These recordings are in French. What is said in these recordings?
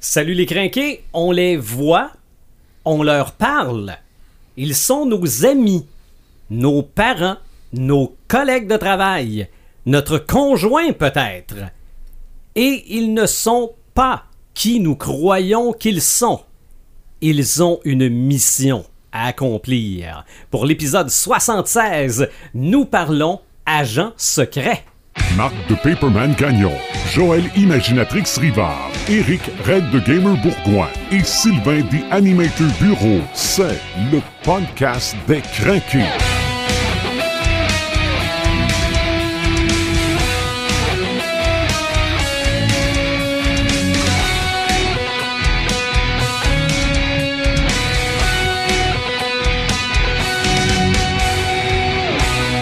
Salut les crinqués, on les voit, on leur parle. Ils sont nos amis, nos parents, nos collègues de travail, notre conjoint peut-être. Et ils ne sont pas qui nous croyons qu'ils sont. Ils ont une mission à accomplir. Pour l'épisode 76, nous parlons agents secrets. Marc de Paperman Gagnon, Joël Imaginatrix Rivard, Eric Red de Gamer Bourgoin et Sylvain des Animator Bureau. C'est le podcast des craqués.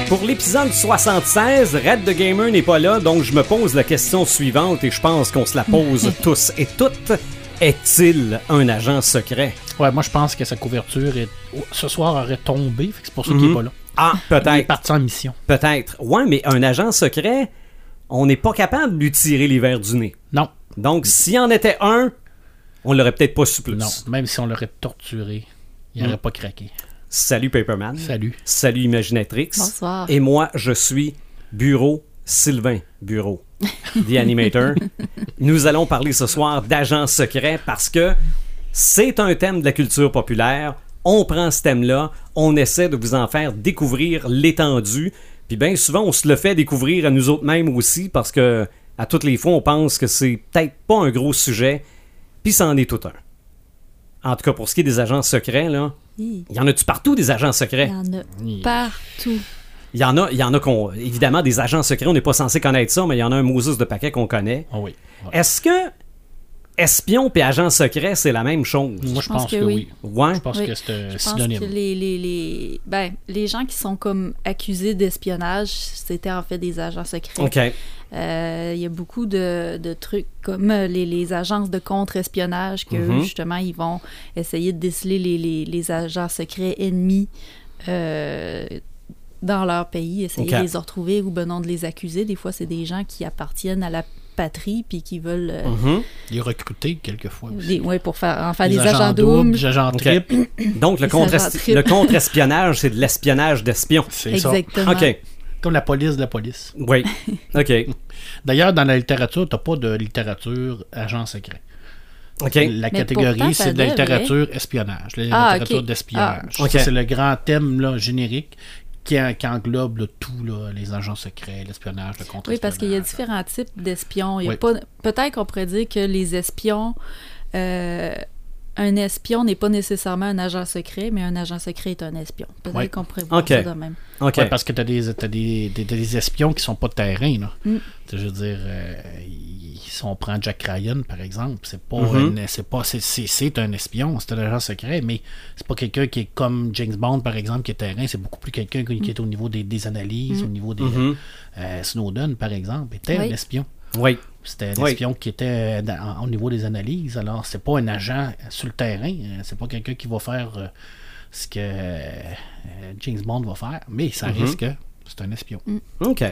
Pour l'épisode 76, Red the Gamer n'est pas là, donc je me pose la question suivante et je pense qu'on se la pose tous et toutes. Est-il un agent secret? Ouais, moi je pense que sa couverture est... ce soir aurait tombé, c'est pour ça qu'il est pas là. Ah, Il est peut-être. parti en mission. Peut-être. Ouais, mais un agent secret, on n'est pas capable de lui tirer les verres du nez. Non, Donc, s'il y en était un, on l'aurait peut-être pas su plus. non. Même si on l'aurait torturé, il n'aurait pas craqué. Salut Paperman. Salut. Salut Imaginatrix. Bonsoir. Et moi, je suis Bureau Sylvain Bureau, The Animator. Nous allons parler ce soir d'agents secrets parce que c'est un thème de la culture populaire. On prend ce thème-là, on essaie de vous en faire découvrir l'étendue. Puis bien souvent, on se le fait découvrir à nous autres mêmes aussi parce que à toutes les fois, on pense que c'est peut-être pas un gros sujet, puis ça en est tout un. En tout cas, pour ce qui est des agents secrets, là, il y en a-tu partout des agents Il secrets? y en a partout. Il y en a, il y en a qu'on. Évidemment, des agents secrets, on n'est pas censé connaître ça, mais il y en a un Moses de paquet qu'on connaît. Ah oui. Ouais. Est-ce que espion et agent secret, c'est la même chose? Moi je pense, que, oui. Ouais. Je pense Oui. que c'est un Je pense synonyme. que les, les, les, ben, les gens qui sont comme accusés d'espionnage, c'était en fait des agents secrets. OK. Euh, Il y a beaucoup de, de trucs comme euh, les, les agences de contre-espionnage que Mhm. justement ils vont essayer de déceler les, les, les agents secrets ennemis euh, dans leur pays, essayer de les retrouver ou ben non de les accuser. Des fois, c'est des gens qui appartiennent à la patrie puis qui veulent euh, Mhm. Il est recruté quelquefois. aussi. des- ouais, pour faire en faire Des des, agents doubles. des agents triples. Donc, le Les contre- agents contre-espionnage, c'est de l'espionnage d'espion. C'est ça. Exactement. OK. Comme la police de la police. Oui. OK. D'ailleurs, dans la littérature, t'as pas de littérature agent secret. OK. La Mais catégorie, c'est de la littérature espionnage, la Ah, littérature ok. d'espionnage. Ah, ok. Ça, C'est le grand thème là, générique qui, en- qui englobe là, tout, là, les agents secrets, l'espionnage, le contre Oui, parce qu'il y a différents types d'espions. Oui. Peut-être qu'on pourrait dire que les espions. euh, un espion n'est pas nécessairement un agent secret, mais un agent secret est un espion. Peut-être qu'on pourrait voir Ok. ça de même. Ouais, parce que t'as des, t'as des, des, des espions qui sont pas de terrain. Là. Mm. Je veux dire, euh, si on prend Jack Ryan, par exemple, c'est pas, Mhm. un- c'est pas c'est, c'est, c'est un espion, c'est un agent secret, mais c'est pas quelqu'un qui est comme James Bond, par exemple, qui est terrain, c'est beaucoup plus quelqu'un qui, qui est au niveau des, des analyses, au niveau des... Mhm. euh, Snowden, par exemple, était Oui. un espion. Oui. C'était un Oui. espion qui était dans- en- au niveau des analyses. Alors, c'est pas un agent sur le terrain. euh, C'est pas quelqu'un qui va faire euh, ce que euh, James Bond va faire. Mais ça Mhm. risque que c'est un espion. OK.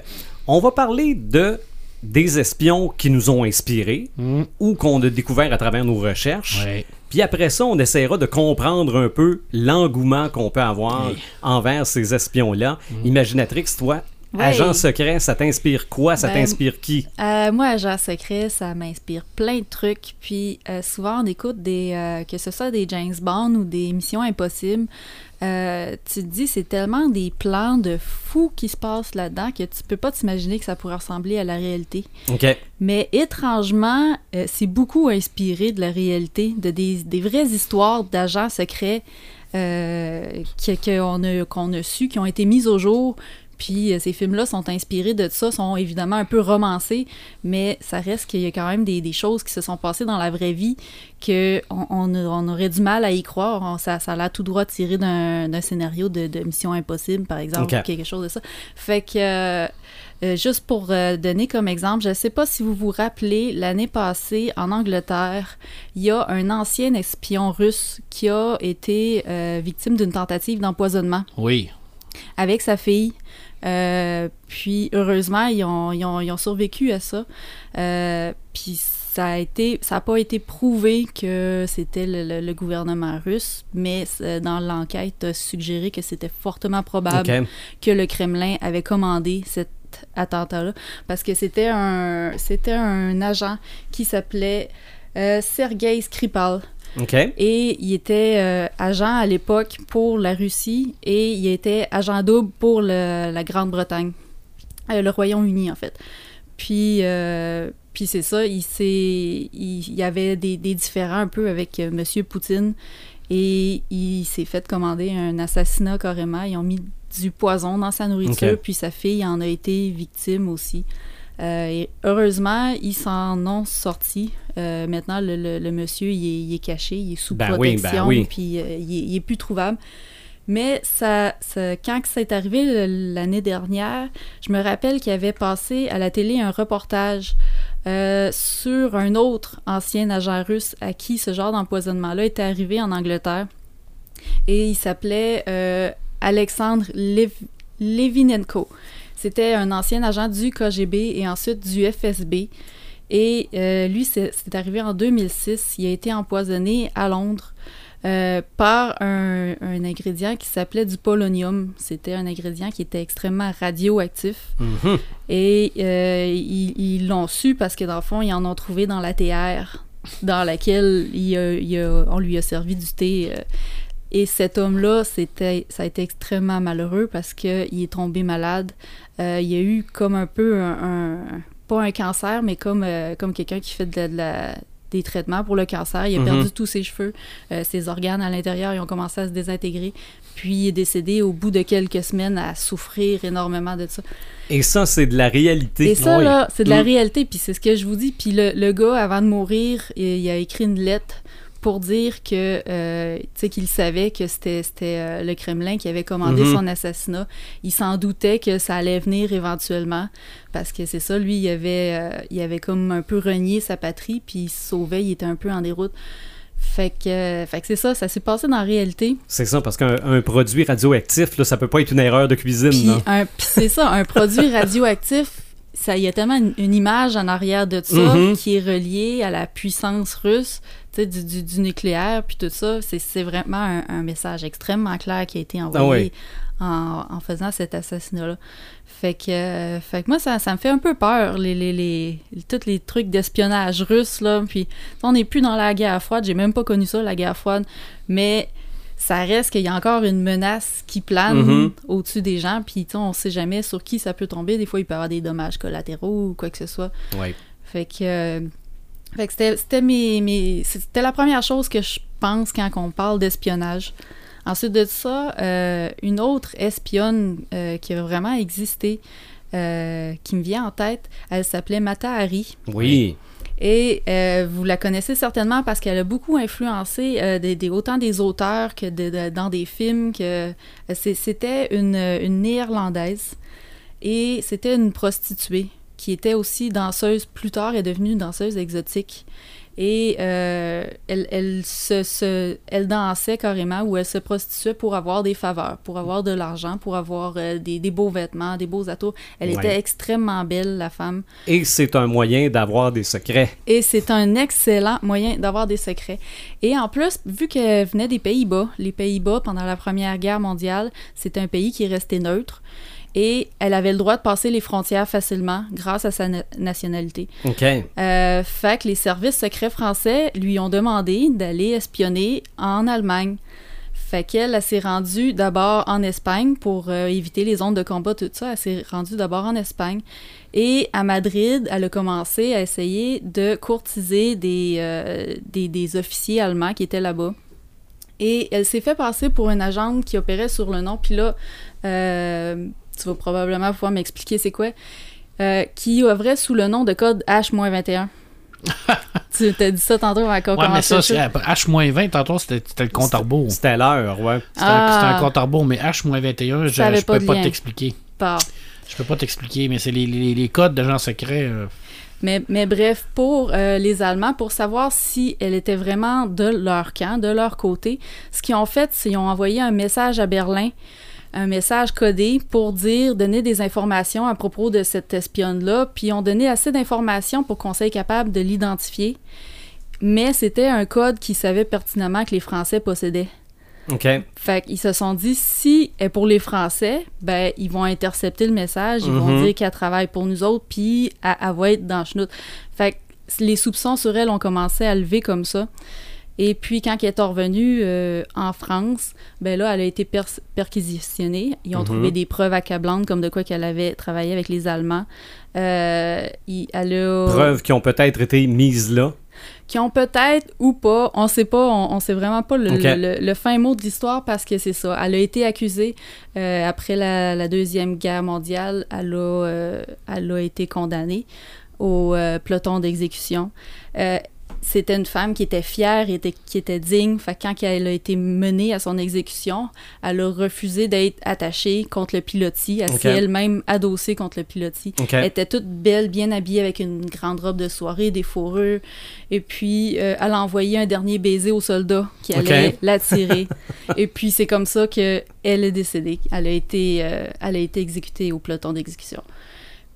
On va parler de des espions qui nous ont inspirés Mm. ou qu'on a découvert à travers nos recherches. Puis après ça, on essaiera de comprendre un peu l'engouement qu'on peut avoir Oui. envers ces espions-là. Imaginatrix, toi, Oui. agent secret, ça t'inspire quoi? Ça Ben, t'inspire qui? Euh, moi, agent secret, ça m'inspire plein de trucs. Puis euh, souvent, on écoute des, euh, que ce soit des James Bond ou des Missions Impossibles. tu te dis, c'est tellement des plans de fous qui se passent là-dedans que tu peux pas t'imaginer que ça pourrait ressembler à la réalité. OK. Mais étrangement, c'est beaucoup inspiré de la réalité, de des, des vraies histoires d'agents secrets qu'on a, qu'on a su, qui ont été mises au jour. Puis euh, ces films-là sont inspirés de ça, sont évidemment un peu romancés, mais ça reste qu'il y a quand même des, des choses qui se sont passées dans la vraie vie que on, on, a- on aurait du mal à y croire. On- ça, ça a l'air tout droit tiré d'un scénario de, de Mission Impossible, par exemple, ou quelque chose de ça. Fait que euh, euh, juste pour donner comme exemple, je ne sais pas si vous vous rappelez, l'année passée, en Angleterre, il y a un ancien espion russe qui a été victime d'une tentative d'empoisonnement Oui. avec sa fille. Euh, puis heureusement, ils ont, ils ont- ils ont survécu à ça. Euh, puis ça a été, ça n'a pas été prouvé que c'était le, le- le gouvernement russe, mais euh, dans l'enquête a suggéré que c'était fortement probable que le Kremlin avait commandé cet attentat-là, parce que c'était un, c'était un agent qui s'appelait euh, Sergei Skripal. Et il était euh, agent à l'époque pour la Russie et il était agent double pour le- la Grande-Bretagne, Euh, le Royaume-Uni en fait. Puis, euh, puis c'est ça, il, s'est- il, y avait des, des différends un peu avec Monsieur Poutine et il s'est fait commander un assassinat carrément. Ils ont mis du poison dans sa nourriture, puis sa fille en a été victime aussi. Euh, et heureusement, ils s'en ont sorti. Euh, maintenant, le, le- le monsieur, il est, il est caché, il est sous Ben oui, ben protection, oui. puis euh, il, est, il est plus trouvable. Mais ça, ça- quand c'est arrivé l'année dernière, je me rappelle qu'il avait passé à la télé un reportage sur un autre ancien agent russe à qui ce genre d'empoisonnement-là était arrivé en Angleterre. Et il s'appelait Alexandre Lev- Levinenko. C'était un ancien agent du KGB et ensuite du FSB. Et euh, lui, c'est arrivé en 2006. Il a été empoisonné à Londres euh, par un, un ingrédient qui s'appelait du polonium. C'était un ingrédient qui était extrêmement radioactif. Mhm. Et euh, ils ils l'ont su parce que dans le fond, ils en ont trouvé dans la théière dans laquelle il a- il a- on lui a servi du thé. Et cet homme-là, c'était, ça a été extrêmement malheureux parce qu'il est tombé malade. Euh, il y a eu comme un peu un, un- pas un cancer, mais comme, euh, comme quelqu'un qui fait de la- de la- des traitements pour le cancer. Il a Mhm. perdu tous ses cheveux, euh, ses organes à l'intérieur, ils ont commencé à se désintégrer. Puis il est décédé au bout de quelques semaines à souffrir énormément de ça. Et ça, c'est de la réalité. Et ça, Oui. là, c'est de la Mm. réalité, puis c'est ce que je vous dis. Puis le, le gars, avant de mourir, il, il a écrit une lettre pour dire que, euh, qu'il savait que c'était euh, le Kremlin qui avait commandé Mhm. son assassinat. Il s'en doutait que ça allait venir éventuellement, parce que c'est ça, lui, il avait, euh, il avait comme un peu renié sa patrie, puis il se sauvait, il était un peu en déroute. Fait que, euh, fait que c'est ça, ça s'est passé dans la réalité. C'est ça, parce qu'un un produit radioactif, là, ça peut pas être une erreur de cuisine. C'est ça, un produit radioactif, il y a tellement une, une image en arrière de ça Mhm. qui est reliée à la puissance russe, du, du, du nucléaire, puis tout ça. C'est, vraiment un, un message extrêmement clair qui a été envoyé en, en faisant cet assassinat-là. Fait que, euh, fait que moi, ça, ça me fait un peu peur, les, les, les, tous les trucs d'espionnage russe, là. Puis, on n'est plus dans la guerre froide, j'ai même pas connu ça, la guerre froide, mais ça reste qu'il y a encore une menace qui plane Mhm. au-dessus des gens, puis on sait jamais sur qui ça peut tomber. Des fois, il peut y avoir des dommages collatéraux ou quoi que ce soit. Ouais. Fait que, euh, fait que c'était, c'était, mes, mes- c'était la première chose que je pense quand on parle d'espionnage. Ensuite de ça, euh, une autre espionne euh, qui a vraiment existé, euh, qui me vient en tête, elle s'appelait Mata Hari. Oui. Et vous la connaissez certainement parce qu'elle a beaucoup influencé des, des- autant des auteurs que de- de- dans des films. que C'était une, une néerlandaise et c'était une prostituée qui était aussi danseuse. Plus tard, est devenue danseuse exotique. Et euh, elle, elle, se, se- elle dansait carrément ou elle se prostituait pour avoir des faveurs, pour avoir de l'argent, pour avoir euh, des, des beaux vêtements, des beaux atours. Elle Ouais. était extrêmement belle, la femme. Et c'est un moyen d'avoir des secrets. Et c'est un excellent moyen d'avoir des secrets. Et en plus, vu qu'elle venait des Pays-Bas, les Pays-Bas, pendant la Première Guerre mondiale, c'est un pays qui est resté neutre. Et elle avait le droit de passer les frontières facilement grâce à sa na- nationalité. OK. Euh, fait que les services secrets français lui ont demandé d'aller espionner en Allemagne. Fait qu'elle, elle s'est rendue d'abord en Espagne pour euh, éviter les zones de combat, tout ça. Elle s'est rendue d'abord en Espagne. Et à Madrid, elle a commencé à essayer de courtiser des, euh, des, des officiers allemands qui étaient là-bas. Et elle s'est fait passer pour une agente qui opérait sur le nom. Puis là, euh, tu vas probablement pouvoir m'expliquer c'est quoi. Euh, qui œuvrait sous le nom de code H-21. tu t'as dit ça tantôt avant qu'on Ouais, mais ça, le c'est show. H-20, tantôt, c'était c'était le compte à rebours. C'était l'heure, ouais. Ah. c'était un compte à rebours, mais H-21, je, pas peux de pas t'expliquer. Je peux pas t'expliquer, mais c'est les, les, les codes d'agents secrets. euh, Mais, mais bref, pour euh, les Allemands, pour savoir si elle était vraiment de leur camp, de leur côté, ce qu'ils ont fait, c'est qu'ils ont envoyé un message à Berlin un message codé pour dire, donner des informations à propos de cette espionne-là, puis ont donné assez d'informations pour qu'on soit capable de l'identifier. Mais c'était un code qu'ils savaient pertinemment que les Français possédaient. OK. Fait qu'ils se sont dit, si est pour les Français, ben, ils vont intercepter le message, ils vont Mhm. dire qu'elle travaille pour nous autres, puis elle, elle va être dans chenoute. Fait que les soupçons sur elle ont commencé à lever comme ça. Et puis, quand elle est revenue euh, en France, ben là, elle a été perquisitionnée. Ils ont Mhm. trouvé des preuves accablantes comme de quoi qu'elle avait travaillé avec les Allemands. Euh, il- elle a Preuves qui ont peut-être été mises là. qui ont peut-être ou pas, on sait pas, on, on sait vraiment pas le, Ok. le- le- le fin mot de l'histoire parce que c'est ça. Elle a été accusée euh, après la, la Deuxième Guerre mondiale, elle a, euh, elle a été condamnée au peloton d'exécution. C'était une femme qui était fière, et était, qui était digne. Fait que quand elle a été menée à son exécution, elle a refusé d'être attachée contre le pilotis. Elle s'est elle-même adossée contre le pilotis. Elle était toute belle, bien habillée avec une grande robe de soirée, des fourrures. Et puis, euh, elle a envoyé un dernier baiser au soldat qui allait l'attirer. Et puis, c'est comme ça qu'elle est décédée. Elle a, été, euh, elle a été exécutée au peloton d'exécution.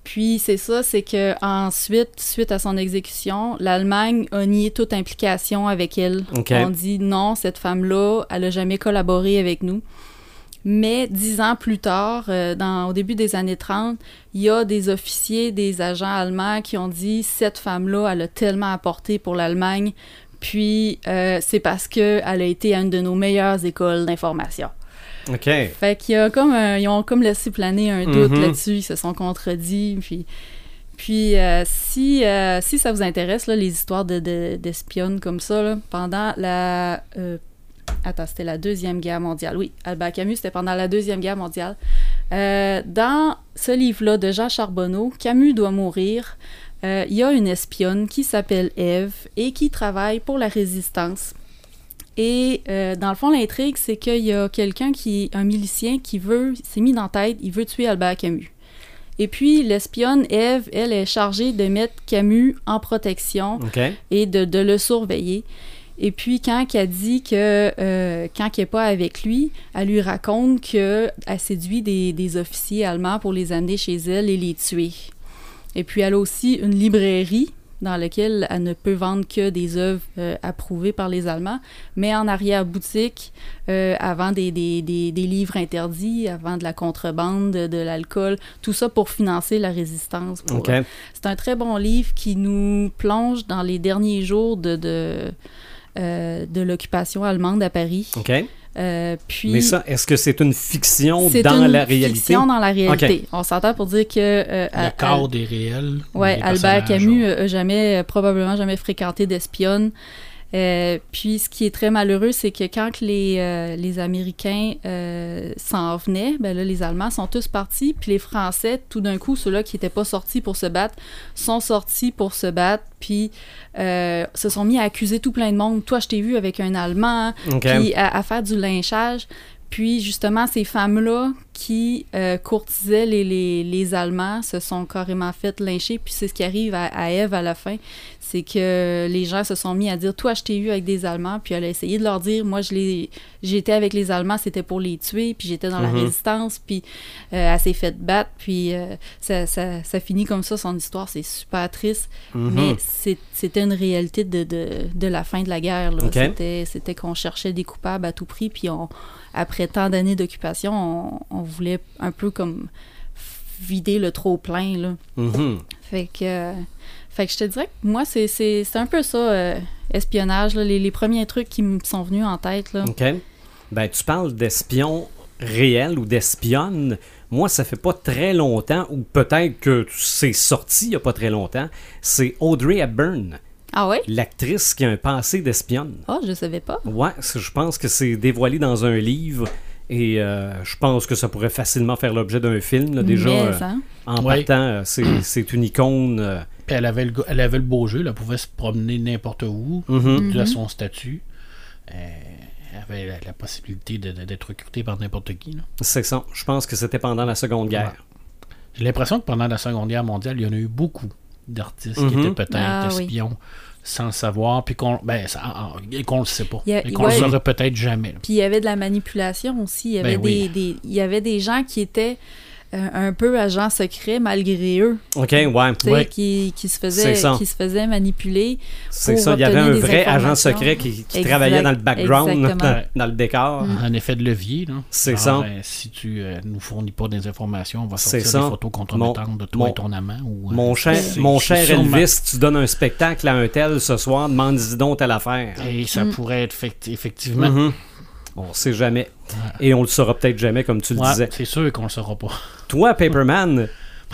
Puis, c'est ça, c'est que ensuite, suite à son exécution, l'Allemagne a nié toute implication avec elle. Ok. On dit non, cette femme-là, elle n'a jamais collaboré avec nous. Mais dix ans plus tard, euh, dans, au début des années 30, il y a des officiers, des agents allemands qui ont dit cette femme-là, elle a tellement apporté pour l'Allemagne, puis euh, c'est parce qu'elle a été à une de nos meilleures écoles d'information. OK. Fait qu'il y a comme un- ils ont comme laissé planer un doute Mhm. là-dessus, ils se sont contredits, puis. Puis, euh, si, euh, si ça vous intéresse, là, les histoires de, de- d'espionnes comme ça, là, pendant la... euh, attends, c'était la Deuxième Guerre mondiale. Oui, Albert Camus, c'était pendant la Deuxième Guerre mondiale. Euh, dans ce livre-là de Jean Charbonneau, Camus doit mourir. euh, Il y a une espionne qui s'appelle Ève et qui travaille pour la résistance. Et euh, dans le fond, l'intrigue, c'est qu'il y a quelqu'un qui, un milicien, qui veut, s'est mis dans la tête, il veut tuer Albert Camus. Et puis, l'espionne Ève, elle, est chargée de mettre Camus en protection et de, de le surveiller. Et puis, quand elle dit que euh, quand elle n'est pas avec lui, elle lui raconte qu'elle séduit des, des officiers allemands pour les amener chez elle et les tuer. Et puis, elle a aussi une librairie dans laquelle elle ne peut vendre que des œuvres euh, approuvées par les Allemands, mais en arrière-boutique, euh, avant des, des, des, des livres interdits, avant de la contrebande, de, de l'alcool, tout ça pour financer la résistance. pour- OK. c'est un très bon livre qui nous plonge dans les derniers jours de, de, euh, de l'occupation allemande à Paris. Euh, puis, Mais ça, est-ce que c'est une fiction c'est dans une la réalité? fiction dans la réalité. On s'entend pour dire que... euh, Le à- cadre est réel. Ouais, les Albert Camus ont- a jamais, euh, probablement jamais fréquenté d'espionne. Euh, puis ce qui est très malheureux, c'est que quand les, euh, les Américains euh, s'en venaient, ben là, les Allemands sont tous partis, puis les Français, tout d'un coup, ceux-là qui n'étaient pas sortis pour se battre, sont sortis pour se battre, puis se sont mis à accuser tout plein de monde. Toi, je t'ai vu avec un Allemand, OK. puis à, à faire du lynchage. Puis justement, ces femmes-là qui euh, courtisaient les, les, les Allemands se sont carrément fait lyncher. Puis c'est ce qui arrive à, à Ève à la fin, c'est que les gens se sont mis à dire Toi, je t'ai eu avec des Allemands. Puis elle a essayé de leur dire Moi, je l'ai- j'étais avec les Allemands, c'était pour les tuer. Puis j'étais dans la Mhm. résistance. Puis euh, elle s'est fait battre. Puis euh, ça, ça, ça finit comme ça, son histoire. C'est super triste. Mhm. Mais c'était une réalité de, de, de la fin de la guerre. c'était qu'on cherchait des coupables à tout prix, puis on, après tant d'années d'occupation, on, on voulait un peu comme vider le trop-plein. Là. Mhm. Fait que, euh, fait que je te dirais que moi, c'est, c'est, c'est un peu ça, euh, espionnage, là, les, les premiers trucs qui me sont venus en tête. Là. OK. Ben, tu parles d'espions réels ou d'espionnes. Moi, ça fait pas très longtemps, ou peut-être que c'est sorti il y a pas très longtemps. C'est Audrey Hepburn, Ah l'actrice qui a un passé d'espionne. Ah, je savais pas. Ouais, je pense que c'est dévoilé dans un livre. Et euh, je pense que ça pourrait facilement faire l'objet d'un film. là, déjà, Mais, euh, hein? en Ouais. partant, euh, c'est c'est une icône. euh, Puis elle avait, le, go- elle avait le beau jeu, là, elle pouvait se promener n'importe où, mhm. dû à son statut. Euh, elle avait la, la possibilité de- de- d'être recrutée par n'importe qui. là. C'est ça. Je pense que c'était pendant la Seconde Guerre. J'ai l'impression que pendant la Seconde Guerre mondiale, il y en a eu beaucoup d'artistes Mhm. qui étaient peut-être Ah oui. espions sans le savoir, puis qu'on ben, ah, ah, et qu'on le sait pas. Il y a- et qu'on ouais. le saurait peut-être jamais. Puis il y avait de la manipulation aussi. Il y avait, Ben oui. des, des- il y avait des gens qui étaient euh, un peu agents secrets malgré eux, OK, ouais. Ouais. qui, qui, se C'est faisaient, ça. qui se faisaient manipuler. C'est ça. Il y avait un vrai agent secret qui, qui Exact- travaillait dans le background, dans, dans le décor. Un effet de levier. là. C'est ça. ben, si tu euh, nous fournis pas des informations, on va sortir des photos compromettantes de toi mon- et ton amant. Ou, euh, Mon cher, mon cher sûrement- Elvis, tu donnes un spectacle à un tel ce soir, demande-y donc telle affaire. Et ça Mm. pourrait être fait- effectivement. Mhm. On sait jamais. Et on le saura peut-être jamais, comme tu le Ouais, disais. c'est sûr qu'on le saura pas. Toi, Paperman,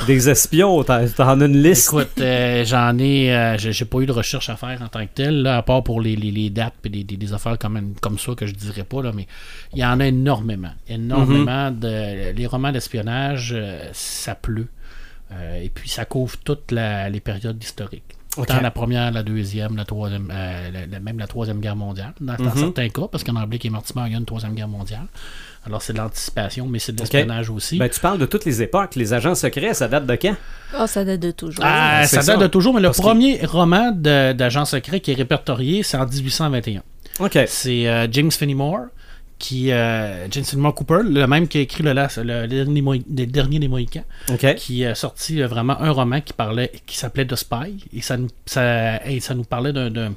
des espions, t'en as une liste. Écoute, euh, j'en ai. euh, j'ai pas eu de recherche à faire en tant que tel, là, à part pour les, les, les dates et des, affaires même comme ça que je dirais pas, là, mais il y en a énormément. Énormément Mhm. de. Les romans d'espionnage, euh, ça pleut. Et puis ça couvre toutes les périodes historiques. Ok. Tant la première, la deuxième, la troisième, euh, la- la- même la troisième guerre mondiale, dans, dans Mhm. certains cas, parce qu'en Blake et Mortimer, il y a une troisième guerre mondiale. Alors c'est de l'anticipation, mais c'est de l'espionnage aussi. Ben, tu parles de toutes les époques. Les agents secrets, ça date de quand? Ah, ça date de toujours. Ah, c'est ça ça. date de toujours, mais le que- premier roman de- d'agent secret qui est répertorié, c'est en 1821. OK. C'est euh, James Fenimore, qui, euh, Fenimore Cooper, le même qui a écrit le, las- le, dernier, le dernier des Mohicans, OK. qui a sorti euh, vraiment un roman qui parlait, qui s'appelait The Spy, et ça nous, ça, et ça nous parlait d'un-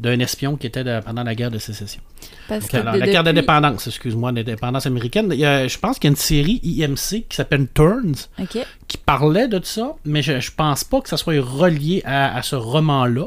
d'un espion qui était de- pendant la guerre de sécession. Parce que Alors, de- la guerre depuis- d'indépendance, excuse-moi, d'indépendance américaine. Il y a- je pense qu'il y a une série IMC qui s'appelle Turns, qui parlait de ça, mais je, je pense pas que ça soit relié à, à ce roman-là.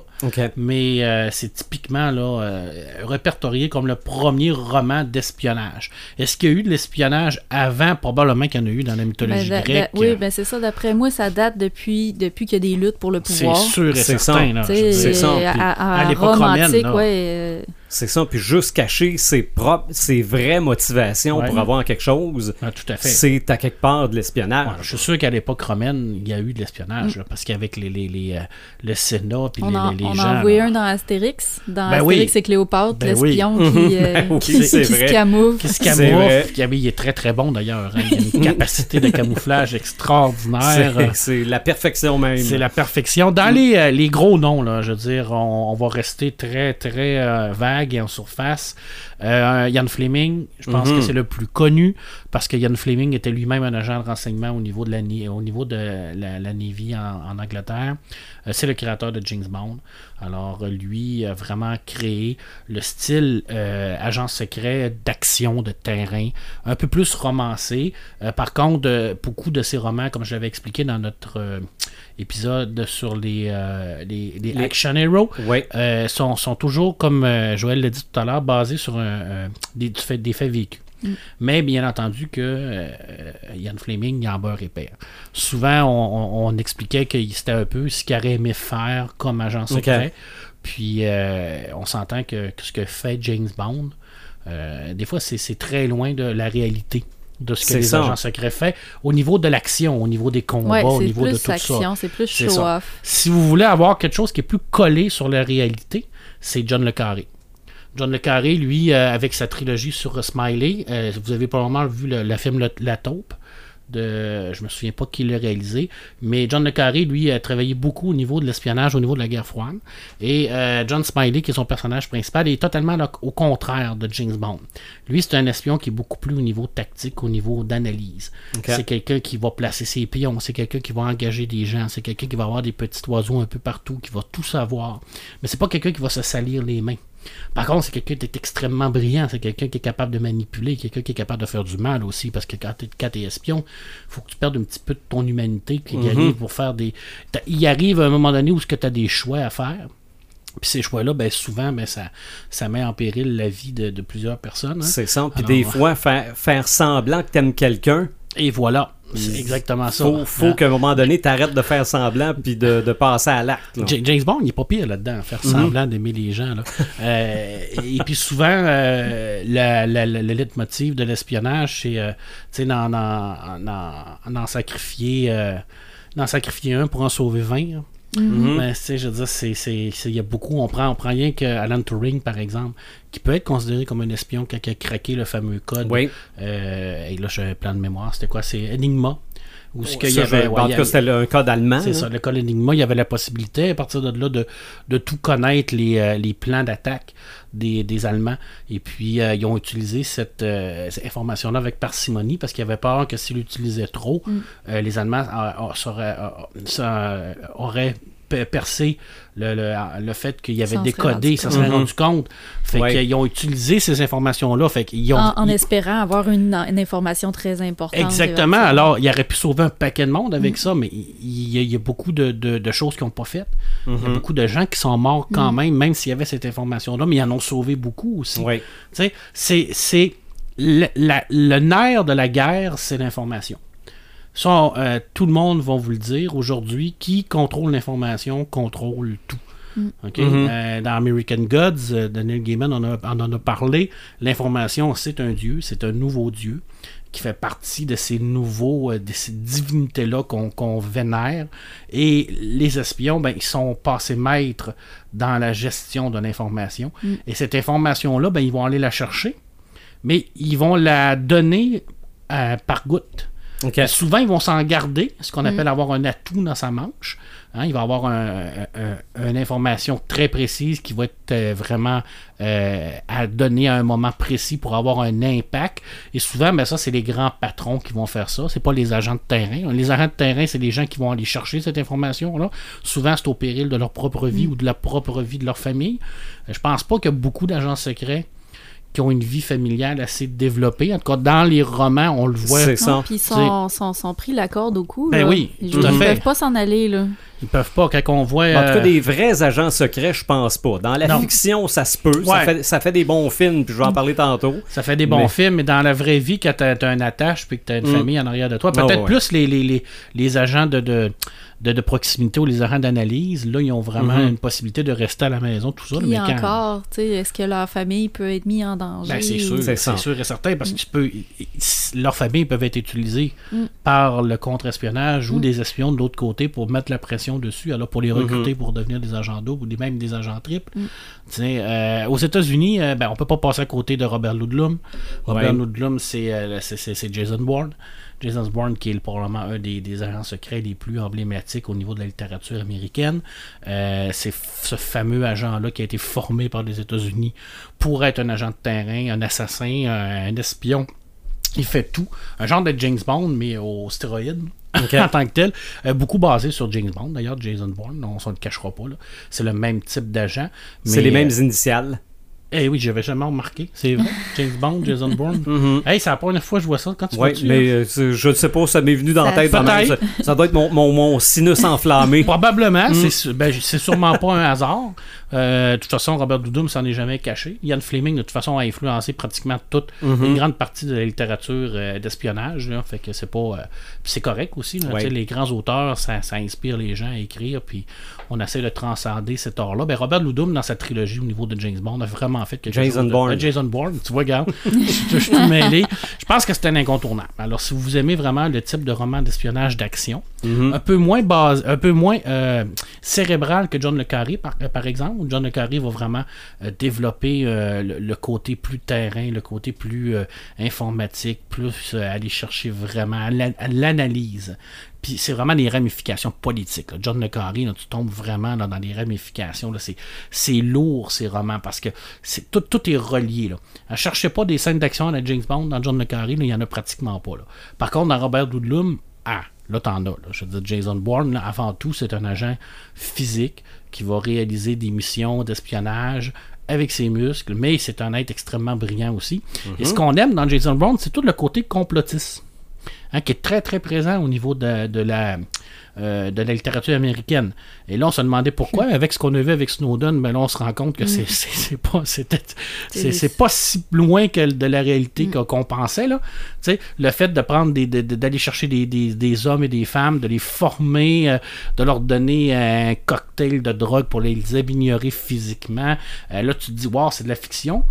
Mais euh, c'est typiquement là, euh, répertorié comme le premier roman d'espionnage. Est-ce qu'il y a eu de l'espionnage avant? Probablement qu'il y en a eu dans la mythologie Ben, grecque. oui, ben c'est ça. D'après moi, ça date depuis, depuis qu'il y a des luttes pour le c'est pouvoir. sûr et C'est certain. C'est ça, à, puis à- à à l'époque romaine, là. ouais, euh, C'est ça. Puis juste cacher ses propres, ses vraies motivations Ouais. pour avoir quelque chose, Ah, tout à fait. c'est à quelque part de l'espionnage. Ouais, je suis sûr qu'à l'époque romaine, il y a eu de l'espionnage, là, parce qu'avec les, les, les, euh, le Sénat puis on, les, en, les, les on gens. a envoyé là, un dans Astérix. Dans Ben oui. Astérix et Cléopâtre, Ben oui. l'espion qui, euh, Ben oui, qui, qui vrai. se camoufle. qui se camoufle, vrai. qui- ah oui, il est très très bon d'ailleurs. hein. Il a une capacité de camouflage extraordinaire. C'est- la perfection même. C'est la perfection. Dans les, euh, les gros noms, là, je veux dire, on, on va rester très, très euh, vague et en surface. Euh, Ian Fleming, je pense Mhm. que c'est le plus connu parce que Ian Fleming était lui-même un agent de renseignement au niveau de la, au niveau de la, la Navy en, en Angleterre. Euh, c'est le créateur de James Bond. Alors, lui a vraiment créé le style euh, agent secret d'action, de terrain, un peu plus romancé. Euh, par contre, beaucoup de ces romans, comme je l'avais expliqué dans notre épisode sur les, euh, les, les Les- action heroes, euh, sont, sont toujours, comme euh, Joël l'a dit tout à l'heure, basés sur un, euh, des, fait- des faits vécus. Mais bien entendu que euh, Ian Fleming, il en beurre et père. Souvent, on, on- on expliquait que c'était un peu ce qu'il aurait aimé faire comme agent secret. Puis, euh, on s'entend que, que ce que fait James Bond, euh, des fois, c'est c'est très loin de la réalité de ce que C'est les ça. agents secrets font au niveau de l'action, au niveau des combats, Ouais, au niveau de plus tout ça. c'est plus C'est ça. show-off. Si vous voulez avoir quelque chose qui est plus collé sur la réalité, c'est John Le Carré. John Le Carré, lui, euh, avec sa trilogie sur Smiley, euh, vous avez probablement vu le, le film La Taupe. De, je me souviens pas qui l'a réalisé, mais John Le Carré, lui, a travaillé beaucoup au niveau de l'espionnage, au niveau de la guerre froide. Et euh, John Smiley, qui est son personnage principal, est totalement là, au contraire de James Bond. Lui, c'est un espion qui est beaucoup plus au niveau tactique, au niveau d'analyse. C'est quelqu'un qui va placer ses pions, c'est quelqu'un qui va engager des gens, c'est quelqu'un qui va avoir des petits oiseaux un peu partout, qui va tout savoir. Mais c'est pas quelqu'un qui va se salir les mains. Par contre, c'est quelqu'un qui est extrêmement brillant, c'est quelqu'un qui est capable de manipuler, quelqu'un qui est capable de faire du mal aussi, parce que quand tu es, espion, faut que tu perdes un petit peu de ton humanité, puis il arrive pour faire des... Il arrive à un moment donné où tu as des choix à faire, puis ces choix-là, ben, souvent, ben, ça, ça met en péril la vie de, de plusieurs personnes. hein. C'est ça. Puis des fois, faire, faire semblant que t'aimes quelqu'un, Et voilà, c'est exactement ça. faut, faut Hein? qu'à un moment donné, t'arrêtes de faire semblant puis de, de passer à l'acte. James Bond, il n'est pas pire là-dedans, faire semblant d'aimer les gens. Là. Euh, et puis souvent, euh, la- la- la- le leitmotiv de l'espionnage, c'est euh, d'en, sacrifier, sacrifier un pour en sauver 20. là. Mhm. Ben, tu sais, je veux dire, c'est, c'est- c'est- il y a beaucoup. On prend, on prend rien que Alan Turing, par exemple, qui peut être considéré comme un espion quand il a craqué le fameux code. Oui. Euh, et là, j'ai plein de mémoire. C'était quoi? C'est Enigma. Où ce qu'il y avait, en tout cas, c'était un code allemand. c'est ça, le code Enigma, il y avait la possibilité, à partir de là, de, de tout connaître les, euh, les plans d'attaque des, des Allemands. Et puis, euh, ils ont utilisé cette, euh, cette information-là avec parcimonie parce qu'ils avaient peur que s'ils l'utilisaient trop, euh, les Allemands seraient, auraient pe- percé le, le, le fait qu'il y avait serait décodé, ça serait compte. rendu compte. Fait Ouais. qu'ils ont utilisé ces informations-là. Fait qu'ils ont, En, en ils- espérant avoir une, une information très importante. Exactement. Alors, il aurait pu sauver un paquet de monde avec ça, mais il il y, a, il y a beaucoup de, de- de choses qu'ils n'ont pas faites. Il y a beaucoup de gens qui sont morts quand même, même s'il y avait cette information-là, mais ils en ont sauvé beaucoup aussi. Sais, c'est, c'est le, la- le nerf de la guerre, c'est l'information. Ça, euh, tout le monde va vous le dire aujourd'hui. Qui contrôle l'information contrôle tout. OK? Mhm. Euh, dans American Gods, euh, Daniel Gaiman en a, en a parlé. L'information, c'est un dieu, c'est un nouveau dieu qui fait partie de ces nouveaux, euh, de ces divinités-là qu'on vénère. Et les espions, ben, ils sont passés maîtres dans la gestion de l'information. Et cette information-là, ben, ils vont aller la chercher, mais ils vont la donner euh, par goutte. Souvent, ils vont s'en garder, ce qu'on appelle avoir un atout dans sa manche. Hein, il va avoir un- un- une information très précise qui va être euh, vraiment euh, à donner à un moment précis pour avoir un impact. Et souvent, ben, ça, c'est les grands patrons qui vont faire ça. C'est pas les agents de terrain. Les agents de terrain, c'est les gens qui vont aller chercher cette information-là. Souvent, c'est au péril de leur propre vie ou de la propre vie de leur famille. Euh, Je pense pas a beaucoup d'agents secrets qui ont une vie familiale assez développée. En tout cas, dans les romans, on le voit. C'est ça. Puis ils sont, sont, sont pris la corde au cou. Ben là. oui, Ils tout à ne peuvent pas s'en aller. Là. Ils peuvent pas. Quand on voit. En tout cas, euh, des vrais agents secrets, je pense pas. Dans la Non. fiction, ça se peut. Ça, fait, ça fait des bons films, puis je vais en parler tantôt. Ça fait des bons Mais- films, mais dans la vraie vie, quand tu as, un attache puis que tu as une Mm. famille en arrière de toi, Ah, peut-être ouais. plus les, les, les, les agents de, de, de, de proximité ou les agents d'analyse, là, ils ont vraiment Mhm. une possibilité de rester à la maison, tout ça. Puis mais quand- encore, tu sais, est-ce que leur famille peut être mise en danger? Ben, c'est sûr, C'est sûr et certain, parce que tu peux, leurs familles peuvent être utilisées Mm. par le contre-espionnage ou Mm. des espions de l'autre côté pour mettre la pression dessus, alors pour les recruter pour devenir des agents doubles ou des, même des agents triples. Mm. Tu sais, euh, aux États-Unis, euh, ben, on peut pas passer à côté de Robert Ludlum. Robert Ouais. Ludlum, c'est euh, c'est- c'est- c'est Jason Bourne. Jason Bourne, qui est probablement un des, des agents secrets les plus emblématiques au niveau de la littérature américaine. Euh, c'est ce fameux agent-là qui a été formé par les États-Unis pour être un agent de terrain, un assassin, un, un espion. Il fait tout. Un genre de James Bond, mais au stéroïde. En tant que tel. Euh, beaucoup basé sur James Bond, d'ailleurs, Jason Bourne. On ne le cachera pas. là. C'est le même type d'agent. C'est les mêmes euh, initiales. Eh oui, j'avais jamais remarqué. C'est vrai. James Bond, Jason Bourne. Mhm. Hey, c'est la première fois que je vois ça. Quand tu Oui, vois-tu, mais euh, je ne sais pas, ça m'est venu dans la Ça- tête. Ça, doit être mon, mon, mon sinus enflammé. Probablement, Mm. c'est su- ben, c'est sûrement pas un hasard. Euh, de toute façon, Robert Doudou ne s'en est jamais caché. Ian Fleming, de toute façon, a influencé pratiquement toute Mhm. une grande partie de la littérature euh, d'espionnage. Fait que c'est pas. euh, puis c'est correct aussi. là. Ouais. Les grands auteurs, ça, ça inspire les gens à écrire. Puis on essaie de transcender cet art-là. Ben, Robert Ludlum, dans sa trilogie au niveau de James Bond, a vraiment fait quelque Jason chose. Bourne. Euh, Jason Bourne, tu vois, regarde. je, je suis tout mêlé. Je pense que c'est un incontournable. Alors, si vous aimez vraiment le type de roman d'espionnage d'action, Mhm. un peu moins base, un peu moins euh, cérébral que John le Carré par, euh, par exemple. John le Carré va vraiment euh, développer le, côté plus terrain, le côté plus informatique, plus aller chercher vraiment l'analyse. Puis c'est vraiment des ramifications politiques. John le Carré, là, tu tombes vraiment dans des ramifications. C'est, lourd ces romans parce que tout, tout est relié. Là. Ne cherchez pas des scènes d'action à la James Bond dans John le Carré, il n'y en a pratiquement pas. Par contre, dans Robert Ludlum, ah, là t'en as. Là. Je veux dire, Jason Bourne, là, avant tout, c'est un agent physique qui va réaliser des missions d'espionnage avec ses muscles, mais c'est un être extrêmement brillant aussi. Et ce qu'on aime dans Jason Bourne, c'est tout le côté complotiste hein, qui est très très présent au niveau de, de la, euh, de la littérature américaine. Et là, on se demandait pourquoi. mais Avec ce qu'on a vu avec Snowden, ben là, on se rend compte que c'est, c'est, pas, c'est, pas si loin que de la réalité qu'on, qu'on pensait. Là. Le fait de prendre des, de- de- d'aller chercher des, des- des hommes et des femmes, de les former, euh, de leur donner un cocktail de drogue pour les améliorer physiquement. Euh, là, tu te dis, wow, c'est de la fiction.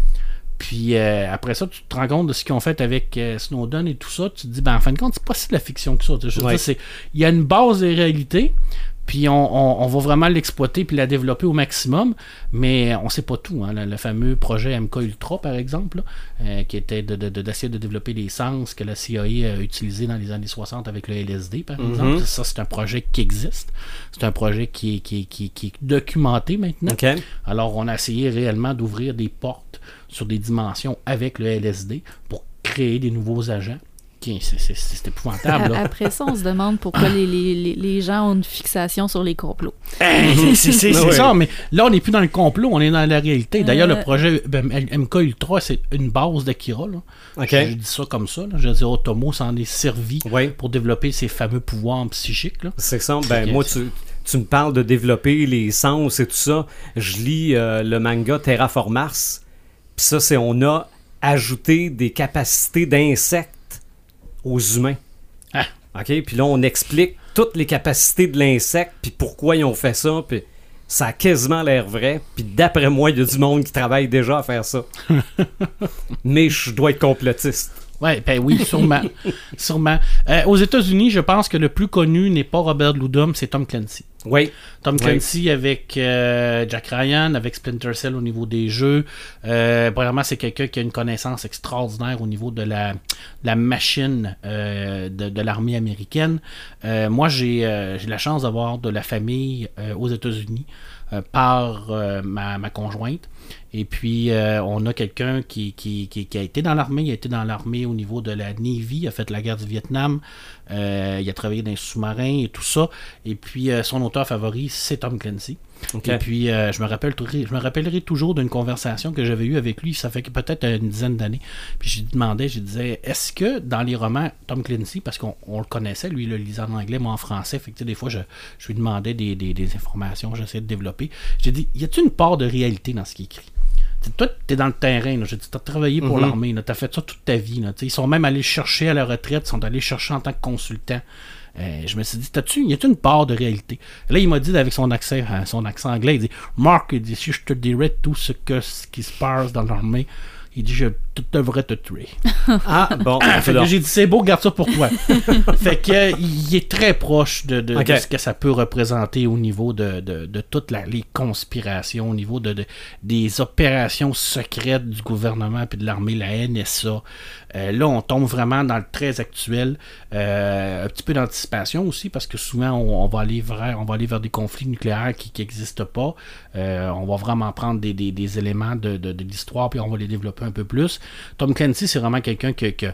Puis euh, après ça, tu te rends compte de ce qu'ils ont fait avec euh, Snowden et tout ça. Tu te dis, ben en fin de compte, c'est pas si de la fiction que ça. Je veux Ouais. dire, c'est- Il y a une base de réalité. Puis on, on- on va vraiment l'exploiter puis la développer au maximum, mais on sait pas tout. hein. Le, le fameux projet MK Ultra, par exemple, là, euh, qui était de- de- de- d'essayer de, développer des sens que la CIA a utilisé dans les années 60 avec le LSD, par exemple. Ça, c'est un projet qui existe. C'est un projet qui est, qui est- qui est- qui est documenté maintenant. Alors, on a essayé réellement d'ouvrir des portes sur des dimensions avec le LSD pour créer des nouveaux agents. C'est- épouvantable. là. Après ça, on se demande pourquoi les, les- les- gens ont une fixation sur les complots. Hey, c'est- Ouais. ça, mais là, on n'est plus dans le complot, on est dans la réalité. D'ailleurs, Euh. le projet ben, MK Ultra, c'est une base d'Akira. là. OK. Je, je dis ça comme ça. là. Je veux dire, Otomo s'en est servi Oui. pour développer ses fameux pouvoirs psychiques. C'est ça. Ben, moi, tu, tu me parles de développer les sens et tout ça. Je lis euh, le manga Terraform Mars. Puis ça, c'est on a ajouté des capacités d'insectes aux humains. Ah. OK? Puis là, on explique toutes les capacités de l'insecte, puis pourquoi ils ont fait ça, puis ça a quasiment l'air vrai. Puis d'après moi, il y a du monde qui travaille déjà à faire ça. Mais je dois être complotiste. Ouais, ben oui, sûrement. sûrement. Euh, aux États-Unis, je pense que le plus connu n'est pas Robert Ludum, c'est Tom Clancy. Oui. Tom. Clancy avec euh, Jack Ryan, avec Splinter Cell au niveau des jeux. Euh, premièrement, c'est quelqu'un qui a une connaissance extraordinaire au niveau de la, la machine euh, de, de l'armée américaine. Euh, moi, j'ai euh, j'ai la chance d'avoir de la famille euh, aux États-Unis euh, par euh, ma, ma conjointe. Et puis, euh, on a quelqu'un qui, qui, qui- a été dans l'armée. Il a été dans l'armée au niveau de la Navy. Il a fait la guerre du Vietnam. Euh, il a travaillé dans les sous-marins et tout ça. Et puis, euh, son auteur favori, c'est Tom Clancy. Et puis, euh, je, me rappelle, tou- je me rappellerai toujours d'une conversation que j'avais eue avec lui. Ça fait peut-être une dizaine d'années. Puis, je lui demandais, je disais, est-ce que dans les romans, Tom Clancy, parce qu'on on le connaissait, lui, le lisait en anglais, moi en français. Fait que, des fois, je, je lui demandais des, des- des informations, j'essayais de développer. J'ai dit, y a-t-il une part de réalité dans ce qu'il écrit? Toi, tu es dans le terrain. J'ai dit, tu as travaillé pour Mhm. l'armée. Tu as fait ça toute ta vie. là. Ils sont même allés chercher à la retraite. Ils sont allés chercher en tant que consultant. Euh, je me suis dit, t'as-tu, y a-tu une part de réalité? Là, il m'a dit avec son accent, euh, son accent anglais, il dit, Marc, il dit, si je te dirais tout ce, que, ce qui se passe dans l'armée, il dit, je devrais te tuer. Ah, bon. Fait que j'ai dit, c'est beau, garde ça pour toi. fait que, euh, il est très proche de, de- ce que ça peut représenter au niveau de, de, toutes les conspirations, au niveau de, de- des opérations secrètes du gouvernement puis de l'armée, la NSA. Euh, là, on tombe vraiment dans le très actuel. Euh, un petit peu d'anticipation aussi, parce que souvent, on, on va aller vers, on va aller vers des conflits nucléaires qui n'existent pas. Euh, on va vraiment prendre des, des- des éléments de, de- de l'histoire, puis on va les développer un peu plus. Tom Clancy, c'est vraiment quelqu'un que- que-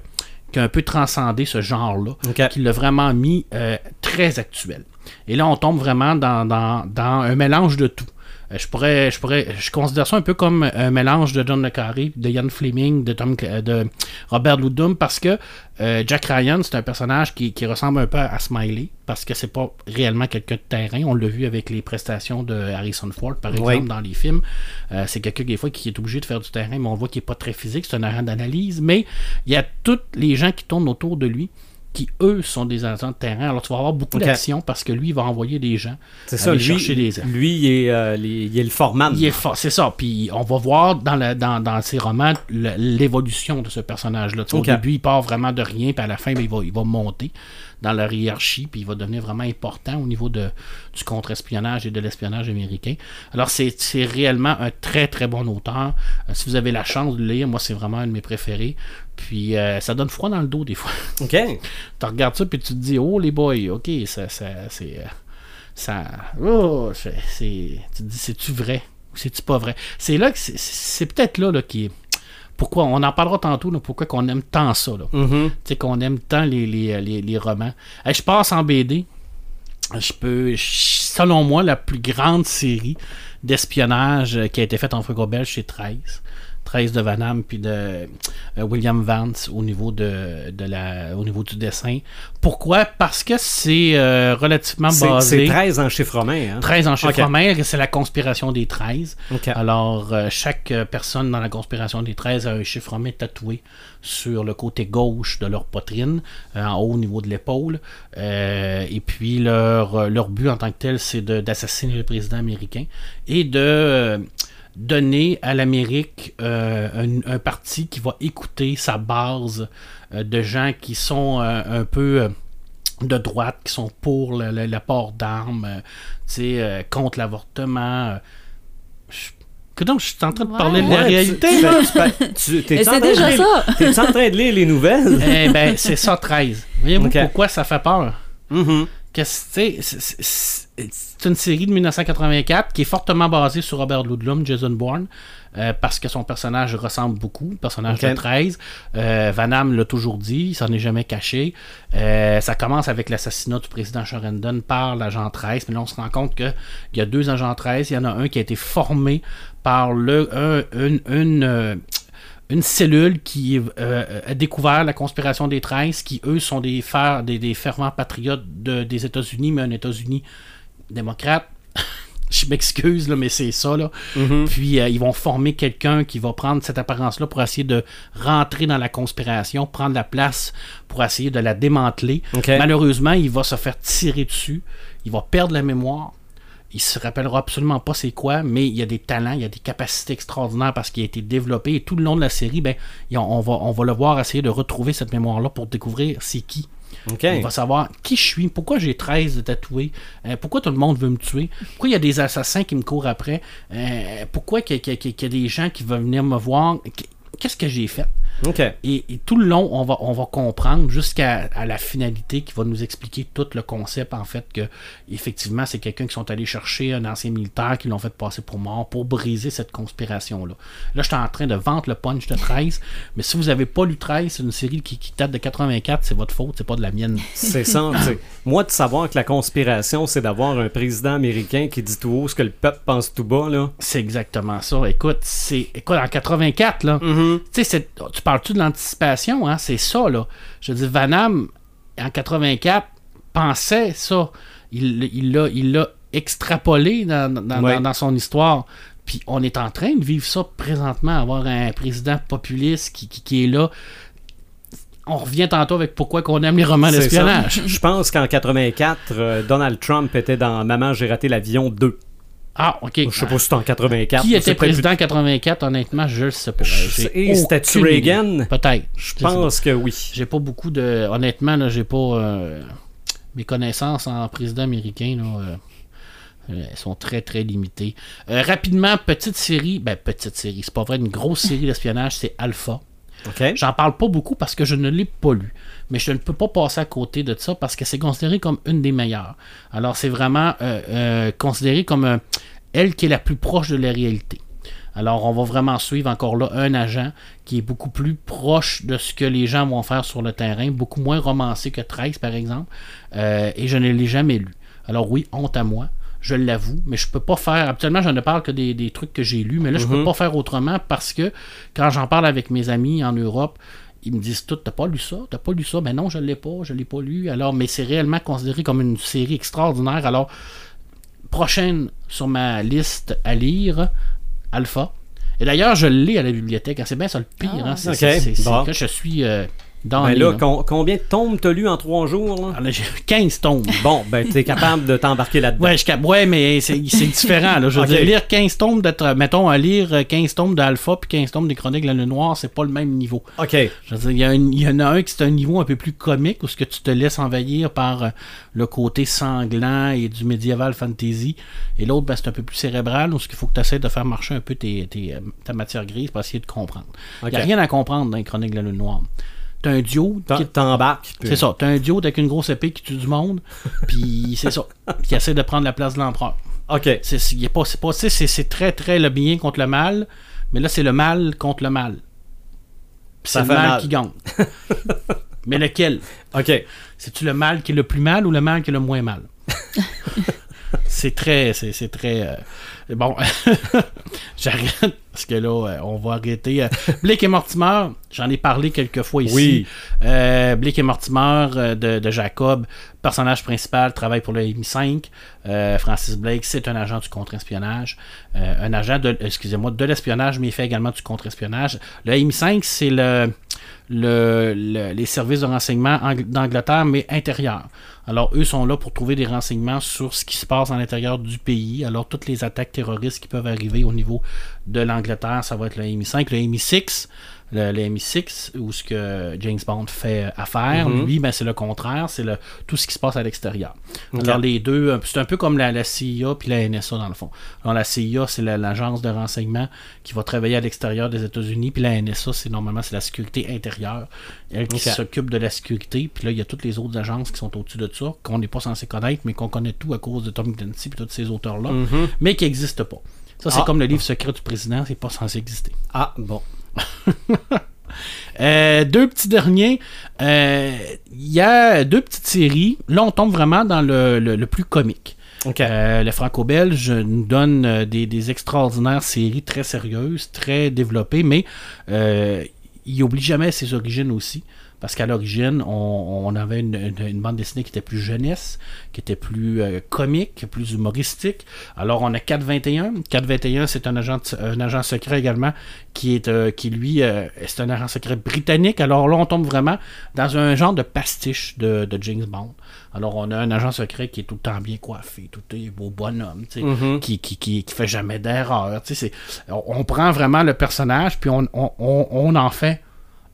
qui a un peu transcendé ce genre-là, qui l'a vraiment mis euh, très actuel. Et là, on tombe vraiment dans, dans- dans un mélange de tout. Euh, Je pourrais, je pourrais, je considère ça un peu comme un mélange de John le Carré, de Ian Fleming, de Tom, de Robert Ludum, parce que euh, Jack Ryan, c'est un personnage qui, qui ressemble un peu à Smiley, parce que c'est pas réellement quelqu'un de terrain. On l'a vu avec les prestations de Harrison Ford, par exemple, Oui. dans les films. Euh, c'est quelqu'un des fois qui est obligé de faire du terrain, mais on voit qu'il est pas très physique. C'est un agent d'analyse, mais il y a tous les gens qui tournent autour de lui qui, eux, sont des agents de terrain. Alors, tu vas avoir beaucoup d'action parce que lui, il va envoyer des gens. C'est ça, aller lui, chercher des lui il, est, euh, il est le foreman. il est fort, c'est ça. Puis on va voir dans, la- dans, dans ses romans le- l'évolution de ce personnage-là. Tu sais, Ok. Au début, il part vraiment de rien, puis à la fin, ben, il, va, il va monter dans la hiérarchie, puis il va devenir vraiment important au niveau de, du contre-espionnage et de l'espionnage américain. Alors, c'est c'est réellement un très, très bon auteur. Euh, si vous avez la chance de le lire, moi, c'est vraiment un de mes préférés. Puis euh, ça donne froid dans le dos des fois. OK. tu regardes ça, puis tu te dis, oh les boys, ok, ça, ça c'est. euh, ça. Oh, c'est. Tu te dis, c'est-tu vrai ou c'est-tu pas vrai? C'est là que c'est- peut-être là, là qui. Pourquoi On en parlera tantôt, là, pourquoi qu'on aime tant ça, là. Mhm. Tu sais, qu'on aime tant les, les, les, les romans. Hey, je passe en BD. Je peux. je- Selon moi, la plus grande série d'espionnage euh, qui a été faite en franco-belge, c'est 13. 13 de Van Damme puis de euh, William Vance au niveau de, de la au niveau du dessin. Pourquoi? Parce que c'est euh, relativement basé c'est 13 en chiffre romain. Hein? 13 en chiffre Ok. romain, c'est la conspiration des 13. OK. Alors, euh, chaque personne dans la conspiration des 13 a un chiffre romain tatoué sur le côté gauche de leur poitrine, euh, en haut au niveau de l'épaule. Et puis, leur, leur but en tant que tel, c'est d'assassiner le président américain et de donner à l'Amérique euh, un, un parti qui va écouter sa base euh, de gens qui sont euh, un peu... euh, de droite qui sont pour le, le- le port d'armes, euh, tu sais, euh, contre l'avortement. je- que donc, je suis en train de Ouais. parler de la Ouais, réalité. tu- tu- tu- c'est train de déjà lire- ça. T'es-tu en train de lire les nouvelles? Eh ben, c'est ça, 13. Voyez-vous Ok. pourquoi ça fait peur? Mhm. Tu sais, c'est- une série de 1984 qui est fortement basée sur Robert Ludlum, Jason Bourne, euh, parce que son personnage ressemble beaucoup, personnage de 13. Euh, Van Damme l'a toujours dit, il s'en est jamais caché. Euh, ça commence avec l'assassinat du président Sheridan par l'agent 13, mais là on se rend compte qu'il y a deux agents 13, il y en a un qui a été formé par le, un- une, une, euh, une cellule qui euh, a découvert la conspiration des 13, qui eux sont des, fer- des, des fervents patriotes de- des États-Unis, mais un États-Unis démocrate. Je m'excuse, mais c'est ça. Là. Puis euh, ils vont former quelqu'un qui va prendre cette apparence-là pour essayer de rentrer dans la conspiration, prendre la place pour essayer de la démanteler. Malheureusement, il va se faire tirer dessus. Il va perdre la mémoire. Il se rappellera absolument pas c'est quoi, mais il y a des talents, il y a des capacités extraordinaires parce qu'il a été développé. Et tout le long de la série, ben, il- on, va, on va le voir essayer de retrouver cette mémoire-là pour découvrir c'est qui. OK. Il va savoir qui je suis, pourquoi j'ai 13 de tatoués, euh, pourquoi tout le monde veut me tuer, pourquoi il y a des assassins qui me courent après, euh, pourquoi y, y qu'il y a des gens qui veulent venir me voir, qu'est-ce que j'ai fait? OK. Et, et tout le long, on va, on va comprendre jusqu'à à la finalité qui va nous expliquer tout le concept, en fait, que effectivement, c'est quelqu'un qui sont allés chercher un ancien militaire qui l'ont fait passer pour mort pour briser cette conspiration-là. Là, je suis en train de vendre le punch de 13, mais si vous avez pas lu 13, c'est une série qui, qui date de 84, c'est votre faute, c'est pas de la mienne. C'est ça. Moi, de savoir que la conspiration, c'est d'avoir un président américain qui dit tout haut ce que le peuple pense tout bas, là. C'est exactement ça. Écoute, c'est écoute en 84 là. Tu sais, c'est- tu parles-tu de l'anticipation hein? C'est ça là. Je veux dire, Van Damme en 84 pensait ça. Il l'a il l'a extrapolé dans, dans- Ouais. dans- dans son histoire. Puis on est en train de vivre ça présentement, avoir un président populiste qui, qui- qui est là. On revient tantôt avec pourquoi qu'on aime les romans d'espionnage. Je pense qu'en 84, euh, Donald Trump était dans Maman, j'ai raté l'avion 2. Ah, ok. Je sais pas si c'était en 84. Qui c'est était président en 84, honnêtement, je le sais pas. Idée. Reagan? Peut-être. Je pense que oui. J'ai pas beaucoup de. Honnêtement, là, j'ai pas. euh, Mes connaissances en président américain, là. euh, euh, elles sont très très limitées. Euh, rapidement, petite série, ben petite série, c'est pas vrai, une grosse série d'espionnage, c'est Alpha. OK. J'en parle pas beaucoup parce que je ne l'ai pas lu. Mais je ne peux pas passer à côté de ça parce que c'est considéré comme une des meilleures. Alors c'est vraiment euh, euh, considéré comme euh, elle qui est la plus proche de la réalité. Alors on va vraiment suivre encore là un agent qui est beaucoup plus proche de ce que les gens vont faire sur le terrain, beaucoup moins romancé que 13 par exemple. Et je ne l'ai jamais lu. Alors oui, honte à moi. Je l'avoue, mais je peux pas faire. Habituellement, je ne parle que des, des trucs que j'ai lus, mais là, je peux pas faire autrement parce que quand j'en parle avec mes amis en Europe, ils me disent tout, t'as pas lu ça, t'as pas lu ça, ben non, je l'ai pas, je l'ai pas lu. Alors, mais c'est réellement considéré comme une série extraordinaire. Alors, prochaine sur ma liste à lire, Alpha. Et d'ailleurs, je l'ai à la bibliothèque. hein, C'est bien ça le pire. Ah. hein, c'est, Ok, c'est- bon. que je suis euh, dans Ben là, là. com- combien de tomes t'as lu en trois jours? là? Alors là, j'ai 15 tomes. Bon, ben t'es capable de t'embarquer là-dedans. Ouais, je cap- ouais, mais c'est différent. Là. Je veux Ok. dire, lire 15 tomes d'être, mettons, à lire euh, 15 tomes d'Alpha puis 15 tomes des Chroniques de la Lune Noire, c'est pas le même niveau. OK. Je veux dire, il y, en a un qui c'est un niveau un peu plus comique où ce que tu te laisses envahir par euh, le côté sanglant et du médiéval fantasy. Et l'autre, ben, c'est un peu plus cérébral où ce qu'il faut que tu essaies de faire marcher un peu tes, tes, euh, ta matière grise pour essayer de comprendre. Il n'y a rien à comprendre dans les Chroniques de la Lune Noire. T'as un duo qui T'embarques. puis- c'est ça. T'as un duo avec une grosse épée qui tue du monde, puis c'est ça. Qui essaie de prendre la place de l'empereur. OK. C'est est pas, c'est pas, c'est- c'est très très le bien contre le mal, mais là c'est le mal contre le mal. C'est le mal, mal. qui gagne. mais lequel? OK. C'est-tu le mal qui est le plus mal ou le mal qui est le moins mal? C'est très, c'est c'est très. euh, Bon, j'arrête parce que là, euh, on va arrêter. Euh, Blake et Mortimer, j'en ai parlé quelques fois ici. Oui. Euh, Blake et Mortimer de, de Jacob, personnage principal, travaille pour le MI5. Euh, Francis Blake, c'est un agent du contre-espionnage. Euh, un agent de, excusez-moi, de l'espionnage, mais il fait également du contre-espionnage. Le MI5, c'est le, le, le- les services de renseignement Ang- d'Angleterre, mais intérieur. Alors, eux sont là pour trouver des renseignements sur ce qui se passe à l'intérieur du pays. Alors, toutes les attaques terroristes qui peuvent arriver au niveau de l'Angleterre, ça va être le MI5. Le MI6, le, le MI6, ou ce que James Bond fait affaire, Mhm. lui, ben, c'est le contraire, c'est le, tout ce qui se passe à l'extérieur. Alors, les deux, euh, c'est un peu comme la, la CIA puis la NSA, dans le fond. Alors, la CIA, c'est la- l'agence de renseignement qui va travailler à l'extérieur des États-Unis, puis la NSA, c'est normalement c'est la sécurité intérieure, elle qui s'occupe de la sécurité. Puis là, il y a toutes les autres agences qui sont au-dessus de ça, qu'on n'est pas censé connaître, mais qu'on connaît tout à cause de Tom Clancy et tous ces auteurs-là, Mhm. mais qui n'existent pas. Ça, c'est Ah. comme le livre secret du président, c'est pas censé exister. Ah, bon. Euh, deux petits derniers. Euh, Il y a deux petites séries. Là, on tombe vraiment dans le, le- le plus comique. OK. Euh, le franco-belge nous donne euh, des, des extraordinaires séries très sérieuses, très développées, mais il oublie jamais ses origines aussi. Parce qu'à l'origine, on, on avait une, une- une bande dessinée qui était plus jeunesse, qui était plus euh, comique, plus humoristique. Alors, on a 421. 421, c'est un agent, un agent secret également, qui est euh, qui lui, euh, c'est un agent secret britannique. Alors là, on tombe vraiment dans un genre de pastiche de, de James Bond. Alors, on a un agent secret qui est tout le temps bien coiffé, tout est beau bonhomme, Mhm. qui, qui, qui, qui fait jamais d'erreur. On, on prend vraiment le personnage, puis on, on, on, on en fait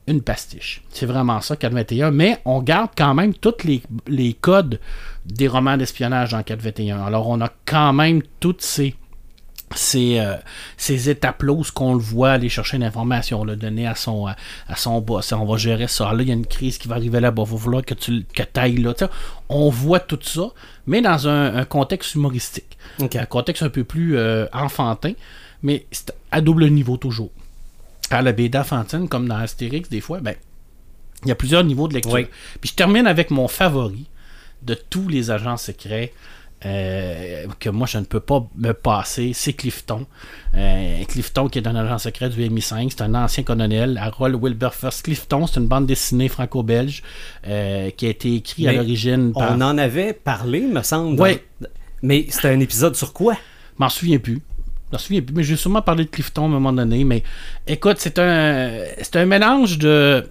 une pastiche. C'est vraiment ça, 421. Mais on garde quand même tous les, les codes des romans d'espionnage dans 421. Alors, on a quand même toutes ces ces, euh, ces étapes-là où qu'on le voit aller chercher l'information, le donner à son, à, à son boss. On va gérer ça. Là, il y a une crise qui va arriver là-bas. Va falloir que tu que ailles là. On voit tout ça, mais dans un, un contexte humoristique. Un contexte un peu plus euh, enfantin, mais c'est à double niveau toujours. À la BD enfantine, comme dans Astérix, des fois, ben, il y a plusieurs niveaux de lecture. Oui. Puis je termine avec mon favori de tous les agents secrets euh, que moi je ne peux pas me passer, c'est Clifton. Euh, Clifton qui est un agent secret du MI5, c'est un ancien colonel, Harold Wilberforce Clifton, c'est une bande dessinée franco-belge euh, qui a été écrite à l'origine par... On en avait parlé, me semble. Ouais. Mais c'était un épisode sur quoi? Je m'en souviens plus. Je m'en souviens plus, mais j'ai sûrement parlé de Clifton à un moment donné. Mais écoute, c'est un, c'est un mélange de.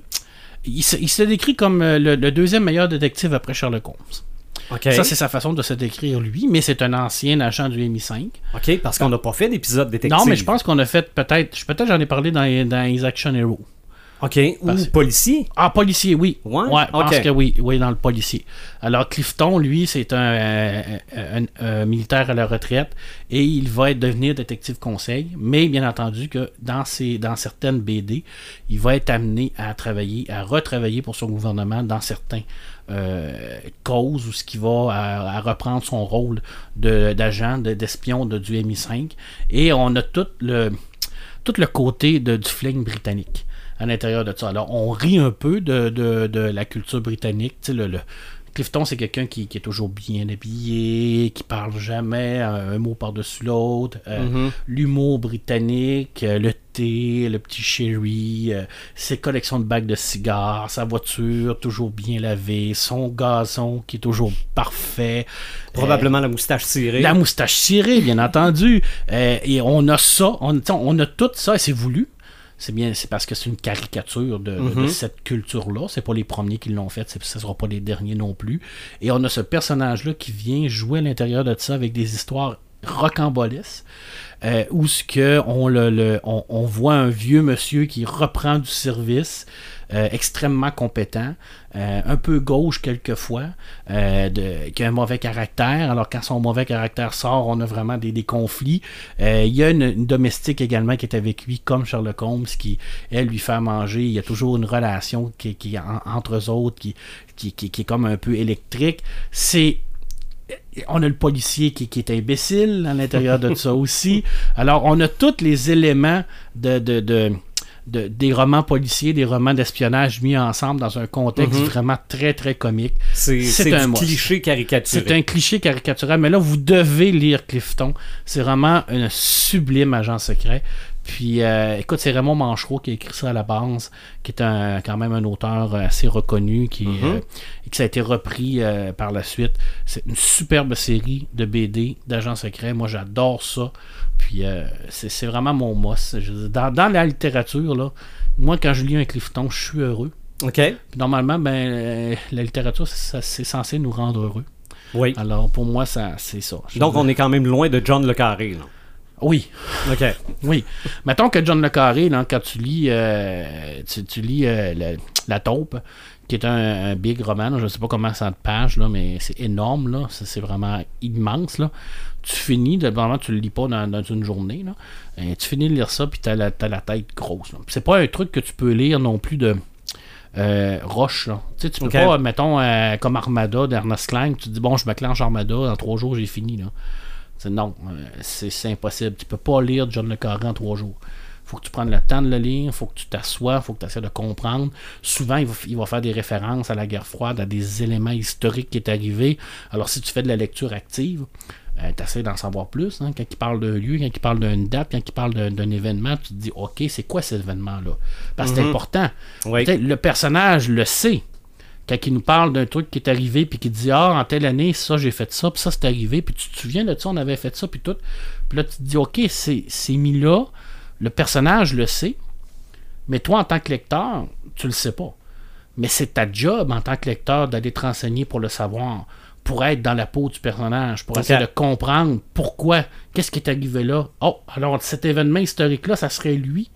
Il se, il se décrit comme euh, le, le deuxième meilleur détective après Sherlock Holmes. Ça, c'est sa façon de se décrire lui, mais c'est un ancien agent du MI5. OK, parce qu'on n'a pas fait d'épisode détective. Non, mais je pense qu'on a fait peut-être. je- Peut-être j'en ai parlé dans, dans les Action Hero. OK. Ou Parce- policier. Ah, policier, oui. Ouais? Ok. que oui, oui, dans le policier. Alors, Clifton, lui, c'est un, euh, un- un militaire à la retraite et il va devenir détective conseil, mais bien entendu que dans, ses, dans certaines BD, il va être amené à travailler, à retravailler pour son gouvernement dans certains euh, causes ou ce qui va à, à reprendre son rôle d'agent, de- d'espion de, du MI5. Et on a tout le, tout le côté de, du flingue britannique à l'intérieur de ça. Alors, on rit un peu de, de- de la culture britannique. Le, le- Clifton, c'est quelqu'un qui, qui est toujours bien habillé, qui parle jamais euh, un mot par-dessus l'autre. Euh, Mhm. L'humour britannique, euh, le thé, le petit sherry, euh, ses collections de bagues de cigares, sa voiture toujours bien lavée, son gazon qui est toujours parfait. Probablement la moustache tirée. La moustache cirée, bien entendu. Et on a ça, on, on a tout ça et c'est voulu. C'est bien, c'est parce que c'est une caricature de, Mhm. cette culture-là. C'est pas les premiers qui l'ont fait, ce sera pas les derniers non plus. Et on a ce personnage-là qui vient jouer à l'intérieur de ça avec des histoires rocambolesques. Euh, où ce que on, le, le- on, on voit un vieux monsieur qui reprend du service, euh, extrêmement compétent, euh, un peu gauche quelquefois, euh, qui a un mauvais caractère. Alors quand son mauvais caractère sort, on a vraiment des, conflits. Il y a une, domestique également qui est avec lui, comme Sherlock Holmes, qui, elle, lui fait manger. Il y a toujours une relation qui, qui en- entre eux autres qui, est comme un peu électrique. C'est on a le policier qui, est imbécile à l'intérieur de ça aussi. Alors, on a tous les éléments de- de- des romans policiers, des romans d'espionnage mis ensemble dans un contexte Mhm. vraiment très, très comique. C'est un cliché caricaturé. C'est un cliché caricatural, mais là, vous devez lire Clifton. C'est vraiment un sublime agent secret. Puis, euh, écoute, c'est Raymond Manchereau qui a écrit ça à la base, qui est un, quand même un auteur assez reconnu, qui, Mhm. euh, et qui ça a été repris euh, par la suite. C'est une superbe série de BD d'agents secrets. Moi, j'adore ça. Puis, euh, c'est vraiment mon dire, dans, dans la littérature, là, moi, quand je lis un Clifton, je suis heureux. OK. Puis normalement, ben, euh, la littérature, c'est censé nous rendre heureux. Oui. Alors, pour moi, ça, c'est ça. Donc, on est quand même loin de John Le Carré. Là. Oui, OK. oui. Mettons que John Le Carré, là, quand tu lis, euh, tu, tu lis euh, la, La Taupe, qui est un, un big roman, là, je ne sais pas comment ça de pages, là, mais c'est énorme, là. C'est, vraiment immense. Là. Tu finis, de, vraiment, tu le lis pas dans, dans une journée. Là. Et tu finis de lire ça, puis tu as la, t'as la tête grosse. C'est pas un truc que tu peux lire non plus de. euh, roche, là. Tu sais, tu peux pas, mettons, euh, comme Armada d'Ernest Klein, tu te dis, bon, je me clenche Armada, dans trois jours, j'ai fini, là. Non, euh, c'est c'est impossible. Tu peux pas lire John Le Carré en trois jours. Faut que tu prennes le temps de le lire, faut que tu t'assoies, faut que tu essaies de comprendre. Souvent, il va, il va faire des références à la guerre froide, à des éléments historiques qui est arrivé. Alors, si tu fais de la lecture active, tu essaies d'en savoir plus. hein. Quand il parle d'un lieu, quand il parle d'une date, quand il parle d'un événement, tu te dis, OK, c'est quoi cet événement-là? Parce que c'est important. Oui. Peut-être le personnage le sait. Quand il nous parle d'un truc qui est arrivé, puis qu'il dit Ah, en telle année, ça, j'ai fait ça, puis ça, c'est arrivé, puis tu te souviens de ça, on avait fait ça, puis tout. Puis là, tu te dis Ok, c'est c'est mis là, le personnage le sait, mais toi, en tant que lecteur, tu le sais pas. Mais c'est ta job en tant que lecteur d'aller te renseigner pour le savoir, pour être dans la peau du personnage, pour essayer de comprendre pourquoi, qu'est-ce qui est arrivé là. Oh, alors cet événement historique-là, ça serait lui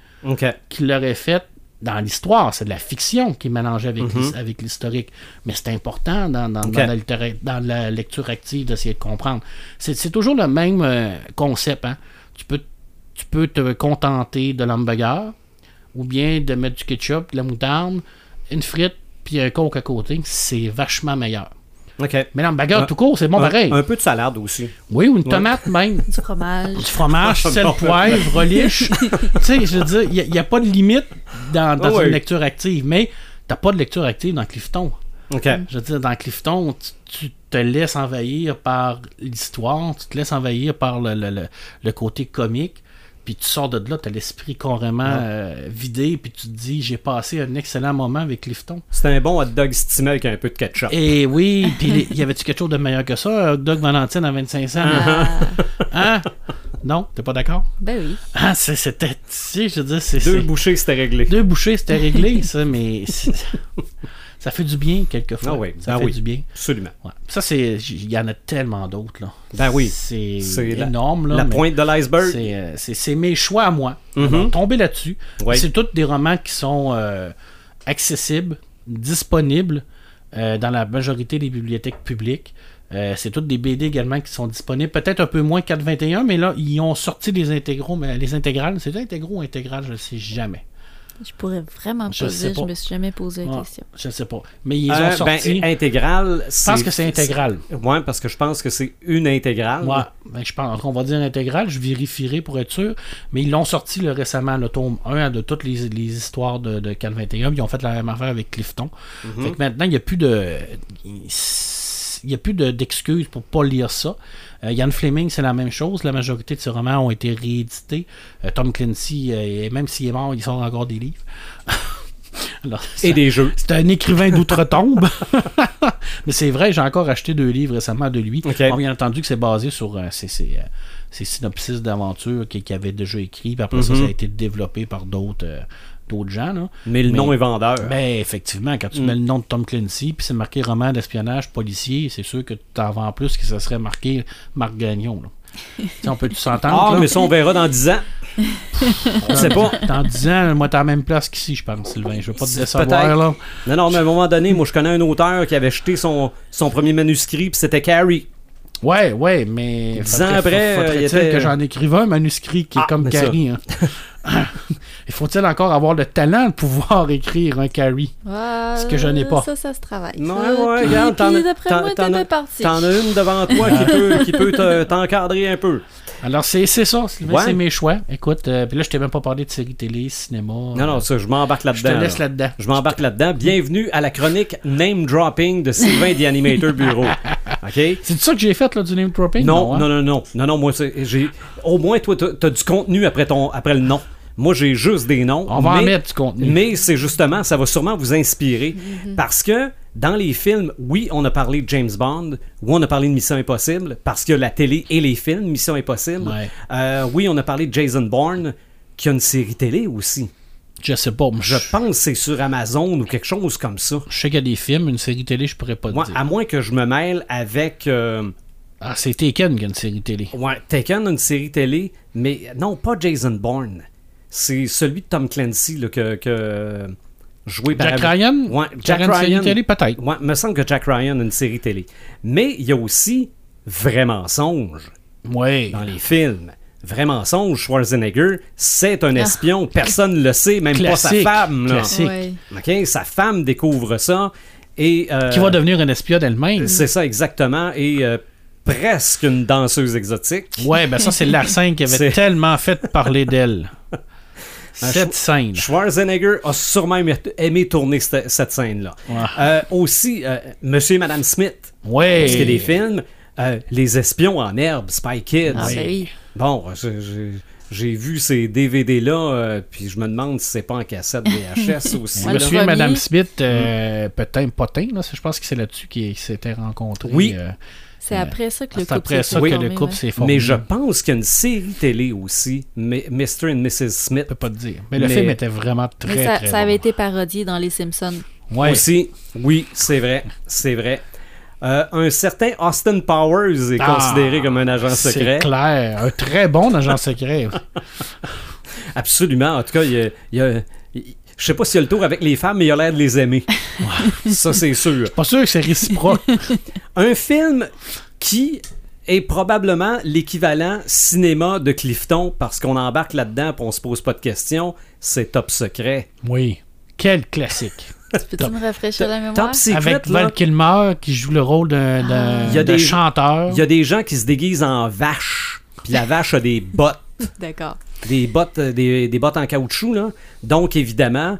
qui l'aurait fait dans l'histoire. C'est de la fiction qui est mélangée avec, Mhm. avec l'historique. Mais c'est important dans, dans- Ok. dans la, littéra- dans la lecture active d'essayer de comprendre. C'est c'est toujours le même euh, concept. hein. Tu, peux, tu peux te contenter de l'hamburger ou bien de mettre du ketchup, de la moutarde, une frite, puis un coke à côté. C'est vachement meilleur. OK. Mais l'hamburger tout court, c'est bon un, pareil. un peu de salade aussi. Oui, ou une tomate même. Du fromage. Du fromage, sel, poivre, relish. tu sais, je veux dire, il n'y a, pas de limite dans, dans Ah oui. une lecture active, mais t'as pas de lecture active dans Clifton. OK. Je veux dire, dans Clifton, tu, tu te laisses envahir par l'histoire, tu te laisses envahir par le, le- le- le côté comique, puis tu sors de là, tu as l'esprit carrément euh, vidé, puis tu te dis, j'ai passé un excellent moment avec Clifton. C'est un bon hot dog stimé avec un peu de ketchup. Et oui, puis y avait-tu quelque chose de meilleur que ça, un hot dog Valentine à 25 cents? Ah, Hein? Non, t'es pas d'accord? ben oui. Ah, c'est- c'était. Tu sais, je veux dire, c'est. Deux c'est- bouchées, c'était réglé. Deux bouchées, c'était réglé, ça, mais. Ça fait du bien, quelquefois. Ah oui, ça ben fait oui. du bien. Absolument. Ouais. Ça, c'est. Il y en a tellement d'autres, là. Ben oui. C'est la- énorme, là. La mais pointe de l'iceberg. C'est euh, c'est- mes choix à moi. Mhm. Alors, tomber là-dessus. Oui. C'est tous des romans qui sont euh, accessibles, disponibles euh, dans la majorité des bibliothèques publiques. Euh, c'est toutes des BD également qui sont disponibles. Peut-être un peu moins 421, mais là, ils ont sorti les intégraux, mais les intégrales, c'est intégraux ou intégrales, je ne sais jamais. Je pourrais vraiment Je pas dire. Je pas. me suis jamais posé la Ah, question. je ne sais pas. Mais ils Euh, ont sorti. ben, intégral. je pense que c'est intégral. Ouais, parce que je pense que c'est une intégrale. Ouais, ben, je pense qu'on va dire intégral, je vérifierai pour être sûr. Mais ils l'ont sorti là, récemment, le tome 1 de toutes les, les histoires de, de Cal 21. Ils ont fait la même affaire avec Clifton. Mhm. Fait que maintenant, il n'y a plus de. Il n'y a plus de- d'excuses pour pas lire ça. Euh, Ian Fleming, c'est la même chose. La majorité de ses romans ont été réédités. Euh, Tom Clancy, euh, même s'il est mort, il sort encore des livres. Alors, Et des jeux. c'est un écrivain d'outre-tombe. Mais c'est vrai, j'ai encore acheté deux livres récemment de lui. Ok. Bon, bien entendu que c'est basé sur euh, ces, ces, euh, synopsis d'aventure qu'il avait déjà écrit. Puis après ça, Mhm. ça a été développé par d'autres euh, d'autres gens. Là. Mais le Mais- nom est vendeur. Ben, effectivement, quand tu Mm. mets le nom de Tom Clancy, puis c'est marqué roman d'espionnage policier, c'est sûr que tu t'en vends plus que ça serait marqué Marc Gagnon. Là. On peut s'entendre. ah, mais ça, on verra dans 10 ans. On sait pas. Dans 10 ans, moi, t'es à la même place qu'ici, je pense, Sylvain. Je veux pas te décevoir, là. Non, non, mais à un moment donné, moi, je connais un auteur qui avait jeté son, son premier manuscrit, puis c'était Carrie. Ouais, ouais, mais. Dix faudrait- ans après, il était- que j'en écrive un manuscrit qui est Ah, comme mais ça. Carrie. Hein. Il faut-il encore avoir le talent de pouvoir écrire un Carrie? Ce que je n'ai pas. Ça, ça se travaille. Ça. ouais, regarde, t'en as- une devant toi qui peut, qui peut te- t'encadrer un peu. Alors, c'est ça, Sylvain, Ouais. c'est mes choix. Écoute, euh, puis là, je t'ai même pas parlé de séries télé, cinéma. Non, non, ça, je m'embarque Je te là-dedans. laisse là. là-dedans. Je m'embarque là-dedans. Bienvenue à la chronique Name Dropping de Sylvain The Animator Bureau. OK? C'est ça que j'ai fait, là, du name dropping? Non, hein? non, non, non. Non, non, moi, j'ai. Au moins, toi, t'as t'as du contenu après, ton, après le nom. Moi, j'ai juste des noms. On va en mais- mettre du contenu. Mais c'est justement, ça va sûrement vous inspirer. Parce que dans les films, oui, on a parlé de James Bond, oui, on a parlé de Mission Impossible, parce que la télé et les films, Mission Impossible. Ouais. Euh, oui, on a parlé de Jason Bourne, qui a une série télé aussi. Je sais pas. Je Je, pense que c'est sur Amazon ou quelque chose comme ça. je sais qu'il y a des films, une série télé, je pourrais pas dire. à moins que je me mêle avec euh, Ah, c'est Taken qui a une série télé. ouais, Taken, une série télé, mais non, pas Jason Bourne. C'est celui de Tom Clancy là, que, que joué par Jack Ryan? Ouais, Jack aurait une série Ryan. télé, peut-être. Ouais, me semble que Jack Ryan a une série télé. Mais il y a aussi Vrai mensonge Oui. dans les films. Vrai mensonge, Schwarzenegger, c'est un espion. Personne ne le sait, même pas sa femme. là. classique. Ouais. OK? Sa femme découvre ça. Et, euh, Qui va devenir une espionne elle-même. C'est ça, exactement. Et euh, presque une danseuse exotique. Ouais, ben ça, c'est la scène qui avait tellement fait parler d'elle. Cette scène. Schwarzenegger a sûrement aimé, aimé tourner cette, cette scène-là. Ouais. Euh, aussi, euh, Monsieur et Madame Smith. Ouais. Parce qu'il y a des films. euh, les espions en herbe, Spy Kids. Ah, ben oui. Bon, j'ai- vu ces DVD-là, euh, puis je me demande si c'est pas en cassette VHS aussi. Là. Monsieur et. Madame Smith, euh, peut-être Potin, là, je pense que c'est là-dessus qu'ils s'étaient rencontrés. Oui. C'est après ça que le c'est couple après s'est ça que formé, le couple ouais. s'est formé. Mais je pense qu'il y a une série télé aussi, M- Mr. and Mrs. Smith. Je peux pas te dire. Mais le Mais- film était vraiment très, Mais ça, très ça avait bon. été parodié dans Les Simpsons. Ouais. Aussi, oui, c'est vrai, c'est vrai. Euh, un certain Austin Powers est Ah, considéré comme un agent secret. C'est clair. Un très bon agent secret. Absolument. En tout cas, il y a, il y a- il- je sais pas s'il y a le tour avec les femmes, mais il a l'air de les aimer. Ça, c'est sûr. pas sûr que c'est réciproque. Un film qui est probablement l'équivalent cinéma de Clifton, parce qu'on embarque là-dedans et on se pose pas de questions, c'est Top Secret. oui. Quel classique. Peux-tu me rafraîchir la mémoire? Top Secret, Avec là, Val Kilmer qui joue le rôle d'un d'un- Il y a d'un des- chanteur. il y a des gens qui se déguisent en vache, puis la vache a des bottes. D'accord. Des bottes, euh, des, des bottes en caoutchouc. Là. Donc, évidemment,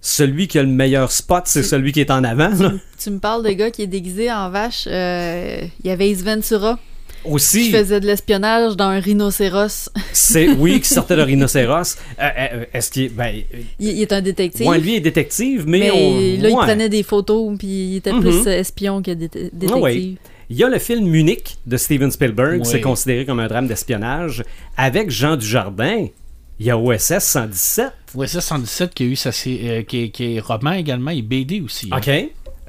celui qui a le meilleur spot, c'est celui qui est en avant. là. Tu me parles de gars qui est déguisé en vache. euh, Il y avait Ace Ventura qui Aussi, faisait de l'espionnage dans un rhinocéros. c'est oui, qui sortait de rhinocéros. Euh, euh, Est-ce qu'il. Ben, Il, il est un détective. moi, lui est détective, mais, mais on. là, il prenait des photos, puis il était Mhm. plus espion que dé- détective. Ah ouais. Il y a le film Munich de Steven Spielberg, Oui. c'est considéré comme un drame d'espionnage. Avec Jean Dujardin, il y a OSS 117. Ouais, c'est 117 qui a eu sa euh, qui, est, qui est roman également et BD aussi. hein. OK.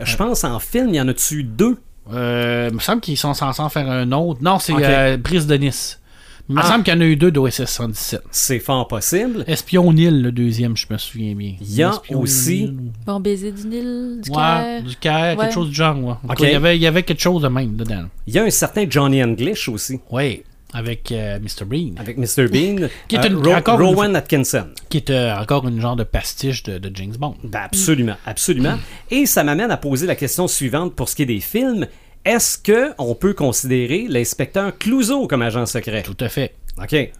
Je pense en film, il y en a-tu deux? Euh, il me semble qu'ils sont censés en faire un autre. Non, c'est Ok. euh, Brise de Nice. Il me Ah. semble qu'il y en a eu deux d'OSS 117. C'est fort possible. Espion Nil, le deuxième, je me souviens bien. Il y a Espion aussi- Nil. Bon baiser du Nil, du Ouais, Caire. du Caire, Ouais. quelque chose du genre. Ouais. En cas, il, y avait, il y avait quelque chose de même dedans. Il y a un certain Johnny English aussi. Oui, avec euh, Mr. Bean, avec Mr. Bean. Qui est Euh, une- Ro- une Rowan Atkinson. qui est euh, encore une genre de pastiche de, de James Bond. Ben, absolument, absolument. Et ça m'amène à poser la question suivante pour ce qui est des films. Est-ce que on peut considérer l'inspecteur Clouseau comme agent secret? Tout à fait. OK.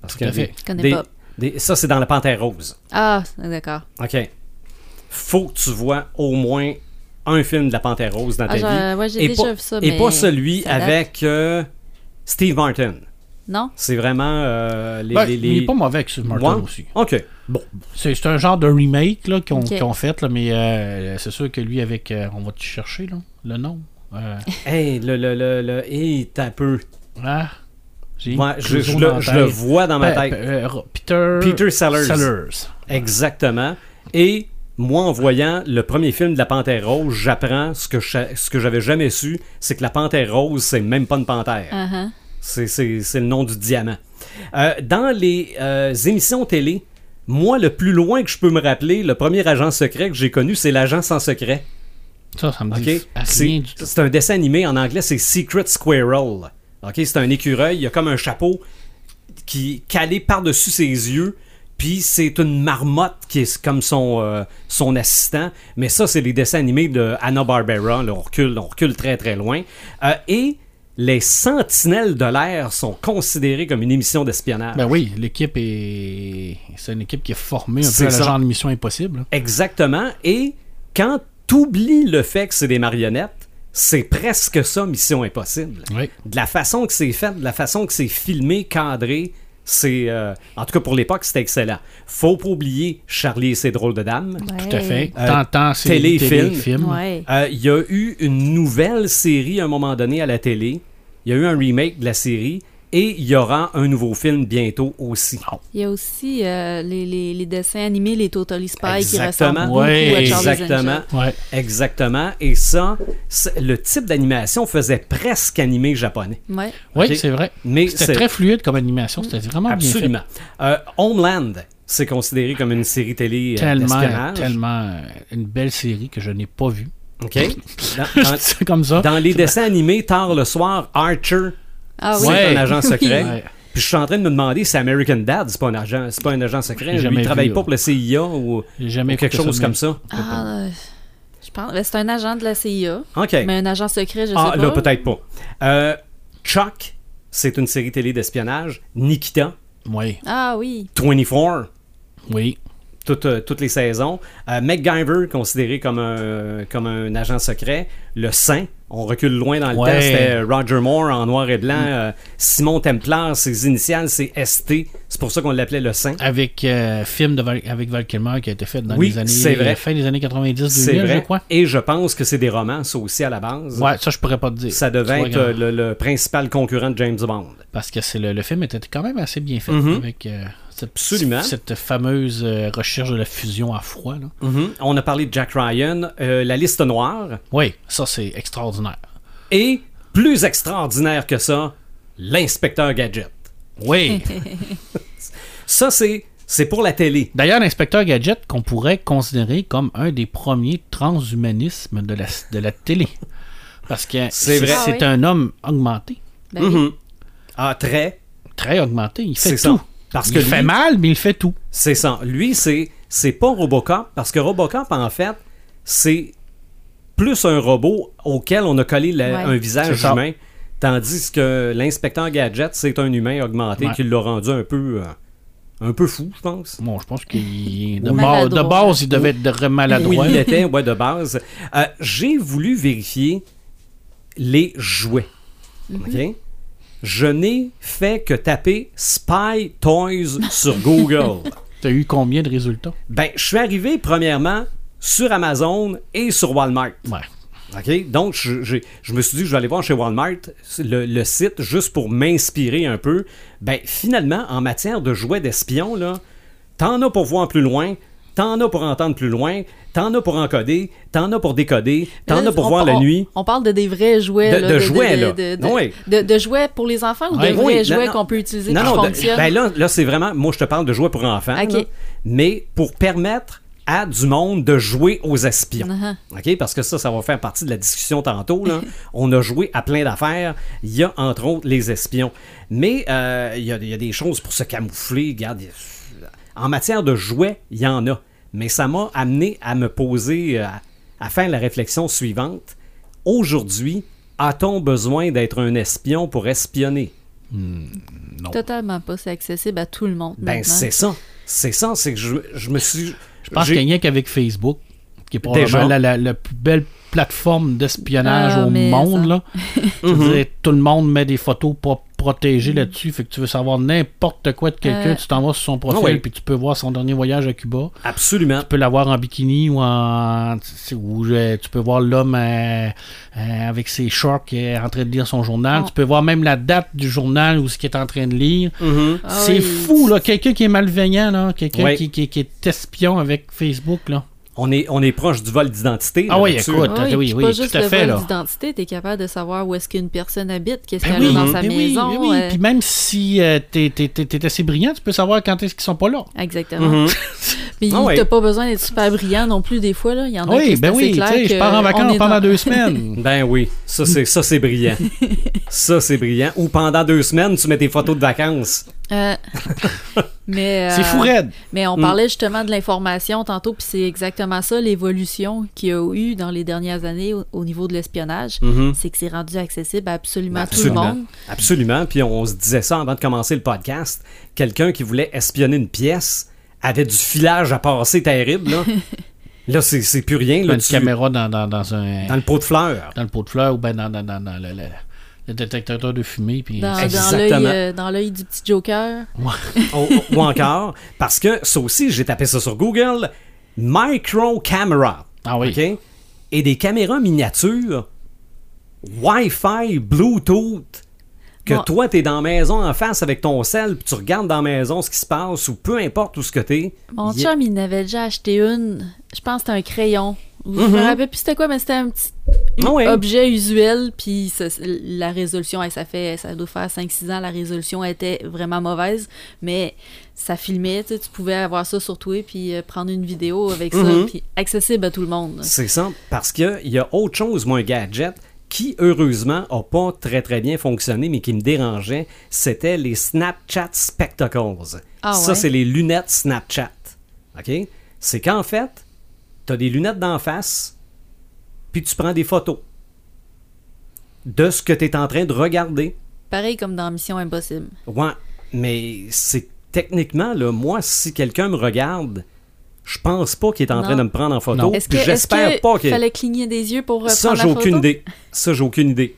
Parce Tout à fait. Je connais des- pas. des- ça, c'est dans la Panthère Rose. Ah, d'accord. OK. Faut que tu vois au moins un film de la Panthère Rose dans ta Ah, vie. ouais, j'ai et déjà pas, vu ça, Et mais pas celui avec euh, Steve Martin. Non? C'est vraiment euh, les, Ben, les- Il est pas mauvais avec Steve Martin Ouais. aussi. OK. Bon. C'est c'est un genre de remake ont fait, là, mais euh, c'est sûr que lui, avec. euh, on va te chercher là, le nom. Hey, le, le, le, le, hey, t'as peu. ah, j'ai Ouais, je, je le, je vois dans ma tête. euh, Peter, Peter Sellers. Sellers. Exactement. Et moi, en voyant le premier film de la Panthère Rose, j'apprends ce que je- ce que j'avais jamais su, c'est que la Panthère Rose, c'est même pas une panthère. C'est- C'est c'est le nom du diamant. Euh, dans les euh, émissions télé, moi, le plus loin que je peux me rappeler, le premier agent secret que j'ai connu, c'est l'agent sans secret. Ça, ça me OK? dit rien C'est du tout. c'est un dessin animé en anglais, c'est Secret Squirrel. OK? C'est un écureuil, il y a comme un chapeau qui est calé par-dessus ses yeux. Puis c'est une marmotte qui est comme son, euh, son assistant. Mais ça, c'est les dessins animés de Hanna-Barbera. Là, on recule, on recule très très loin. Euh, et les Sentinelles de l'air sont considérés comme une émission d'espionnage. Ben oui, l'équipe est. C'est une équipe qui est formée un peu à la ça. genre de mission impossible. Exactement. Et quand t'oublies le fait que c'est des marionnettes, c'est presque ça, Mission Impossible. Oui. De la façon que c'est fait, de la façon que c'est filmé, cadré, c'est... euh, en tout cas, pour l'époque, c'était excellent. Faut pas oublier Charlie et ses drôles de dames. Tout à fait. Euh, tant, tant c'est téléfilm. Ouais. Euh, Il y a eu une nouvelle série à un moment donné à la télé. Il y a eu un remake de la série Et il y aura un nouveau film bientôt aussi. Il y a aussi euh, les, les- les dessins animés, les Totally Spy, qui ressemblent beaucoup Ouais, à Charlie's Exactement. Ouais. Exactement. Et ça, le type d'animation faisait presque animé japonais. Ouais. Oui, Ok. c'est vrai. Mais C'était c'est- très fluide comme animation. C'était vraiment Absolument. Euh, Homeland, c'est considéré comme une série télé bien euh, fait. Tellement, tellement euh, une belle série que je n'ai pas vue. OK? Dans, dans- c'est comme ça. dans les dessins animés, tard le soir, Archer, Ah c'est oui. Ouais. un agent secret. Ouais. Puis je suis en train de me demander si American Dad, c'est pas un agent, c'est pas un agent secret. Lui, jamais il travaille vu, pas pour le CIA ou, J'ai jamais ou quelque chose comme ça. Ah, euh, je pense. ben, C'est un agent de la CIA, OK. mais un agent secret, je ah, sais pas. là, peut-être pas. Euh, Chuck, c'est une série télé d'espionnage. Nikita, Oui, Ah oui. 24, oui. Toutes, euh, toutes les saisons. Euh, MacGyver, considéré comme un, comme un agent secret. Le Saint, on recule loin dans le Ouais. temps, c'était Roger Moore en noir et blanc. Euh, Simon Templar, ses initiales, c'est ST. C'est pour ça qu'on l'appelait le Saint. Avec euh, film de Val- avec Val Kilmer qui a été fait dans Oui, les années c'est vrai. fin des années 90 C'est 2000 je vrai. crois. Et je pense que c'est des romans, ça aussi, à la base. Ouais, ça je pourrais pas te dire. Ça devait être euh, le, le principal concurrent de James Bond. parce que c'est le, le film était quand même assez bien fait Mhm. avec euh, Absolument. cette fameuse euh, recherche de la fusion à froid là. Mhm. On a parlé de Jack Ryan, euh, La liste noire. Oui, ça c'est extraordinaire. Et, plus extraordinaire que ça, L'inspecteur Gadget. Oui. Ça, c'est, c'est pour la télé. D'ailleurs, l'inspecteur Gadget qu'on pourrait considérer comme un des premiers transhumanismes de la, de la télé. Parce que C'est vrai. Ah c'est oui. un homme augmenté, Ben oui. Mhm. Ah, très. très augmenté. Il fait C'est ça. Parce il que fait lui- mal, mais il fait tout. C'est ça. Lui, c'est, c'est pas Robocop, parce que Robocop, en fait, c'est plus un robot auquel on a collé la- Ouais. un visage humain. Tandis que l'inspecteur Gadget, c'est un humain augmenté Ouais. qui l'a rendu un peu, euh, un peu fou, je pense. Bon, je pense qu'il de, base, de maladroit. base, il devait être maladroit. Oui, il était, ouais, de base. Euh, J'ai voulu vérifier les jouets. OK? Je n'ai fait que taper Spy Toys sur Google. T'as eu combien de résultats? ben, je suis arrivé premièrement sur Amazon et sur Walmart. Ouais. OK? Donc, je, je me suis dit, je vais aller voir chez Walmart le, le site juste pour m'inspirer un peu. Ben, finalement, en matière de jouets d'espion, là, t'en as pour voir plus loin, t'en as pour entendre plus loin, t'en as pour encoder, t'en as pour décoder, t'en Là, as pour on- voir la nuit. On parle de des vrais jouets. De- là, de jouets, là. De, de- Oui. de- de jouets pour les enfants ou Ouais. de vrais Oui, jouets qu'on peut utiliser Non, non, de- fonctionnent? ben là, là c'est vraiment, moi je te parle de jouets pour enfants, là, mais pour permettre à du monde de jouer aux espions. Uh-huh. OK? Parce que ça, ça va faire partie de la discussion tantôt. Là. On a joué à plein d'affaires. Il y a entre autres les espions. Mais euh, il, y a, il y a des choses pour se camoufler. Regarde, en matière de jouets, il y en a. Mais ça m'a amené à me poser, euh, à, à faire la réflexion suivante. Aujourd'hui, a-t-on besoin d'être un espion pour espionner? Non. Totalement pas. C'est accessible à tout le monde. Ben, c'est ça. C'est ça. C'est que je, je me suis. Je pense qu'il n'y a qu'avec Facebook, qui est probablement la, la- la plus belle plateforme d'espionnage Ah, au monde. Là. Je veux Mhm. dire, tout le monde met des photos pas protégées là-dessus. Fait que tu veux savoir n'importe quoi de quelqu'un, Euh. tu t'en vas sur son profil, Ah oui. puis tu peux voir son dernier voyage à Cuba. Absolument. Tu peux l'avoir en bikini ou en. Ou euh, tu peux voir l'homme euh, euh, avec ses shorts qui est en train de lire son journal. Oh. Tu peux voir même la date du journal ou ce qu'il est en train de lire. Mhm. Ah C'est oui. fou, là. Quelqu'un qui est malveillant, là. Quelqu'un qui, qui- qui est espion avec Facebook, là. On est, on est proche du vol d'identité. Ah oui, écoute. Oui, oui, puis oui, pas tout juste à le fait, vol d'identité, t'es capable de savoir où est-ce qu'une personne habite, qu'est-ce Ben qu'elle a dans oui, sa ben oui, maison. ben oui. euh, Puis même si euh, t'es, t'es- t'es- t'es assez brillant, tu peux savoir quand est-ce qu'ils sont pas là. Exactement. Mhm. Puis Ah ouais. t'as pas besoin d'être super brillant non plus des fois. Là. Il y en a qui Oui, ben assez oui, tu clair sais, je pars en vacances pendant dans- deux semaines. Ben oui, ça c'est ça c'est brillant. ça c'est brillant. Ou pendant deux semaines, tu mets tes photos de vacances. Euh, mais, C'est euh, fou raide. Mais on Mm. parlait justement de l'information tantôt, puis c'est exactement ça, l'évolution qu'il y a eu dans les dernières années au, au niveau de l'espionnage. Mhm. C'est que c'est rendu accessible à absolument, Absolument. tout le monde. Absolument. Puis on se disait ça avant de commencer le podcast. Quelqu'un qui voulait espionner une pièce avait du filage à passer terrible. Là, là c'est, c'est plus rien. Là, Une tu- caméra dans, dans, dans un. Dans le pot de fleurs. dans le pot de fleurs ou ben dans, dans, dans, dans le, le- le détecteur de fumée. Puis Dans, dans Exactement. l'œil euh, dans l'œil du petit Joker. ou, ou encore, parce que ça aussi, j'ai tapé ça sur Google, micro camera. Ah oui. OK? Et des caméras miniatures, Wi-Fi, Bluetooth. que Bon. toi, t'es dans la maison en face avec ton sel, puis tu regardes dans la maison ce qui se passe, ou peu importe où ce que t'es. Mon il- chum, il n'avait déjà acheté une. Je pense que c'était un crayon. Je me rappelle plus c'était quoi, mais c'était un petit Ah objet usuel. Puis la résolution, hey, ça fait, ça doit faire 5-6 ans, la résolution était vraiment mauvaise. Mais ça filmait, tu sais, tu pouvais avoir ça sur toi, puis euh, prendre une vidéo avec Mhm. ça, puis accessible à tout le monde. C'est ça, parce qu'il y a autre chose, moi, un gadget qui, heureusement, a pas très très bien fonctionné, mais qui me dérangeait, c'était les Snapchat Spectacles. Ah ça, c'est les lunettes Snapchat. OK? C'est qu'en fait, tu as des lunettes d'en face, puis tu prends des photos de ce que tu es en train de regarder. Pareil comme dans Mission Impossible. Ouais, mais c'est techniquement, là, moi, si quelqu'un me regarde, je pense pas qu'il est en Non. train de me prendre en photo. J'espère que pas qu'il fallait cligner des yeux pour euh, ça, j'ai aucune idée. Ça, j'ai aucune idée.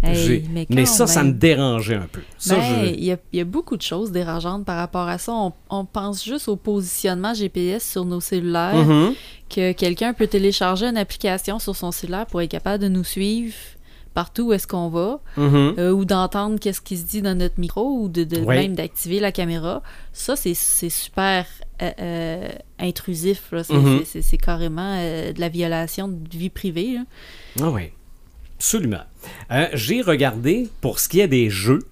Hey, mais ça, ça me dérangeait un peu. Ben, je- il y, a, il y a beaucoup de choses dérangeantes par rapport à ça. On, on pense juste au positionnement GPS sur nos cellulaires, Mhm. Que quelqu'un peut télécharger une application sur son cellulaire pour être capable de nous suivre partout où est-ce qu'on va, Mhm. euh, ou d'entendre qu'est-ce qui se dit dans notre micro, ou de, de- Oui. même d'activer la caméra. Ça, c'est super euh, euh, intrusif. C'est Mhm. c'est- carrément de la violation de vie privée. là. Ah oui, absolument. J'ai regardé pour ce qui est des jeux,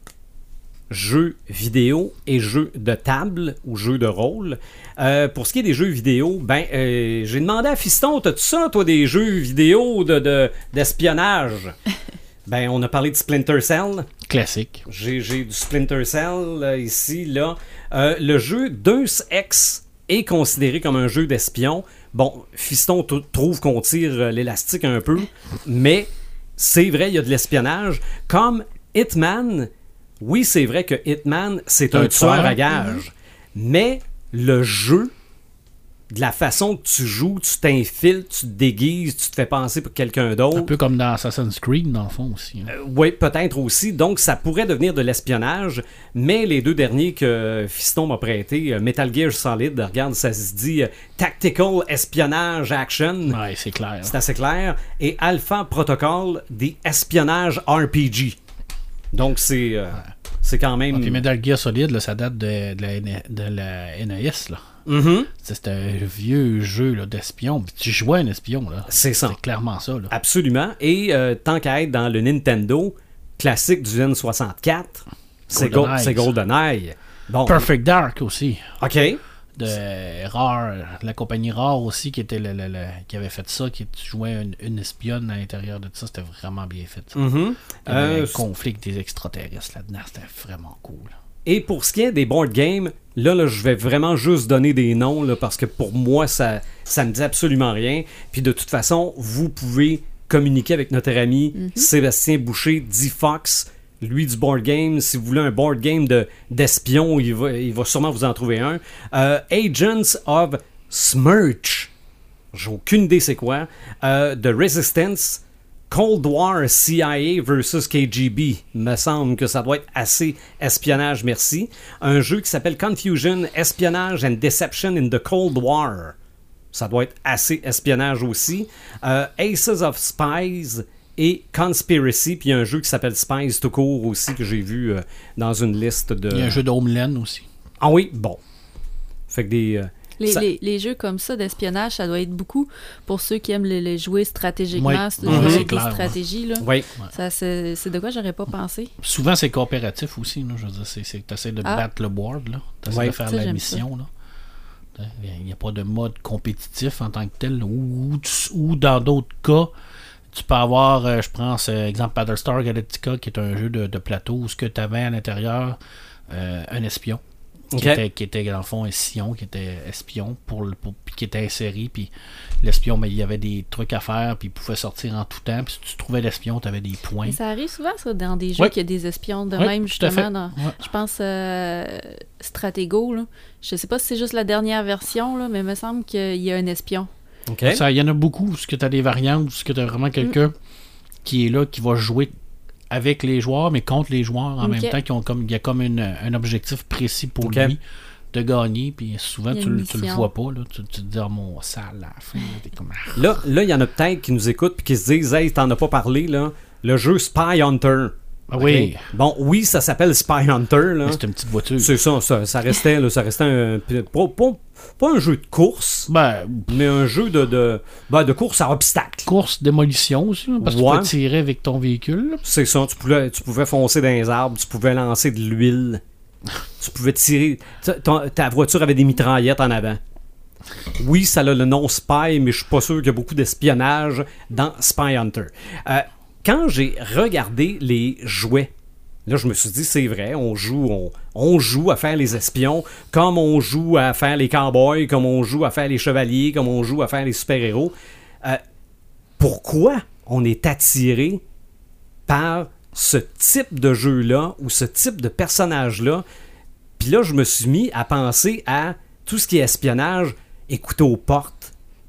jeux vidéo et jeux de table ou jeux de rôle. Euh, pour ce qui est des jeux vidéo, ben euh, j'ai demandé à Fiston, t'as-tu ça, toi, des jeux vidéo de, de- d'espionnage? ben, on a parlé de Splinter Cell. Classique. J'ai, j'ai du Splinter Cell là, ici, là. Euh, le jeu Deus Ex est considéré comme un jeu d'espion. Bon, Fiston t- trouve qu'on tire euh, l'élastique un peu, mais c'est vrai, il y a de l'espionnage. Comme Hitman, oui, c'est vrai que Hitman, c'est un, Un tueur tueur. à gage. Mais le jeu, de la façon que tu joues, tu t'infiltres, tu te déguises, tu te fais passer pour quelqu'un d'autre. Un peu comme dans Assassin's Creed, dans le fond aussi. hein. Oui, peut-être aussi. Donc, ça pourrait devenir de l'espionnage. Mais les deux derniers que Fiston m'a prêté, euh, Metal Gear Solid, regarde, ça se dit euh, Tactical Espionnage Action. Ouais, c'est clair. C'est assez clair. Et Alpha Protocol, des espionnages RPG. Donc, c'est euh, c'est quand même. Ah, Puis Metal Gear Solid, là, ça date de, de la, N- de la NES. Là. Mhm. C'était un vieux jeu d'espion. Tu jouais un espion. là. C'est ça. C'est clairement ça. Là. Absolument. Et euh, tant qu'à être dans le Nintendo classique du N64, c'est Go- GoldenEye, c'est. Bon, Perfect Dark aussi. OK. De Rare, la compagnie Rare aussi qui était le, le- le- qui avait fait ça, qui jouait une, une espionne à l'intérieur de ça. C'était vraiment bien fait. Mhm. Avait Euh, un conflit avec des extraterrestres là-dedans. C'était vraiment cool. Et pour ce qui est des board games, là, là, je vais vraiment juste donner des noms là, parce que pour moi, ça ça me dit absolument rien. Puis de toute façon, vous pouvez communiquer avec notre ami Sébastien Boucher, dit Fox, lui du board game. Si vous voulez un board game de d'espion, il va, il va sûrement vous en trouver un. Euh, Agents of Smirch. J'ai aucune idée c'est quoi. Euh, The Resistance. Cold War CIA versus KGB. Me semble que ça doit être assez espionnage, merci. Un jeu qui s'appelle Confusion, Espionnage and Deception in the Cold War. Ça doit être assez espionnage aussi. Euh, Aces of Spies et Conspiracy. Puis il y a un jeu qui s'appelle Spies tout court aussi que j'ai vu euh, dans une liste de. Il y a un jeu de Homeland aussi. Ah oui, bon. Fait que des. euh, Les, ça- les- les jeux comme ça d'espionnage, ça doit être beaucoup pour ceux qui aiment les, les jouer stratégiquement, Oui. c'est- Mhm. jouer C'est des clair, ouais. stratégies. Là. Oui. Ça, c'est c'est de quoi j'aurais pas pensé. Souvent, c'est coopératif aussi. Là. Je veux dire, c'est, c'est que tu essaies de Ah. battre le board. Tu essaies Ouais. de faire Ça, la mission. Là. Il n'y a pas de mode compétitif en tant que tel. Ou, ou tu- ou dans d'autres cas, tu peux avoir, euh, je prends euh, exemple Battlestar Galactica, qui est un jeu de, de plateau où ce que tu avais à l'intérieur euh, un espion. Qui, était, qui était dans le fond un sillon qui était espion pour, le- pour- puis qui était inséré puis l'espion ben, il y avait des trucs à faire puis il pouvait sortir en tout temps puis si tu trouvais l'espion tu avais des points Mais ça arrive souvent, ça, dans des jeux Ouais. qu'il y a des espions de Ouais, même, justement. Dans, Ouais. Je pense euh, Stratego. Là. Je sais pas si c'est juste la dernière version, là, mais il me semble qu'il y a un espion. Ça, il y en a beaucoup, où ce que tu as des variantes, où ce que tu as vraiment quelqu'un qui est là, qui va jouer avec les joueurs, mais contre les joueurs en même temps, qui ont comme, il y a comme une- un objectif précis pour lui de gagner, puis souvent tu, le- tu le mission. vois pas, là. Tu, tu te dis, oh mon sale, à la fin, là, t'es comme. ah. Là, là, il y en a peut-être qui nous écoutent puis qui se disent Hey, t'en as pas parlé, là. Le jeu Spy Hunter. Ah oui. Bon, oui, ça s'appelle Spy Hunter. C'est une petite voiture. C'est ça, ça, ça restait, là, ça restait un, pas, pas- pas un jeu de course, Ben, mais un jeu de, de, ben, de course à obstacles. course démolition aussi, hein, parce que Ouais. tu peux tirer avec ton véhicule. C'est ça, tu pouvais, tu pouvais foncer dans les arbres, tu pouvais lancer de l'huile, tu pouvais tirer. ta voiture avait des mitraillettes en avant. Oui, ça a le nom Spy, mais je suis pas sûr qu'il y a beaucoup d'espionnage dans Spy Hunter. Euh, quand j'ai regardé les jouets, là, je me suis dit, c'est vrai, on joue, on, joue à faire les espions, comme on joue à faire les cowboys, comme on joue à faire les chevaliers, comme on joue à faire les super-héros. Euh, pourquoi on est attiré par ce type de jeu-là ou ce type de personnage-là? Puis là, je me suis mis à penser à tout ce qui est espionnage, écouter aux portes,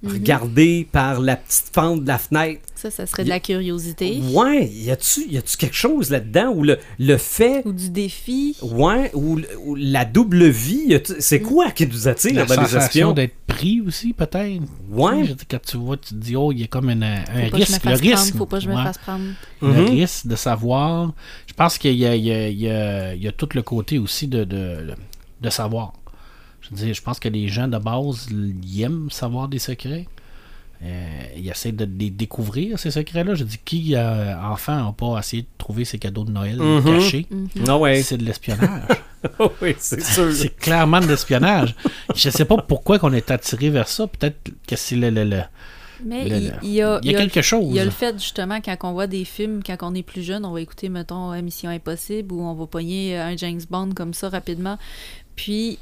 regarder par la petite fente de la fenêtre. Ça, ça serait de la curiosité. Ouais, y a-tu y a-tu quelque chose là-dedans où le, le fait, Ou du défi. ouais, ou, ou la double vie, c'est quoi qui nous attire La dans les sensation espions? d'être pris aussi, peut-être. Ouais. Tu sais, Quand tu vois, tu te dis, oh, il y a comme une- un Faut pas que je me risque. Le risque. prendre. Faut pas que je me ouais. fasse prendre. le Mhm. risque de savoir. Je pense qu'il y a, il y a- il y a- il y a tout le côté aussi de, de, de savoir. Je veux dire, je pense que les gens de base, ils aiment savoir des secrets. Euh, ils essaient de les découvrir, ces secrets-là. Je dis, qui, euh, enfant, n'a pas essayé de trouver ses cadeaux de Noël Mhm. cachés? Ah ouais, C'est de l'espionnage. oui, c'est sûr. c'est clairement de l'espionnage. Je sais pas pourquoi qu'on est attiré vers ça. Peut-être que c'est le, le- le- Mais le- il, le- il y a, il y a quelque chose. Il y a le fait, justement, quand on voit des films, quand on est plus jeune, on va écouter, mettons, euh, Mission Impossible ou on va pogner euh, un James Bond comme ça rapidement. Puis,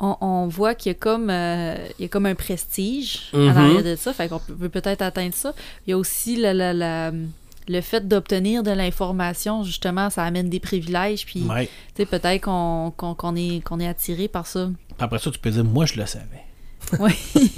on, on voit qu'il y a comme, euh, il y a comme un prestige Mhm. à l'arrière de ça. Fait qu'on peut peut peut-être atteindre ça. Il y a aussi la, la- la- le fait d'obtenir de l'information, justement, ça amène des privilèges. Puis, Ouais. tu sais, peut-être qu'on est, qu'on est attiré par ça. Après ça, tu peux dire, moi, je le savais. Oui.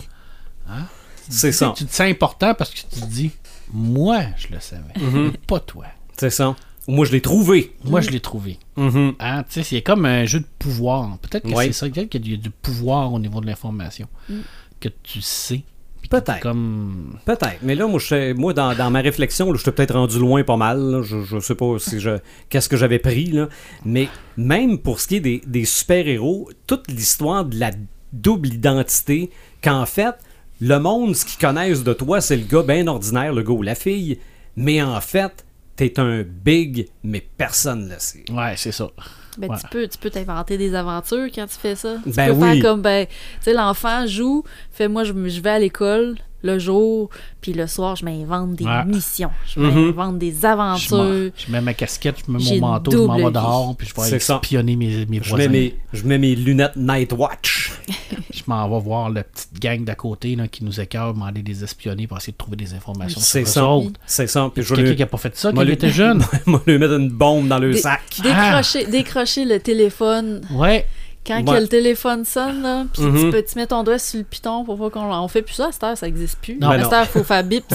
C'est Tu sais, ça. Tu te sens important parce que tu te dis, moi, je le savais. Mhm. Pas toi. C'est ça. Moi, je l'ai trouvé. Moi, je l'ai trouvé. Mhm. Hein, tu sais, c'est comme un jeu de pouvoir. Peut-être que Ouais. c'est ça, peut-être qu'il y a du pouvoir au niveau de l'information. Mm. Que tu sais. Peut-être. Comme... Peut-être. Mais là, moi, je sais- moi dans, dans ma réflexion, là, je suis peut-être rendu loin pas mal. là. Je, je sais pas si je qu'est-ce que j'avais pris. Là. Mais même pour ce qui est des, des super-héros, toute l'histoire de la double identité, qu'en fait, le monde, ce qu'ils connaissent de toi, c'est le gars bien ordinaire, le gars ou la fille. Mais en fait, t'es un big, mais personne ne le sait. Ouais, c'est ça. Ben, Ouais. tu peux tu peux t'inventer des aventures quand tu fais ça. Tu Ben peux oui. faire comme ben tu sais l'enfant joue, fait moi je, me- je vais à l'école le jour, puis le soir je m'invente des Ouais. missions, je Mhm. m'invente des aventures. je mets ma casquette, je mets mon manteau, je m'en vais dehors, puis je vais espionner mes, mes Je voisins. mets, mes, je mets mes lunettes Night Watch. Je m'en vais voir la petite gang d'à côté là, qui nous écœure, demander des espionner pour essayer de trouver des informations C'est ça. C'est ça. Puis je Quelqu'un lui, qui a pas fait ça quand il était jeune? moi, lui mettre une bombe dans le sac. Décrocher, décrocher le téléphone Ouais. Quand Ouais. que le téléphone sonne là, puis Mhm. tu peux tu mets ton doigt sur le piton pour pas qu'on on fait plus ça à cette heure, ça existe plus. Non, à cette heure, faut faire bip.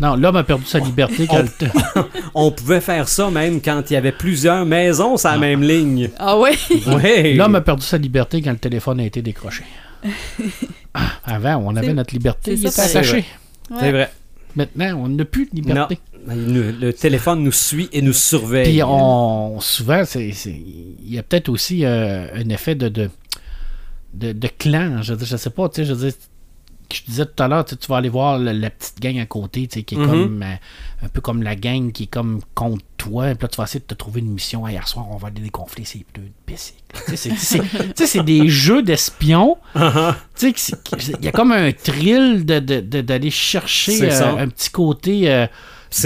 Non, l'homme a perdu sa liberté quand le- On pouvait faire ça même quand il y avait plusieurs maisons sur la même ligne. ah ouais? Ouais. l'homme a perdu sa liberté quand le téléphone a été décroché. Ah, Avant, on avait notre liberté, c'est il ça, était attaché. C'est vrai. Maintenant, on n'a plus de liberté. Nous- le téléphone nous suit et nous surveille. Puis on, souvent, il y a peut-être aussi euh, un effet de, de, de, de clan. Je, je sais pas, tu sais, je veux dire, je disais tout à l'heure, tu sais, tu vas aller voir le- la petite gang à côté, tu sais, qui est Mhm. comme euh, un peu comme la gang qui est comme contre toi. Puis là, tu vas essayer de te trouver une mission. Hier soir, on va aller dégonfler ces pneus de bicycle. Tu sais, c'est- des jeux d'espions. Uh-huh. Tu sais, il y a comme un thrill de, de- de- d'aller chercher euh, un petit côté euh,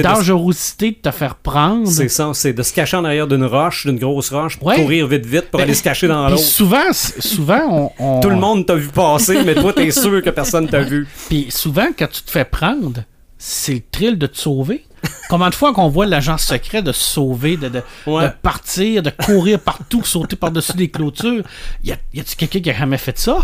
dangerosité de te faire prendre. C'est ça, c'est de se cacher en arrière d'une roche, d'une grosse roche, pour Ouais. courir vite vite pour Ben, aller se cacher dans l'autre. souvent, souvent on, on- Tout le monde t'a vu passer, mais toi, t'es sûr que personne t'a vu. Puis souvent, quand tu te fais prendre, c'est le thrill de te sauver. Combien de fois qu'on voit l'agent secret de se sauver, de, de, Ouais. de partir, de courir partout, sauter par-dessus les clôtures? Y a-tu quelqu'un qui a jamais fait ça?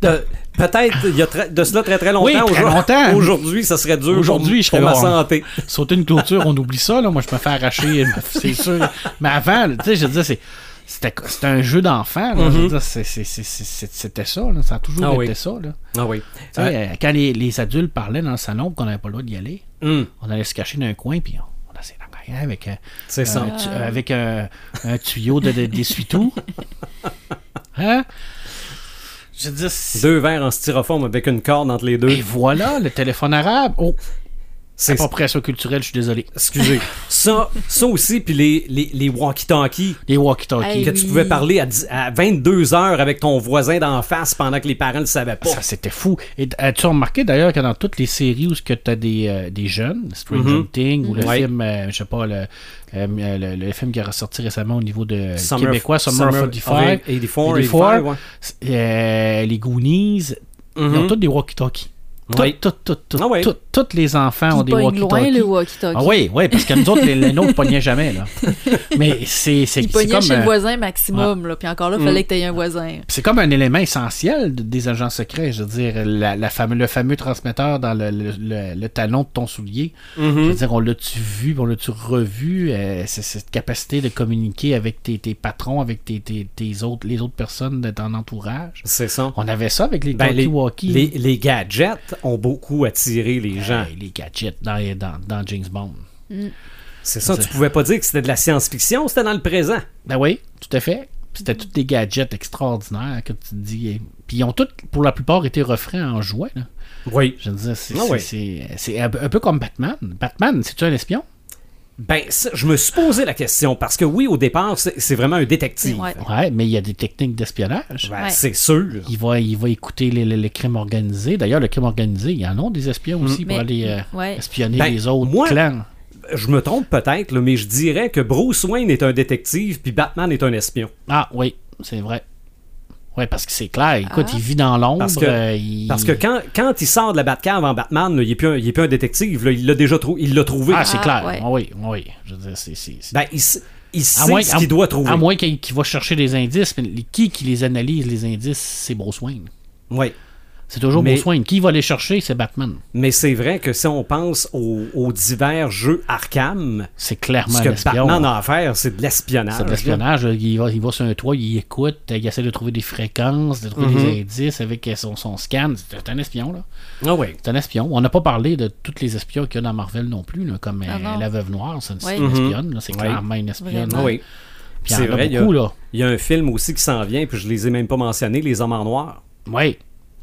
Peut-être, il y a de cela très très longtemps. Oui, très Aujourd'hui- longtemps. Aujourd'hui, ça serait dur Aujourd'hui, je pour ma santé. Sauter une clôture, on oublie ça. Là. Moi, je me fais arracher, c'est sûr. Mais avant, tu sais, je dire, c'est- c'était un jeu d'enfant. c'est- C'était ça. là. Ça a toujours Ah été oui. ça. Là. Ah oui. Euh, quand les, les adultes parlaient dans le salon qu'on n'avait pas le droit d'y aller, Hum. on allait se cacher dans un coin, puis on, on essayait avec, euh, C'est ça. un tu- euh, avec un, un tuyau de, de- d'essuie-tout. Hein? Je Deux verres en styrofoam avec une corde entre les deux. Et voilà, le téléphone arabe. Oh, C'est appropriation culturelle, je suis désolé. Excusez. Ça, ça aussi, puis les, les, les walkie-talkies. Les walkie-talkies. Hey, Que oui. tu pouvais parler à, 10 à 22 heures avec ton voisin d'en face pendant que les parents ne le savaient pas. Ça, c'était fou. Et as-tu remarqué d'ailleurs que dans toutes les séries où tu as des, euh, des jeunes, Stranger Mhm. Things, ou le Ouais. film, euh, je sais pas, le, euh, le, le film qui est ressorti récemment au niveau de Summer- québécois, Summer, of 45, 84, 84, 85, ouais. euh, les Goonies, ils ont Mhm. tous des walkie-talkies. Oui. Tout, tout, tout, tout, Ah ouais. tout- tous les enfants ont des walkie-talkies. le walkie-talkie. Ah oui, oui, parce que nous autres, les, les nôtres ne pognaient jamais. Là. Mais c'est c'est- Il c'est pognait comme, chez euh, le voisin maximum, là, puis encore là, il Mm. fallait que tu aies un voisin. c'est comme un élément essentiel de- des agents secrets. Je veux dire, la, la fameux, le fameux transmetteur dans le, le- le- le talon de ton soulier. Je Mhm. veux dire, on l'a-tu vu, on l'a-tu revu? euh, c'est cette capacité de communiquer avec tes, tes patrons, avec tes, tes- tes autres, les autres personnes de ton entourage. C'est ça. On avait ça avec les Ben, les, talkie-walkie. les, les gadgets ont beaucoup attiré les gens. Hey, les gadgets dans, dans, dans James Bond. C'est ça, tu pouvais pas dire que c'était de la science-fiction, c'était dans le présent. Ben oui, tout à fait. C'était tous des gadgets extraordinaires que tu te dis. eh. Puis ils ont tous, pour la plupart, été refrains en jouet. là. Oui. Je veux dire, c'est Ah c'est- oui. c'est- c'est un, peu- un peu comme Batman. Batman, c'est-tu un espion? Ben, ça, je me suis posé la question parce que oui, au départ, c'est c'est vraiment un détective. Ouais. Ouais, mais il y a des techniques d'espionnage. Ben, Ouais. C'est sûr. Il va, il va écouter les, les- les crimes organisés. D'ailleurs, le crime organisé, il y en a des espions aussi pour Mais- aller euh, ouais. espionner Ben, les autres moi- clans. Je me trompe peut-être, là, mais je dirais que Bruce Wayne est un détective puis Batman est un espion. Ah oui, c'est vrai. Oui, parce que c'est clair. Écoute, Ah. il vit dans l'ombre. Parce que, euh, il- parce que quand, quand il sort de la Batcave en Batman, là, il n'est plus, un- il est plus un détective. là, il l'a déjà trou- il l'a trouvé. Ah, c'est Ah, clair. ouais. Ah oui, oui. Je veux dire, c'est... Ben, il, s- il À sait moins- ce qu'il doit trouver. À moins qu'il qu'il va chercher des indices, mais qui qui les analyse, les indices, c'est Bruce Wayne. Oui. C'est toujours Mais- Bruce Wayne. Qui va les chercher, c'est Batman. Mais c'est vrai que si on pense aux, aux divers jeux Arkham, C'est clairement ce que un espion. Batman a à faire, c'est de l'espionnage. C'est de l'espionnage. Il va, il va sur un toit, il écoute, il essaie de trouver des fréquences, de trouver Mhm. des indices avec son, son scan. C'est un espion, là. Ah oui. C'est un espion. On n'a pas parlé de tous les espions qu'il y a dans Marvel non plus, là, comme Ah euh, non. la Veuve Noire, c'est une Mhm. espionne. C'est clairement une espionne. Ah oui. C'est vrai, il y a- beaucoup, là. Il y a un film aussi qui s'en vient, puis je les ai même pas mentionnés, Les Hommes en Noir. Oui.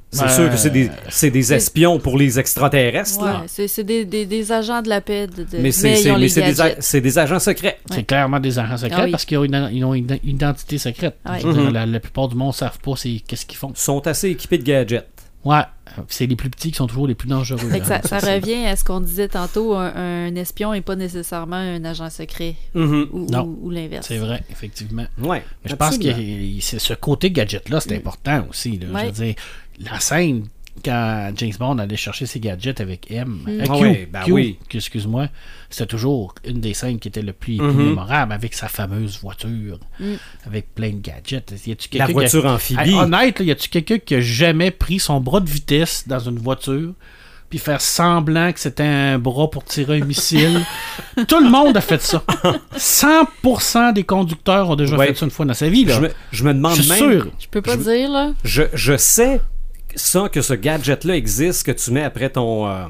C'est Ben, sûr que c'est des, c'est des espions pour les extraterrestres, là. Ouais, c'est c'est des, des, des agents de la paix. De, de- Mais c'est des, a- gadgets. c'est des agents secrets. C'est clairement des agents secrets Ah oui. parce qu'ils ont une, ils ont une identité secrète. Mhm. la, la plupart du monde ne savent pas c'est- qu'est-ce qu'ils font. Ils sont assez équipés de gadgets. Ouais, c'est les plus petits qui sont toujours les plus dangereux. Ça, revient à ce qu'on disait tantôt, un, un espion n'est pas nécessairement un agent secret Mhm. ou, Non. ou- ou l'inverse. C'est vrai, effectivement. Ouais. Mais je pense que ce côté gadget-là, c'est important aussi. là. Je veux dire, la scène, quand James Bond allait chercher ses gadgets avec M, euh, Ah ouais, ben Q, oui. excuse-moi, c'était toujours une des scènes qui était le plus, plus Mhm. mémorable avec sa fameuse voiture, Mm. avec plein de gadgets. Y La voiture amphibie. Hey, honnête, là, y a-tu quelqu'un qui a jamais pris son bras de vitesse dans une voiture puis faire semblant que c'était un bras pour tirer un missile? Tout le monde a fait ça. 100% des conducteurs ont déjà Ouais. fait ça une fois dans sa vie. Là. je, me, je me demande Je suis même. sûr. Je peux pas Je- dire, là. Je, je sais ça que ce gadget-là existe que tu mets après ton euh,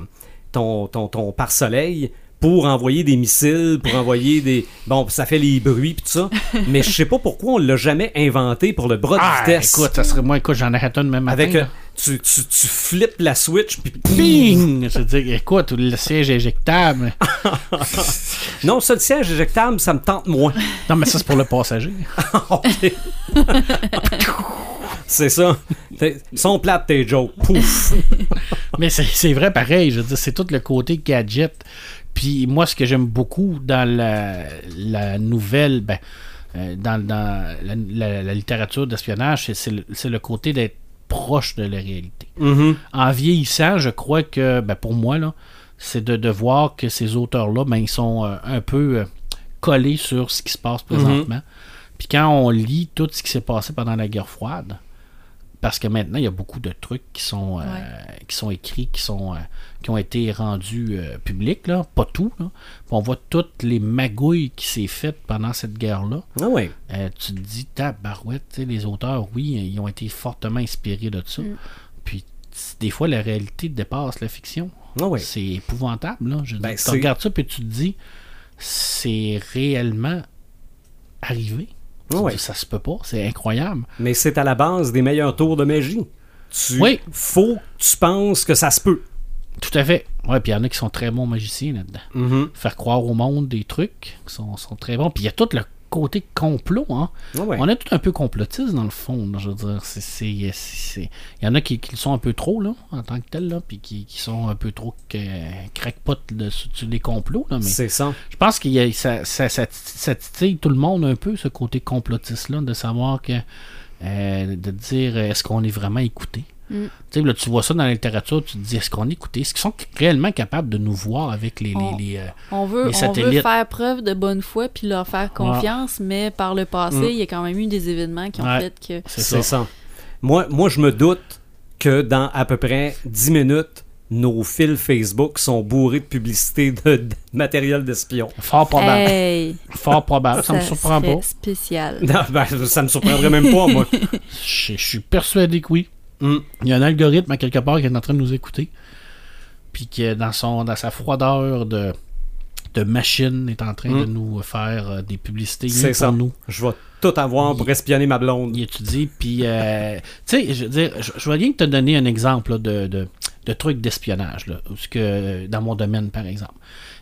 ton, ton, ton pare-soleil pour envoyer des missiles, pour envoyer des bon, ça fait les bruits pis tout ça, mais je sais pas pourquoi on l'a jamais inventé pour le bras de Ah, vitesse. écoute, ça serait moi, écoute, j'en arrête un de même matin. avec euh, tu, tu, tu flippes la switch puis Bing! Je veux dire, écoute, le siège éjectable. non, ça le siège éjectable, ça me tente moins. non, mais ça, c'est pour le passager. Ok. C'est ça. Sont plates tes jokes. Pouf. Mais c'est vrai pareil, je veux dire, c'est tout le côté gadget. Puis moi, ce que j'aime beaucoup dans la, la nouvelle, ben, euh, dans, dans la, la- la littérature d'espionnage, c'est- le, le côté d'être proche de la réalité. Mhm. En vieillissant, je crois que, ben, pour moi, c'est de, de voir que ces auteurs-là, ben, ils sont euh, un peu euh, collés sur ce qui se passe présentement. Puis quand on lit tout ce qui s'est passé pendant la guerre froide, parce que maintenant, il y a beaucoup de trucs qui sont, euh, qui sont écrits, qui, sont, euh, qui ont été rendus euh, publics, là. pas tout. Là. Puis on voit toutes les magouilles qui s'est faites pendant cette guerre-là. Ah ouais. Euh, tu te dis, tabarouette, les auteurs, oui, ils ont été fortement inspirés de ça. Puis t- des fois, la réalité dépasse la fiction. Ah ouais. C'est épouvantable. Là. Je Ben, dire, tu regardes ça, puis tu te dis, c'est réellement arrivé. Ça se peut pas, c'est incroyable. Mais c'est à la base des meilleurs tours de magie. Tu, Oui. Faut que tu penses que ça se peut. Tout à fait. Ouais, puis il y en a qui sont très bons magiciens là-dedans. Mhm. Faire croire au monde des trucs qui sont, sont très bons. Puis il y a tout le côté complot, hein. Ouais. On est tout un peu complotistes dans le fond, là, je veux dire. Il y en a qui, qui le sont un peu trop, là, en tant que tel, là, puis qui, qui sont un peu trop crackpot de, sur sur les complots, là, mais C'est ça. je pense qu'il y a, ça, ça, ça, ça titille tout le monde un peu, ce côté complotiste-là, de savoir que, euh, de dire, est-ce qu'on est vraiment écouté? Mm. Tu sais, là, tu vois ça dans la littérature, tu te dis, est-ce qu'on est écouté? Est-ce qu'ils sont réellement capables de nous voir avec les... les- On- les, euh, On veut, Les on veut satellites? faire preuve de bonne foi puis leur faire confiance, mais par le passé, Mm. il y a quand même eu des événements qui ont Ouais. fait que. c'est ça. ça. Moi, moi, je me doute que dans à peu près 10 minutes, nos fils Facebook sont bourrés de publicité de, de matériel d'espion. Fort probable. Hey, Fort probable. Ça, me surprend pas. spécial. Non, ben, ça me surprendrait même pas, moi. Je, je suis persuadé que oui. Mm. Il y a un algorithme à quelque part qui est en train de nous écouter. Puis que dans, son, dans sa froideur de, de machine est en train Mm. de nous faire euh, des publicités C'est ça. pour nous. Je vais tout avoir pour espionner ma blonde. Il étudie, puis, euh, tu sais, je veux dire, je, je vais bien te donner un exemple là, de, de, de trucs d'espionnage, là, où ce que, dans mon domaine, par exemple,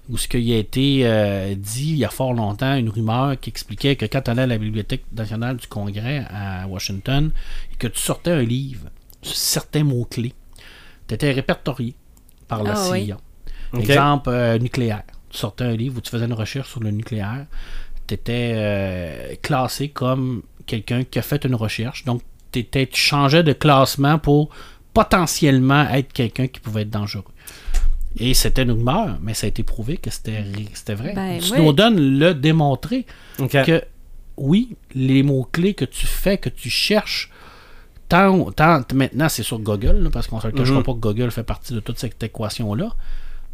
où ce qu'il a été euh, dit il y a fort longtemps, une rumeur qui expliquait que quand tu allais à la Bibliothèque nationale du Congrès à Washington et que tu sortais un livre certains mots-clés, tu étais répertorié par la Ah CIA. oui. Exemple, euh, nucléaire. Tu sortais un livre où tu faisais une recherche sur le nucléaire. Tu étais classé comme quelqu'un qui a fait une recherche. Donc, t'étais- tu changeais de classement pour potentiellement être quelqu'un qui pouvait être dangereux. Et c'était une rumeur, mais ça a été prouvé que c'était vrai. Ben, Snowden l'a démontré que oui, les mots-clés que tu fais, que tu cherches, tant, tant maintenant c'est sur Google, là, parce qu'on ne se le cachera Mhm. pas que Google fait partie de toute cette équation-là.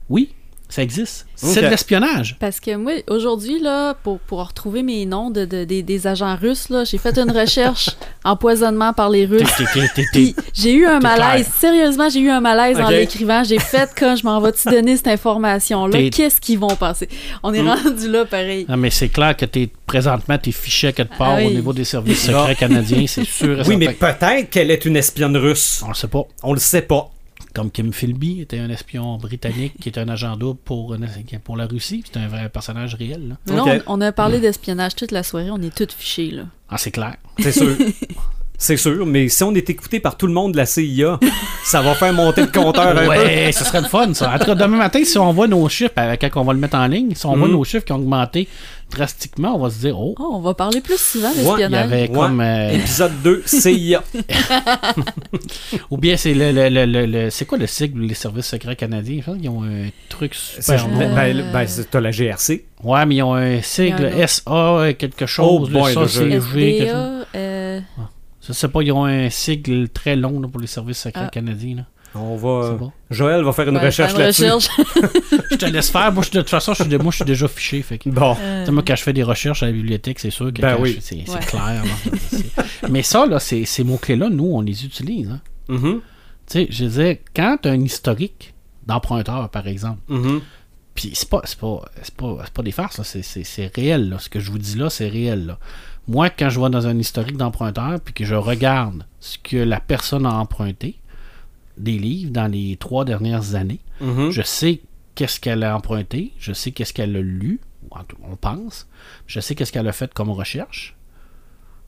Oui, ça existe. C'est de l'espionnage. Parce que moi, aujourd'hui, là, pour, pour retrouver mes noms de, de- des, des agents russes, là, j'ai fait une recherche empoisonnement par les Russes. T'es- t'es- t'es- Puis j'ai eu un malaise. clair. Sérieusement, j'ai eu un malaise en l'écrivant. J'ai fait quand je m'en vais-tu donner cette information-là? T'es- Qu'est-ce qu'ils vont passer? On est Mm. rendu là pareil. Non, mais c'est clair que t'es présentement tes fichiers quelque part Ah oui. au niveau des services secrets canadiens, c'est sûr. Oui, mais peut-être qu'elle est une espionne russe. On le sait pas. On le sait pas. Comme Kim Philby était un espion britannique qui est un agent double pour, pour la Russie. C'est un vrai personnage réel. là. Mais là, on a parlé d'espionnage toute la soirée. On est tous fichés, là. Ah, c'est clair. C'est sûr. C'est sûr, mais si on est écouté par tout le monde de la CIA, ça va faire monter le compteur un peu. Ouais, ce serait le fun, ça. En tout cas, demain matin, si on voit nos chiffres, euh, quand on va le mettre en ligne, si on voit Mhm. nos chiffres qui ont augmenté drastiquement, on va se dire, oh, Oh, on va parler plus souvent Ouais, il y d'espionnage. avait Ouais. comme. euh, Épisode 2, CIA. ou bien c'est le, le, le, le- le- c'est quoi le sigle les services secrets canadiens? Je pense qu'ils ont un truc super ben, ben, ben, c'est- t'as la GRC. Ouais, mais ils ont un sigle. SA quelque chose. Oh boy, ça, là, c'est G, quelque chose. SDA, Je sais pas, ils ont un sigle très long là, pour les services secrets Ah. canadiens. Là. On va. C'est bon. Joël va faire une ouais, recherche là-dessus. Je te laisse faire. Moi, je- de toute façon, je suis, moi, je suis déjà fiché. Fait que- Bon. Euh, Tu sais, moi, quand je fais des recherches à la bibliothèque, c'est sûr que Ben oui. je- c'est c'est Ouais. clair. là. C'est- Mais ça, là, ces, ces mots-clés-là, nous, on les utilise. Hein. Mhm, Tu sais, je disais, quand tu as un historique d'emprunteur, par exemple, mhm. puis c'est pas, c'est pas, c'est pas, c'est pas des farces, là, c'est, c'est- c'est réel. Là. Ce que je vous dis là, c'est réel. Là. Moi, quand je vois dans un historique d'emprunteur, puis que je regarde ce que la personne a emprunté, des livres dans les trois dernières années, Mhm. je sais qu'est-ce qu'elle a emprunté, je sais qu'est-ce qu'elle a lu, ou en tout- on pense, je sais qu'est-ce qu'elle a fait comme recherche.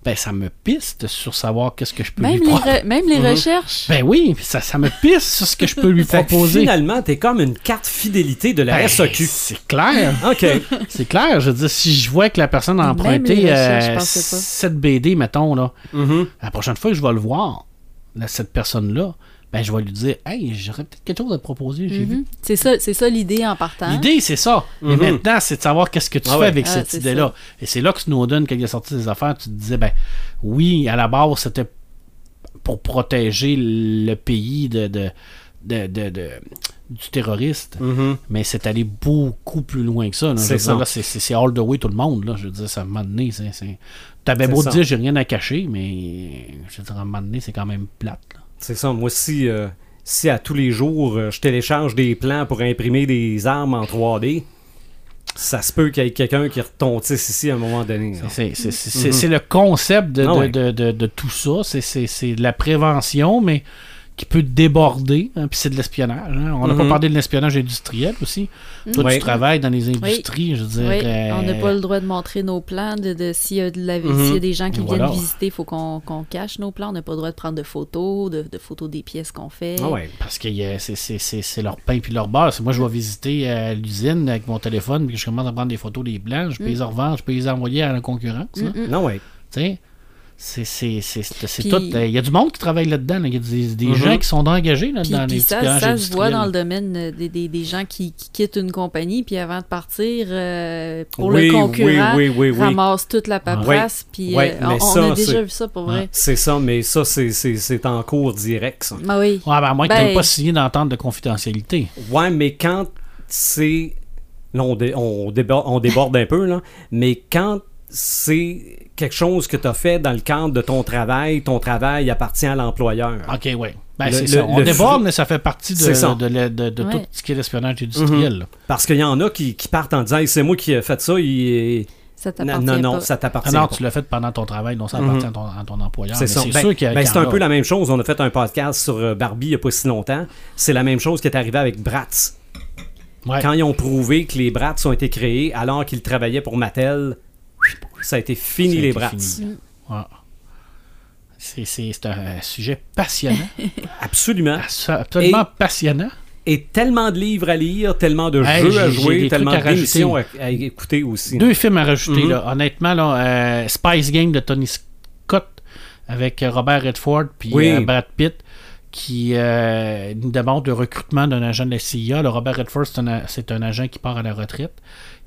Ben, ça me piste sur savoir qu'est-ce que je peux même, lui proposer. même les Mhm. recherches. Ben oui, ça, ça me piste sur ce que je peux lui proposer. finalement, t'es comme une carte fidélité de la Ben, SAQ. C'est clair. OK. C'est clair. Je veux dire, si je vois que la personne a emprunté euh. 7 BD, mettons, là, Mhm. la prochaine fois que je vais le voir, là, cette personne-là, ben, je vais lui dire Hey, j'aurais peut-être quelque chose à te proposer. J'ai vu. Mhm. C'est ça, c'est ça l'idée en partant. L'idée, c'est ça. Mais Mhm. maintenant, c'est de savoir qu'est-ce que tu Ah fais ouais. avec Ah, cette idée-là. Et c'est là que Snowden, quand il a sorti des affaires, tu te disais, ben oui, à la base, c'était pour protéger le pays de, de, de- de- de- du terroriste. Mhm. Mais c'est allé beaucoup plus loin que ça. C'est ça. C'est all the way tout le monde. Là. Je veux dire, ça, moment donné, T'avais beau ça. te dire, j'ai rien à cacher, mais je veux dire, à un moment donné, c'est quand même plate. là. C'est ça. Moi, si, euh, si à tous les jours, euh, je télécharge des plans pour imprimer des armes en 3D, Ça se peut qu'il y ait quelqu'un qui retontisse ici à un moment donné. C'est c'est- c'est- c'est- c'est le concept de, Ah de- ouais. de, de- de tout ça. C'est- C'est c'est de la prévention, mais qui peut déborder. hein, Puis c'est de l'espionnage. hein. On n'a pas Mhm. parlé de l'espionnage industriel aussi. Toi, Ouais. tu travailles dans les industries, je veux dire. Oui, euh, on n'a pas le droit de montrer nos plans. De, de- S'il y, a de la- Mhm. s'il y a des gens qui Voilà. viennent visiter, il faut qu'on cache nos plans. On n'a pas le droit de prendre de photos, de, de photos des pièces qu'on fait. Ah ouais. Parce que euh, c'est- leur pain puis leur beurre. Moi, je vais visiter euh, l'usine avec mon téléphone puis je commence à prendre des photos des blancs. Je peux Mm. les revendre, je peux les envoyer à la concurrence. là. Mm, mm. Non, ouais. Tu sais, c'est c'est- c'est- c'est- c'est Puis- tout. euh, Il y a du monde qui travaille là-dedans. là. Il y a des, des Mhm. gens qui sont engagés là, Puis, dans puis les ça, ça se voit dans le domaine euh, des, des- des gens qui, qui quittent une compagnie, puis avant de partir, euh, pour Oui, le concurrent, oui, oui, oui, oui. ramassent toute la paperasse. Puis euh, mais on, ça, a déjà c'est- vu ça pour vrai. C'est ça, mais ça, c'est- c'est c'est en cours direct, ça. Ah oui. Ouais, ben, à moins que tu Ben- n'aies pas signé d'entente de confidentialité. Ouais, mais quand c'est. Là, on, dé- on déborde, on déborde un peu, là. Mais quand c'est quelque chose que tu as fait dans le cadre de ton travail, ton travail appartient à l'employeur. OK, oui. Ben, Le- c'est le- ça. On déborde, mais ça fait partie de, de, la- de- de Ouais. tout ce qui est l'espionnage industriel. là. Parce qu'il y en a qui, qui partent en disant Hey, c'est moi qui ai fait ça. il- Ça Non, t'appartient non, non, pas. ça Ah t'appartient non, pas. tu l'as fait pendant ton travail, donc ça Mhm. appartient à, ton, à ton employeur. C'est Mais ça. C'est Ben- sûr qu'il y a. ben, c'est un peu la même chose. On a fait un podcast sur euh, Barbie il n'y a pas si longtemps. C'est la même chose qui est arrivé avec Bratz. Ouais. Quand ils ont prouvé que les Bratz ont été créés alors qu'ils travaillaient pour Mattel, ça a été fini les. Ouais. C'est un sujet passionnant, Absolument. absolument passionnant. Et tellement de livres à lire, tellement de Hey, jeux à jouer, tellement d'émissions à, à écouter aussi. Deux films à rajouter, Mhm. là. Honnêtement, là, euh, Spice Game de Tony Scott avec Robert Redford puis Oui. euh, Brad Pitt qui euh, nous demande le recrutement d'un agent de la CIA. Le Robert Redford, c'est un, a- c'est un agent qui part à la retraite.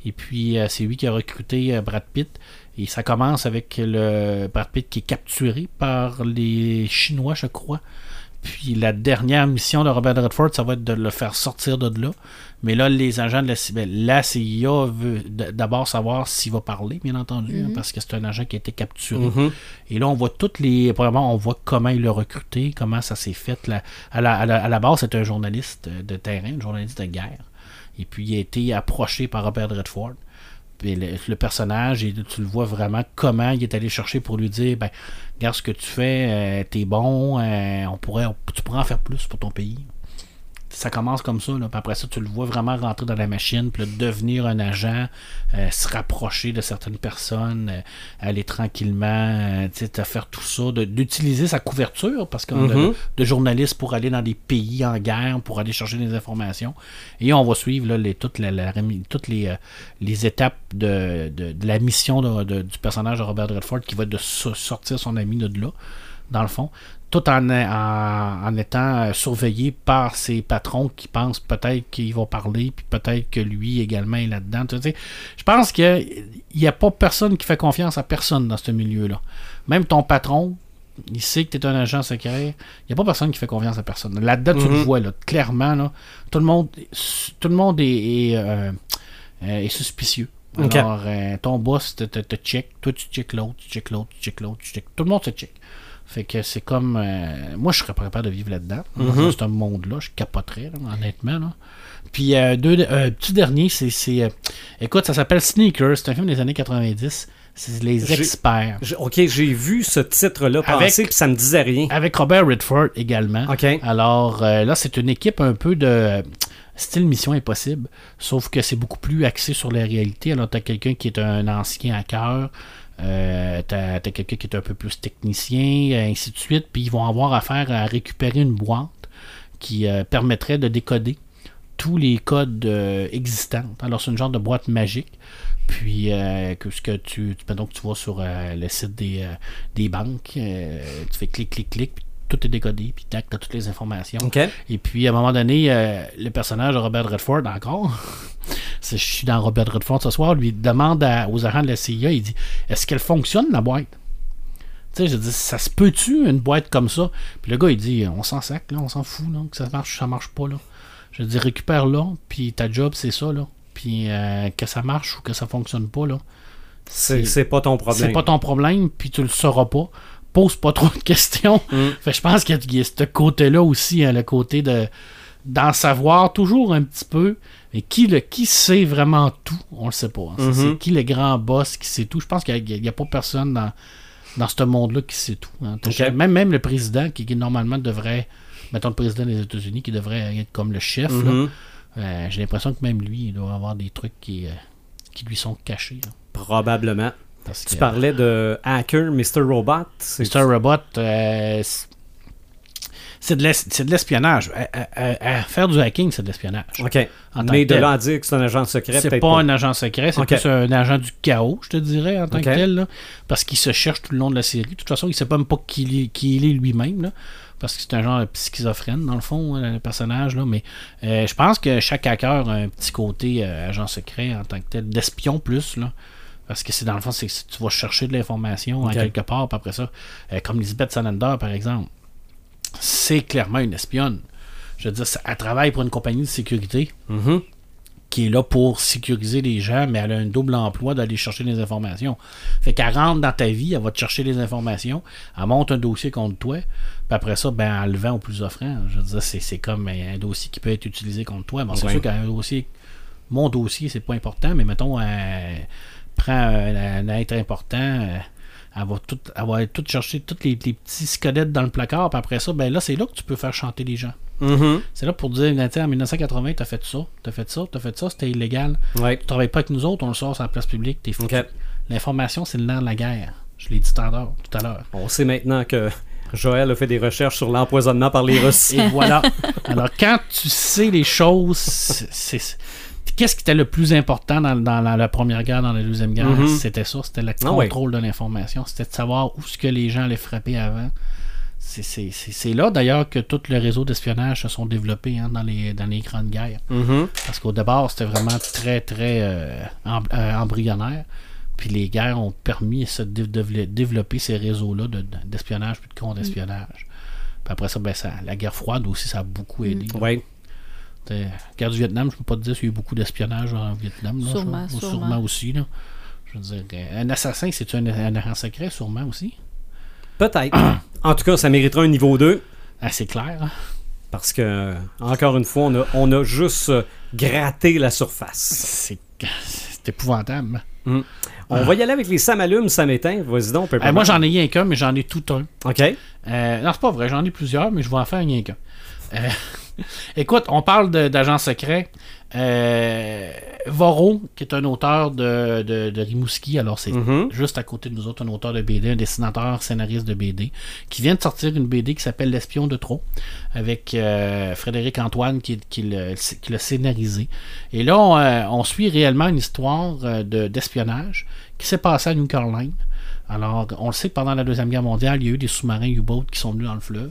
Et puis, euh, c'est lui qui a recruté euh, Brad Pitt. Et ça commence avec le Brad Pitt qui est capturé par les Chinois, je crois. Puis la dernière mission de Robert Redford, ça va être de le faire sortir de là. Mais là, les agents de la CIA, ben, la CIA veut d'abord savoir s'il va parler, bien entendu, hein, parce que c'est un agent qui a été capturé. Mhm. Et là, on voit toutes les. Premièrement, on voit comment il l'a recruté, comment ça s'est fait. là. À, la, à la- à la base, c'est un journaliste de terrain, un journaliste de guerre. Et puis, il a été approché par Robert Redford. Puis le, personnage, et tu le vois vraiment comment il est allé chercher pour lui dire ben, regarde ce que tu fais, euh, t'es bon, euh, on pourrait, tu pourrais en faire plus pour ton pays. Ça commence comme ça, là. Puis après ça, tu le vois vraiment rentrer dans la machine, puis là, devenir un agent, euh, se rapprocher de certaines personnes, euh, aller tranquillement, euh, faire tout ça, d'utiliser sa couverture, parce qu'on a de journalistes pour aller dans des pays en guerre, pour aller chercher des informations. Et on va suivre là, les, toutes, la- la rémi- toutes les, les étapes de, de- de la mission de- du personnage de Robert Redford qui va être de so- sortir son ami de là, dans le fond, tout en, en, en étant euh, surveillé par ses patrons qui pensent peut-être qu'ils vont parler, puis peut-être que lui également est là-dedans. Tu sais, je pense qu'il n'y a pas personne qui fait confiance à personne dans ce milieu-là. Même ton patron, il sait que tu es un agent secret. Il n'y a pas personne qui fait confiance à personne. Là-dedans, tu le Mhm. vois, là, clairement. Là, tout le monde, tout le monde est, est, euh, euh, est suspicieux. Alors, euh, ton boss te, te, te check, toi tu check l'autre, tu check l'autre, tu check l'autre, tu check. Tout le monde se check. Fait que c'est comme. euh, moi, je serais pas capable de vivre là-dedans. Mhm. Dans ce monde-là, je capoterais, là, honnêtement. Là. Puis, euh, deux, euh, petit dernier, c'est. c'est, euh, écoute, ça s'appelle Sneakers. C'est un film des années 90. C'est Les Experts. J- Ok, j'ai vu ce titre-là passer, puis ça me disait rien. Avec Robert Redford également. Ok. Alors là, c'est une équipe un peu de style Mission Impossible, sauf que c'est beaucoup plus axé sur la réalité. Alors, tu as quelqu'un qui est un ancien hacker, euh, tu as, quelqu'un qui est un peu plus technicien, euh, ainsi de suite, puis ils vont avoir affaire à récupérer une boîte qui euh, permettrait de décoder tous les codes euh, existants. Alors, c'est une genre de boîte magique. Puis, que ce que tu, donc, tu vas sur le site des, des banques, tu fais clic, clic, clic, puis tout est décodé, puis tac, t'as toutes les informations. Et puis, à un moment donné, euh, le personnage de Robert Redford, encore, je suis dans Robert Redford ce soir, lui demande à- aux agents de la CIA, il dit Est-ce qu'elle fonctionne, la boîte? Tu sais, je dis Ça se peut-tu, une boîte comme ça? Puis le gars, il dit On s'en sac, là, on s'en fout, là, que ça marche, ça marche pas, là. Je dis Récupère-la, puis ta job, c'est ça, là. Puis euh, que ça marche ou que ça fonctionne pas, là. C'est c'est pas ton problème. C'est pas ton problème, puis tu le sauras pas. Pose pas trop de questions. Mm. Fait je pense qu'il y, a- il y a ce côté-là aussi, hein, le côté de, d'en savoir toujours un petit peu. Mais qui, le, qui sait vraiment tout, on le sait pas. hein. C'est- Mhm. C'est qui le grand boss qui sait tout? Je pense qu'il n'y a, pas personne dans, dans ce monde-là qui sait tout. hein. Même, même le président, qui, qui normalement devrait, mettons le président des États-Unis, qui devrait être comme le chef, Mhm. euh, j'ai l'impression que même lui, il doit avoir des trucs qui, euh, qui lui sont cachés. là. Probablement. Parce Tu que- parlais de Hacker, Mr. Robot. Mr. Robot, euh, c'est- de l'espionnage. À- à faire du hacking, c'est de l'espionnage. OK. Mais de là à dire que c'est un agent secret, C'est pas, pas. un agent secret, c'est plus un agent du chaos, je te dirais, en tant que tel. là, parce qu'il se cherche tout le long de la série. De toute façon, il sait pas même pas qui il est, qui il est lui-même. Parce que c'est un genre de schizophrène, dans le fond, hein, le personnage. Là, mais euh, je pense que chaque hacker a un petit côté euh, agent secret en tant que tel, d'espion plus. Là, parce que c'est dans le fond, c'est que tu vas chercher de l'information en Ok. quelque part, puis après ça, euh, comme Lisbeth Salander, par exemple, c'est clairement une espionne. Je veux dire, elle travaille pour une compagnie de sécurité Mhm. qui est là pour sécuriser les gens, mais elle a un double emploi d'aller chercher des informations. Fait qu'elle rentre dans ta vie, elle va te chercher les informations, elle monte un dossier contre toi, puis après ça, ben, elle le vend au plus offrant. Je veux dire, c'est, comme un dossier qui peut être utilisé contre toi. Bon, c'est sûr qu'un dossier, mon dossier, c'est pas important, mais mettons, elle prend un, un être important, euh, elle va tout, elle va tout chercher tous les, les petits squelettes dans le placard, puis après ça, ben là, c'est là que tu peux faire chanter les gens. Mhm. C'est là pour dire, en 1980, t'as fait ça, t'as fait ça, t'as fait ça, c'était illégal. Ouais. Tu travailles pas avec nous autres, on le sort sur la place publique, t'es. OK. L'information, c'est le nerf de la guerre. Je l'ai dit tout à l'heure. On sait maintenant que Joël a fait des recherches sur l'empoisonnement par les Russes. Et voilà. Alors, quand tu sais les choses, c'est. Qu'est-ce qui était le plus important dans, dans la, la première guerre, dans la deuxième guerre? Mhm. C'était ça, c'était le Ah ouais. contrôle de l'information. C'était de savoir où ce que les gens allaient frapper avant. C'est- là d'ailleurs que tout le réseau d'espionnage se sont développés hein, dans, les, dans les grandes guerres. Mhm. Parce qu'au départ, c'était vraiment très, très euh, euh, embryonnaire. Puis les guerres ont permis de dé- développer ces réseaux-là de- de- d'espionnage puis de contre-espionnage. Puis après ça, ben, ça, la guerre froide aussi, ça a beaucoup aidé. T'sais, La guerre du Vietnam, je peux pas te dire s'il y a eu beaucoup d'espionnage en Vietnam. là, Sûrement, je- sûrement. aussi. Là. Je veux dire, un assassin, c'est un, un agent secret, sûrement aussi? Peut-être. en tout cas, ça mériterait un niveau 2. Assez clair. hein. Parce que, encore une fois, on a, on a juste euh, gratté la surface. C'est c'est épouvantable. On va y aller avec les Sam allume, Sam éteint. Vas-y donc, Euh, moi, j'en ai rien qu'un, mais j'en ai tout un. OK. Euh, non, c'est pas vrai, j'en ai plusieurs, mais je vais en faire rien qu'un. Euh, écoute, on parle d'agents secrets. Euh, Voro, qui est un auteur de, de, de Rimouski, alors c'est Mhm. juste à côté de nous autres, un auteur de BD, un dessinateur, scénariste de BD, qui vient de sortir une BD qui s'appelle L'espion de trop, avec euh, Frédéric Antoine qui, l'a scénarisé. Et là, on, euh, on suit réellement une histoire de- d'espionnage qui s'est passée à New Caroline. Alors, on le sait que pendant la Deuxième Guerre mondiale, il y a eu des sous-marins U-boat qui sont venus dans le fleuve.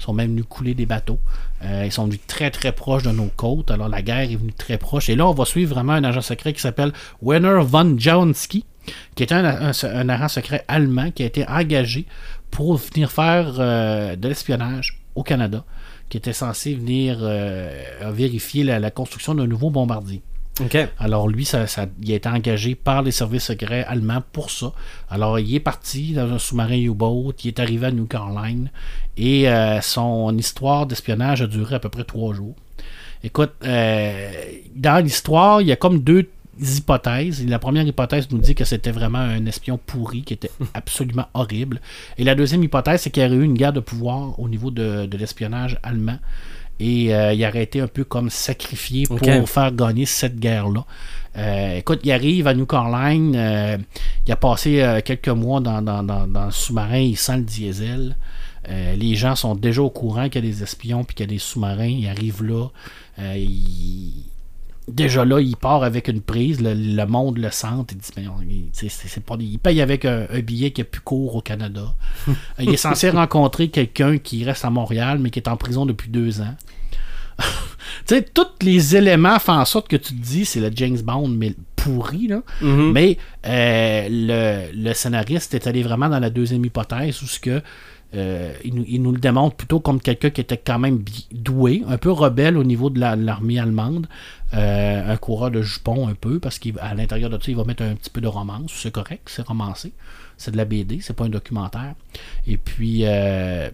Ils sont même venus couler des bateaux. Euh, ils sont venus très très proches de nos côtes. Alors la guerre est venue très proche. Et là, on va suivre vraiment un agent secret qui s'appelle Werner von Jaunski, qui est un, agent secret allemand qui a été engagé pour venir faire euh, de l'espionnage au Canada, qui était censé venir euh, vérifier la construction d'un nouveau bombardier. Alors lui, ça, ça- il a été engagé par les services secrets allemands pour ça. Alors il est parti dans un sous-marin U-boat, il est arrivé à New Caroline et euh, son histoire d'espionnage a duré à peu près trois jours. Écoute, euh, dans l'histoire, il y a comme deux hypothèses. La première hypothèse nous dit que c'était vraiment un espion pourri qui était absolument horrible. Et la deuxième hypothèse, c'est qu'il y aurait eu une guerre de pouvoir au niveau de, de l'espionnage allemand. Et euh, il aurait été un peu comme sacrifié pour faire gagner cette guerre-là. Euh, écoute, il arrive à New Caroline, euh, il a passé quelques mois dans, dans, dans, dans le sous-marin, il sent le diesel. Les gens sont déjà au courant qu'il y a des espions puis qu'il y a des sous-marins. Il arrive là. il- Déjà là, il part avec une prise. Le, le monde le sent. Il dit mais on- il, tu sais, c'est- c'est pas, il paye avec un, un billet qui est plus court au Canada. Il est censé rencontrer quelqu'un qui reste à Montréal, mais qui est en prison depuis deux ans. tu sais, tous les éléments font en sorte que tu te dis c'est le James Bond, mais pourri, là. Mhm. Mais euh, le, le scénariste est allé vraiment dans la deuxième hypothèse où ce que euh, il, nous, le démontre plutôt comme quelqu'un qui était quand même doué, un peu rebelle au niveau de la- de l'armée allemande, euh, un coureur de jupons un peu, parce qu'à l'intérieur de ça, il va mettre un petit peu de romance, c'est correct, c'est romancé, c'est de la BD, c'est pas un documentaire. Et puis, euh,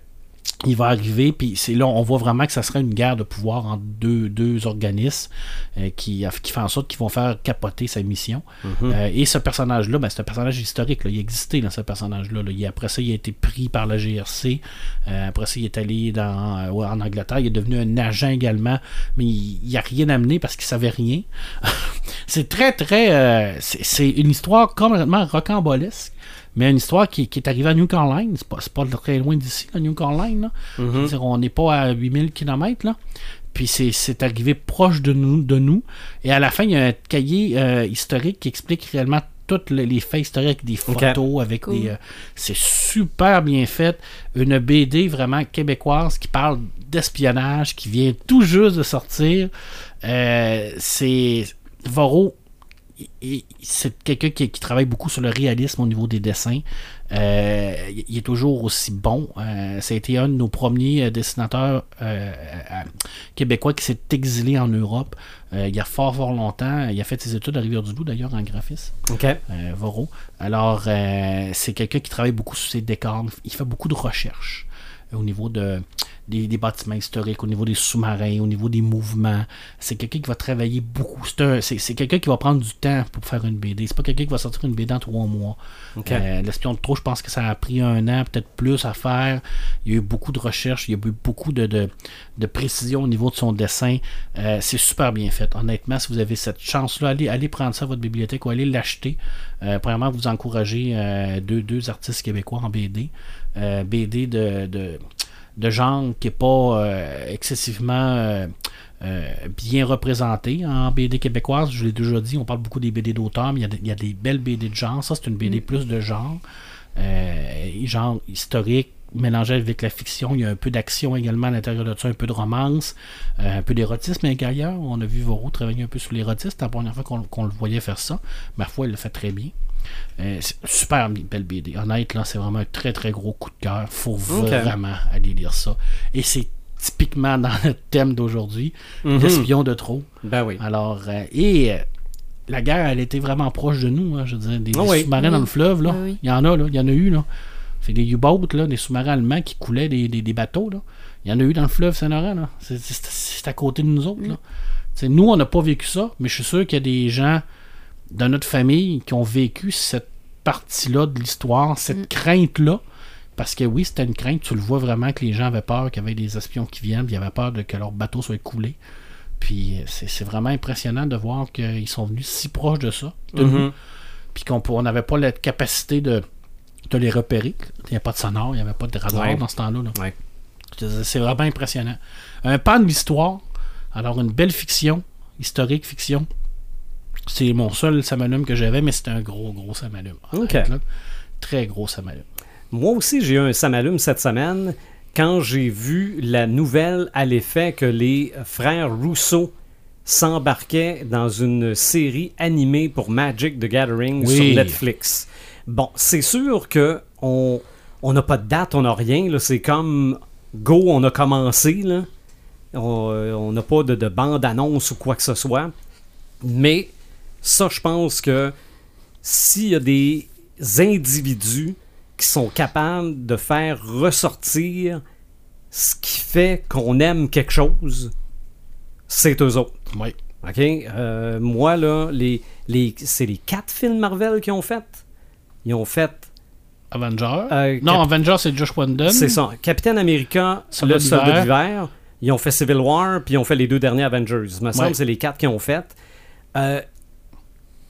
il va arriver, puis c'est là, on voit vraiment que ça serait une guerre de pouvoir entre deux, deux organismes euh, qui, qui font en sorte qu'ils vont faire capoter sa mission. Mhm. Euh, et ce personnage-là, ben, c'est un personnage historique. Là. Il existait dans ce personnage-là. là. Il- après ça, il a été pris par la GRC. Euh, après ça, il est allé dans, en Angleterre. Il est devenu un agent également. Mais il n'a rien amené parce qu'il savait rien. c'est très, très. c'est c'est une histoire complètement rocambolesque. Mais une histoire qui, qui est arrivée à New Caroline. C'est pas, pas très loin d'ici, la New Caroline. là. Dire, on n'est pas à 8000 km. Là. Puis c'est, arrivé proche de nous, de nous. Et à la fin, il y a un cahier euh, historique qui explique réellement tous les, les faits historiques, des photos avec Cool. des. euh, c'est super bien fait. Une BD vraiment québécoise qui parle d'espionnage, qui vient tout juste de sortir. Euh, c'est. Varro, c'est quelqu'un qui, qui travaille beaucoup sur le réalisme au niveau des dessins. Euh, il est toujours aussi bon. Euh, ça a été un de nos premiers euh, dessinateurs euh, québécois qui s'est exilé en Europe il y a fort, fort longtemps. Il a fait ses études à Rivière-du-Loup, d'ailleurs, en graphisme, OK. Varro. Alors, c'est quelqu'un qui travaille beaucoup sur ses décors. Il fait beaucoup de recherches au niveau de, des, des bâtiments historiques, au niveau des sous-marins, au niveau des mouvements. C'est quelqu'un qui va travailler beaucoup. C'est un- C'est c'est quelqu'un qui va prendre du temps pour faire une BD. C'est pas quelqu'un qui va sortir une BD en trois mois. OK. Euh, L'espion de trop, je pense que ça a pris un an, peut-être plus à faire. Il y a eu beaucoup de recherches, il y a eu beaucoup de, de, de précision au niveau de son dessin. Euh, c'est super bien fait. Honnêtement, si vous avez cette chance-là, allez, allez prendre ça à votre bibliothèque ou allez l'acheter. Euh, premièrement, vous encouragez deux, deux artistes québécois en BD. Euh, BD de, de, de genre qui n'est pas euh, excessivement euh, bien représenté en BD québécoise. Je l'ai déjà dit, on parle beaucoup des BD d'auteur, mais il y a des- il y, a des belles BD de genre. Ça, c'est une BD plus de genre. Genre historique, mélangé avec la fiction. Il y a un peu d'action également à l'intérieur de ça, un peu de romance, euh, un peu d'érotisme également. On a vu Voro travailler un peu sur l'érotisme. C'est la première fois qu'on qu'on le voyait faire ça. Ma foi, il le fait très bien. Euh, super belle BD. Honnête, là, c'est vraiment un très très gros coup de cœur. Faut vraiment aller lire ça. Et c'est typiquement dans le thème d'aujourd'hui, Mhm. l'espion de trop. Ben oui. Alors, euh, et euh, la guerre, elle était vraiment proche de nous. hein, je veux dire, des, Ah des oui. sous-marins Oui. dans le fleuve, là. Oui. Il y en a, là. Il y en a eu, là. C'est des U-boats, là, des sous-marins allemands qui coulaient des, des- des bateaux, là. Il y en a eu dans le fleuve Saint-Laurent, là. C'est- à côté de nous autres, là. T'sais, nous, on n'a pas vécu ça, mais je suis sûr qu'il y a des gens dans notre famille qui ont vécu cette partie-là de l'histoire, cette crainte-là. Parce que oui, c'était une crainte. Tu le vois vraiment que les gens avaient peur qu'il y avait des espions qui viennent, puis ils avaient peur de que leur bateau soit coulé. Puis euh, c'est c'est vraiment impressionnant de voir qu'ils sont venus si proches de ça, de nous, Mhm. puis qu'on on n'avait pas la capacité de, de les repérer. Il n'y a pas de sonore, il n'y avait pas de radar Ouais. dans ce temps-là. Ouais. C'est vraiment impressionnant. Un pan de l'histoire, alors une belle fiction, historique fiction. C'est mon seul Samalume que j'avais, mais c'était un gros, gros Samalume. Très gros Samalume. Moi aussi, j'ai eu un samalume cette semaine quand j'ai vu la nouvelle à l'effet que les frères Rousseau s'embarquaient dans une série animée pour Magic the Gathering Oui. sur Netflix. Bon, c'est sûr que on on n'a pas de date, on n'a rien. C'est comme go, on a commencé. Là. On euh, on n'a pas de, de bande-annonce ou quoi que ce soit. Mais ça, je pense que s'il y a des individus qui sont capables de faire ressortir ce qui fait qu'on aime quelque chose, c'est eux autres. Oui. OK? Euh, moi, là, les, les, c'est les quatre films Marvel qu'ils ont fait. Ils ont fait, Avenger. Euh, non, Cap- Avenger, c'est Josh Whedon. c'est ça, Captain America, Soldat le soldat d'hiver. d'hiver. Ils ont fait Civil War, puis ils ont fait les deux derniers Avengers. Il me semble Ouais. que c'est les quatre qu'ils ont fait. Euh,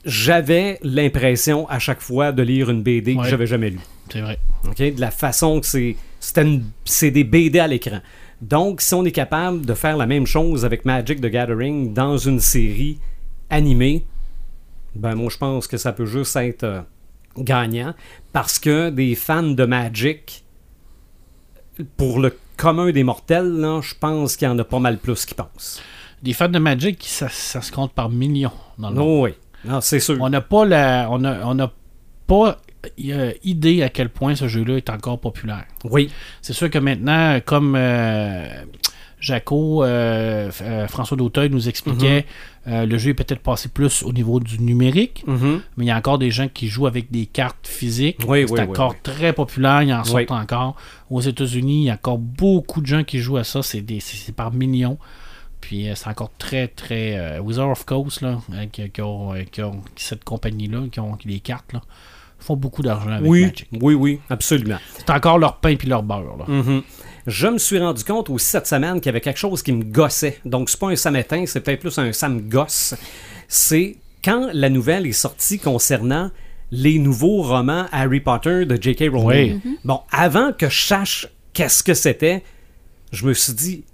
j'avais l'impression à chaque fois de lire une BD que Ouais. j'avais jamais lue. C'est vrai. OK? De la façon que c'est. C'est des BD à l'écran. Donc, si on est capable de faire la même chose avec Magic the Gathering dans une série animée, ben moi je pense que ça peut juste être euh, gagnant. Parce que des fans de Magic, pour le commun des mortels, je pense qu'il y en a pas mal plus qui pensent. Des fans de Magic, ça, ça se compte par millions dans le monde. Non, oui. Non, c'est sûr. On n'a pas la. On a, on a pas euh, idée à quel point ce jeu-là est encore populaire. Oui. C'est sûr que maintenant, comme euh, Jaco, euh, euh, François Dauteuil nous expliquait euh, le jeu est peut-être passé plus au niveau du numérique, Mhm. mais il y a encore des gens qui jouent avec des cartes physiques. Oui, c'est oui, encore oui. très populaire, il en sort encore. Aux États-Unis, il y a encore beaucoup de gens qui jouent à ça, c'est par millions. Puis euh, c'est encore très, très. euh, Wizard of Coast, là, euh, qui, qui ont, euh, qui ont cette compagnie-là, qui ont les cartes, là, font beaucoup d'argent avec Oui, Magic. oui, oui, absolument. C'est encore leur pain puis leur beurre. Là. Mhm. Je me suis rendu compte aussi cette semaine qu'il y avait quelque chose qui me gossait. Donc, c'est pas un samétain, c'est peut-être plus un Sam gosse. C'est quand la nouvelle est sortie concernant les nouveaux romans Harry Potter de J.K. Rowling. Bon, avant que je sache qu'est-ce que c'était, je me suis dit,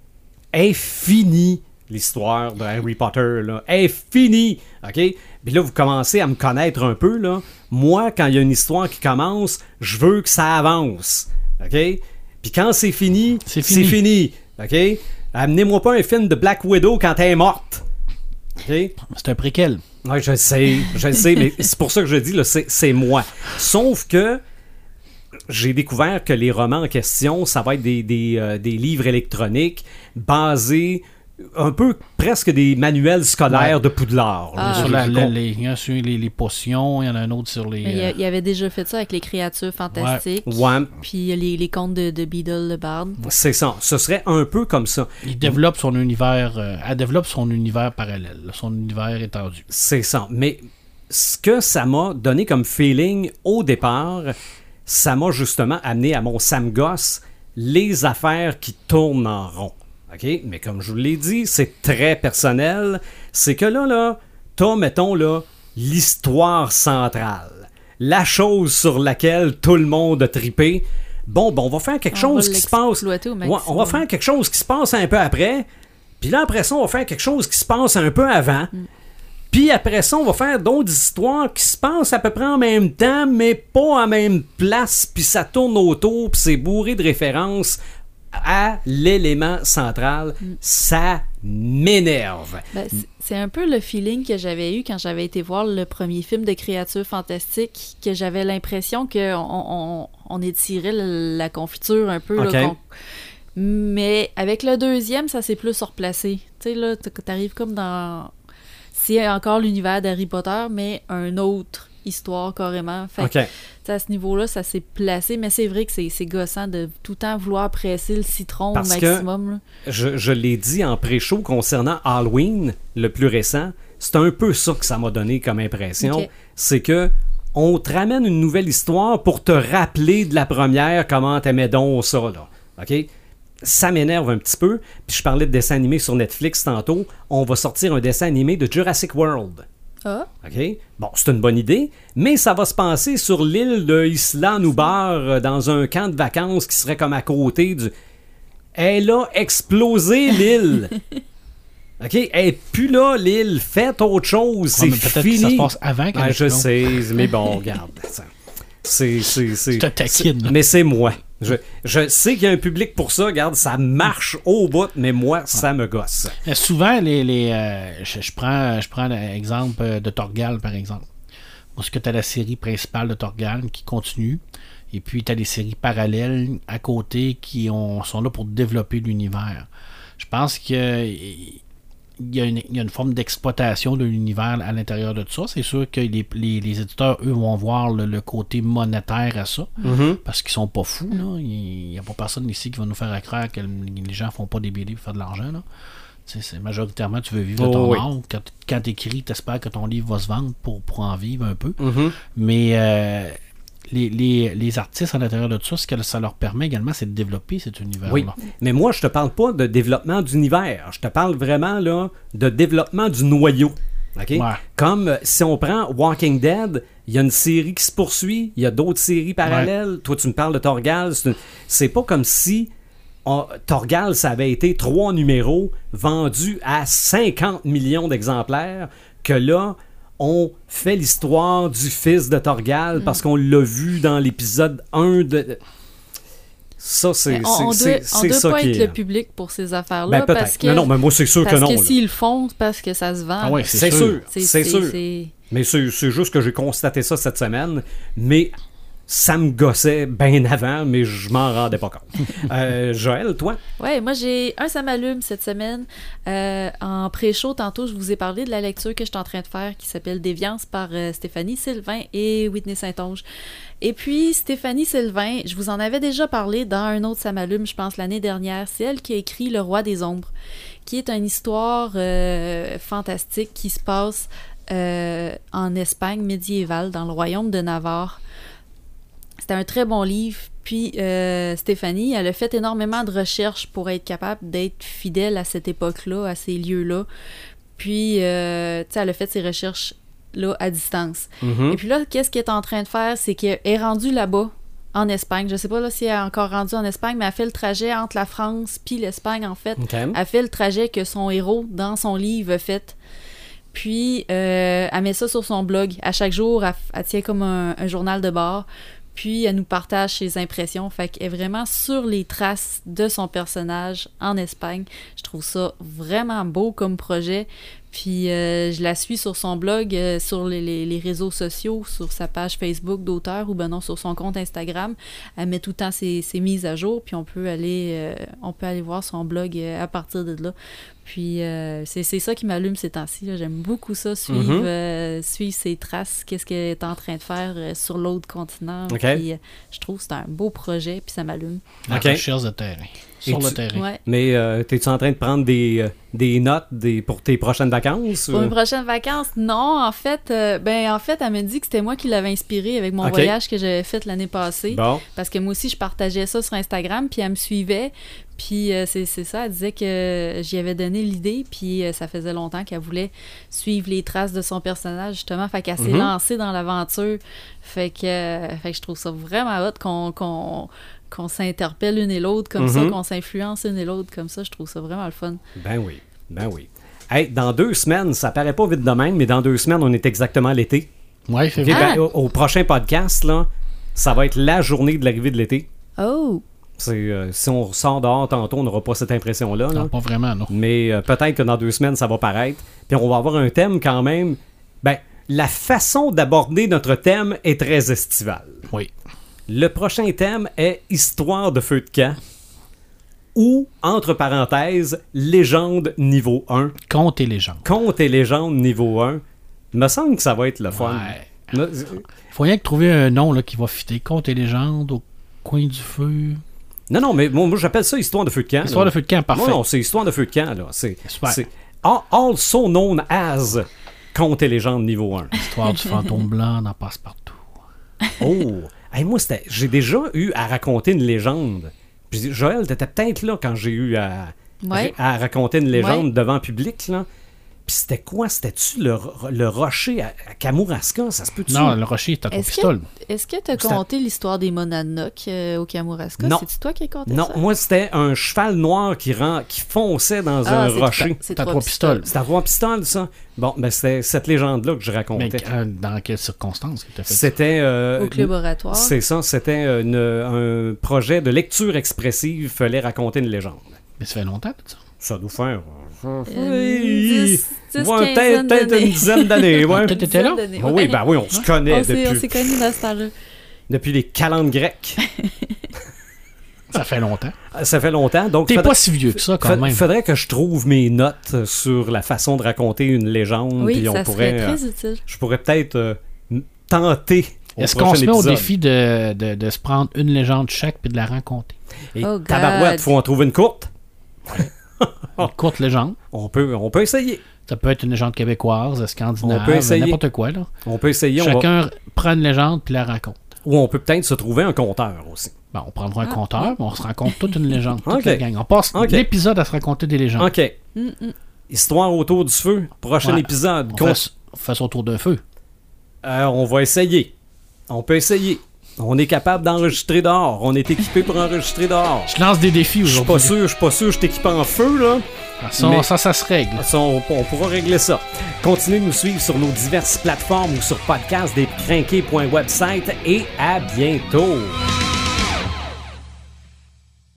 est finie l'histoire de Harry Potter, là. est finie, OK? Puis là, vous commencez à me connaître un peu, là. Moi, quand il y a une histoire qui commence, je veux que ça avance, OK? Puis quand c'est fini, C'est fini. fini, OK? Amenez-moi pas un film de Black Widow quand elle est morte, OK? C'est un préquel. Oui, je sais, je sais, mais c'est pour ça que je dis, c'est moi. Sauf que j'ai découvert que les romans en question, ça va être des, des, euh, des livres électroniques basés un peu presque des manuels scolaires de Poudlard. Ah. sur la- la- les, il y en a sur les, les potions, il y en a un autre sur les. Il, euh, a- il avait déjà fait ça avec les créatures fantastiques. Ouais, Puis les, les contes de, de Beadle le Bard. c'est ça. Ce serait un peu comme ça. il développe son univers. euh, elle développe son univers parallèle, son univers étendu. C'est ça. Mais ce que ça m'a donné comme feeling au départ, ça m'a justement amené à mon Sam Goss, les affaires qui tournent en rond. OK? Mais comme je vous l'ai dit, c'est très personnel. C'est que là, là, t'as, mettons, là, l'histoire centrale. La chose sur laquelle tout le monde a tripé. Bon, ben, on va faire quelque On chose qui se passe. Ouais, on va faire quelque chose qui se passe un peu après. Puis là, après ça, on va faire quelque chose qui se passe un peu avant. Puis après ça, on va faire d'autres histoires qui se passent à peu près en même temps, mais pas en même place. Puis ça tourne autour, puis c'est bourré de références à l'élément central. Ça m'énerve. Ben, c'est- un peu le feeling que j'avais eu quand j'avais été voir le premier film de créatures fantastiques, que j'avais l'impression qu'on on, on étirait la confiture un peu. là, Mais avec le deuxième, ça s'est plus replacé. Tu sais, là, t'arrives comme dans... C'est encore l'univers d'Harry Potter, mais un autre histoire carrément. Fait que, à ce niveau-là, ça s'est placé, mais c'est vrai que c'est c'est gossant de tout le temps vouloir presser le citron Parce au maximum. Je, je l'ai dit en pré-show concernant Halloween, le plus récent. C'est un peu ça que ça m'a donné comme impression. C'est que on te ramène une nouvelle histoire pour te rappeler de la première comment t'aimais donc ça, là. OK? Ça m'énerve un petit peu. Puis je parlais de dessin animé sur Netflix tantôt. On va sortir un dessin animé de Jurassic World. Ah, OK? Bon, c'est une bonne idée, mais ça va se passer sur l'île de Isla Nubar, euh, dans un camp de vacances qui serait comme à côté du. Elle a explosé l'île! OK? Elle est plus là, l'île. Faites autre chose. Ah, C'est mais peut-être fini. que ça se passe avant qu'elle Ah, je sais, mais bon, regarde. C'est. c'est, c'est- Je te taquine. Mais c'est moi. Je, sais qu'il y a un public pour ça, regarde, ça marche au bout, mais moi, ça me gosse. Euh, Souvent, les, euh, je, prends, je prends l'exemple euh, de Torgal, par exemple. Parce que tu as la série principale de Torgal qui continue, et puis tu as des séries parallèles à côté qui ont, sont là pour développer l'univers. Je pense que il y, a une, il y a une forme d'exploitation de l'univers à l'intérieur de tout ça. C'est sûr que les, les- les éditeurs, eux, vont voir le, le côté monétaire à ça, parce qu'ils sont pas fous. là. Il n'y a pas personne ici qui va nous faire croire que les gens font pas des BD pour faire de l'argent. c'est majoritairement, tu veux vivre de Oh, ton oui. art. Quand, quand tu écris, tu espères que ton livre va se vendre pour, pour en vivre un peu. Mhm. Mais euh, les, les- les artistes à l'intérieur de tout ça, ce que ça leur permet également, c'est de développer cet univers-là. Oui, mais moi, je te parle pas de développement d'univers. Je te parle vraiment là, de développement du noyau. Ouais. Comme euh, si on prend Walking Dead, il y a une série qui se poursuit, il y a d'autres séries parallèles. Toi, tu me parles de Torgal. C'est une- pas comme si on- Torgal, ça avait été trois numéros vendus à 50 millions d'exemplaires, que là, on fait l'histoire du fils de Torgal parce qu'on l'a vu dans l'épisode 1 de. Ça, c'est Mais on, c'est- doit, ça pas être est. le public pour ces affaires-là. Ben, peut-être. parce que, Non, non, mais moi, c'est sûr parce que non. que là. s'ils le font, c'est parce que ça se vend. Ah ouais, C'est sûr, C'est- sûr. Mais c'est c'est juste que j'ai constaté ça cette semaine. Mais ça me gossait bien avant, mais je m'en rendais pas compte. Euh, Joël, toi? Ouais, moi j'ai un ça m'allume cette semaine. Euh, en pré-show, tantôt, je vous ai parlé de la lecture que je suis en train de faire qui s'appelle Déviance par euh, Stéphanie Sylvain et Whitney Saint-Onge. Et puis, Stéphanie Sylvain, je vous en avais déjà parlé dans un autre ça m'allume, je pense, l'année dernière. C'est elle qui a écrit Le Roi des Ombres, qui est une histoire euh, fantastique qui se passe euh, en Espagne médiévale, dans le royaume de Navarre. C'était un très bon livre. Puis euh, Stéphanie, elle a fait énormément de recherches pour être capable d'être fidèle à cette époque-là, à ces lieux-là. Puis, euh, tu sais, elle a fait ses recherches là à distance. Mhm. Et puis là, qu'est-ce qu'elle est en train de faire, c'est qu'elle est rendue là-bas en Espagne. Je sais pas là si elle est encore rendue en Espagne, mais elle fait le trajet entre la France puis l'Espagne en fait. OK. Elle fait le trajet que son héros dans son livre a fait. Puis, euh, elle met ça sur son blog. À chaque jour, elle, elle tient comme un, un journal de bord. Puis, elle nous partage ses impressions. Fait qu'elle est vraiment sur les traces de son personnage en Espagne. Je trouve ça vraiment beau comme projet. Puis, euh, je la suis sur son blog, euh, sur les, réseaux sociaux, sur sa page Facebook d'auteur ou ben non, sur son compte Instagram. Elle met tout le temps ses, ses mises à jour. Puis, on peut aller, euh, on peut aller voir son blog à partir de là. Puis euh, c'est c'est ça qui m'allume ces temps-ci. J'aime beaucoup ça, suivre, Mhm. euh, suivre ses traces, qu'est-ce qu'elle est en train de faire euh, sur l'autre continent. Puis euh, je trouve que c'est un beau projet, puis ça m'allume. La Ok. recherche de terrain. Sur Et le tu- terrain. Ouais. Mais euh, t'es-tu en train de prendre des, des notes des, pour tes prochaines vacances? Pour ou- mes prochaines vacances, non, en fait, euh, ben en fait, elle m'a dit que c'était moi qui l'avais inspiré avec mon voyage que j'avais fait l'année passée. Bon, Parce que moi aussi, je partageais ça sur Instagram, puis elle me suivait. Puis euh, c'est c'est ça, elle disait que j'y avais donné l'idée, puis euh, ça faisait longtemps qu'elle voulait suivre les traces de son personnage, justement. Fait qu'elle s'est Mhm. lancée dans l'aventure. Fait que, euh, fait que je trouve ça vraiment hot qu'on qu'on qu'on s'interpelle l'une et l'autre comme ça, Mhm. qu'on s'influence l'une et l'autre comme ça. Je trouve ça vraiment le fun. ben oui, ben oui. Hey, dans deux semaines, ça paraît pas vite de même, mais dans deux semaines, on est exactement à l'été. Ouais, c'est vrai. Ah! ben, au, au prochain podcast, là, ça va être la journée de l'arrivée de l'été. Oh! Euh, si on sort dehors tantôt, on n'aura pas cette impression-là. là. Non, pas vraiment, non. Mais euh, peut-être que dans deux semaines, ça va paraître. Puis on va avoir un thème quand même. Ben, la façon d'aborder notre thème est très estivale. Oui. Le prochain thème est Histoire de feu de camp ou, entre parenthèses, Légende niveau 1. Conte et légende. Conte et légende niveau 1. Il me semble que ça va être le fun. Ouais. Me- Faut rien que trouver un nom là, qui va fitter. Conte et légende au coin du feu. Non, non, mais moi, moi, j'appelle ça Histoire de feu de camp. Histoire là. de feu de camp, parfait. Non, non, c'est Histoire de feu de camp. là. C'est, Super. c'est al- also known as Conte et légende niveau 1. Histoire du fantôme blanc dans Passe-Partout. Oh! Hey, moi, c'était, j'ai déjà eu à raconter une légende. Puis Joël, t'étais peut-être là quand j'ai eu à, Ouais. à raconter une légende Ouais. devant public. Là. Puis c'était quoi? C'était-tu le, le rocher à, à Kamouraska? Ça se peut-tu? Non, le rocher est à ton Est-ce que- pistolet. Est-ce que tu as conté l'histoire des Monadnock euh, au Kamouraska? Non. C'est-tu toi qui as conté Non, ça? moi, c'était un cheval noir qui, ren- qui fonçait dans Ah, un rocher. C'est T'as trois pistoles. C'était à trois pistoles, ça? Bon, ben c'était cette légende-là que je Mais racontais. euh, dans quelles circonstances que tu as fait? C'était... euh, Au club oratoire. C'est ça, c'était un projet de lecture expressive. Il fallait raconter une légende. Mais ça fait longtemps, ça. Ça doit faire... Une Oui. dix- dix, Ouais, quinzaine peut-être peut-être d'années. une dizaine d'années, ouais. Peut-être t'étais là? Ah oui, ben oui, on se connaît On s'est- on depuis, s'est connus dans ce temps-là. depuis les calendes grecques. Ça fait longtemps. Ça fait longtemps, donc... T'es faudrait- pas si vieux que ça, quand fa- même. Faudrait que je trouve mes notes sur la façon de raconter une légende, Oui, puis on ça pourrait... serait euh, très utile. je pourrais peut-être euh, tenter Est-ce qu'on se met au défi de, de, de se prendre une légende chaque puis de la raconter? Et Oh, tabarouette, faut en trouver une courte. Une courte légende. On peut, on peut essayer. Ça peut être une légende québécoise, scandinave, On peut essayer. n'importe quoi. Là. On peut essayer. on va- Chacun prend une légende puis la raconte. Ou on peut peut-être se trouver un conteur aussi. Bon, on prendra un Ah, compteur, mais on se raconte toute une légende. Toute Ok. la gang. On passe l'épisode à se raconter des légendes. OK. Mm, mm. Histoire autour du feu. Prochain Ouais. épisode. On, Con- fait, on fait ça autour d'un feu. Euh, on va essayer. On peut essayer. On est capable d'enregistrer dehors. On est équipé pour enregistrer dehors. Je lance des défis Je suis pas aujourd'hui. sûr, je suis pas sûr, je t'équipe en feu, là. Ah, Ça, mais- ça, ça se règle. On, on pourra régler ça. Continuez de nous suivre sur nos diverses plateformes ou sur podcast des et à bientôt.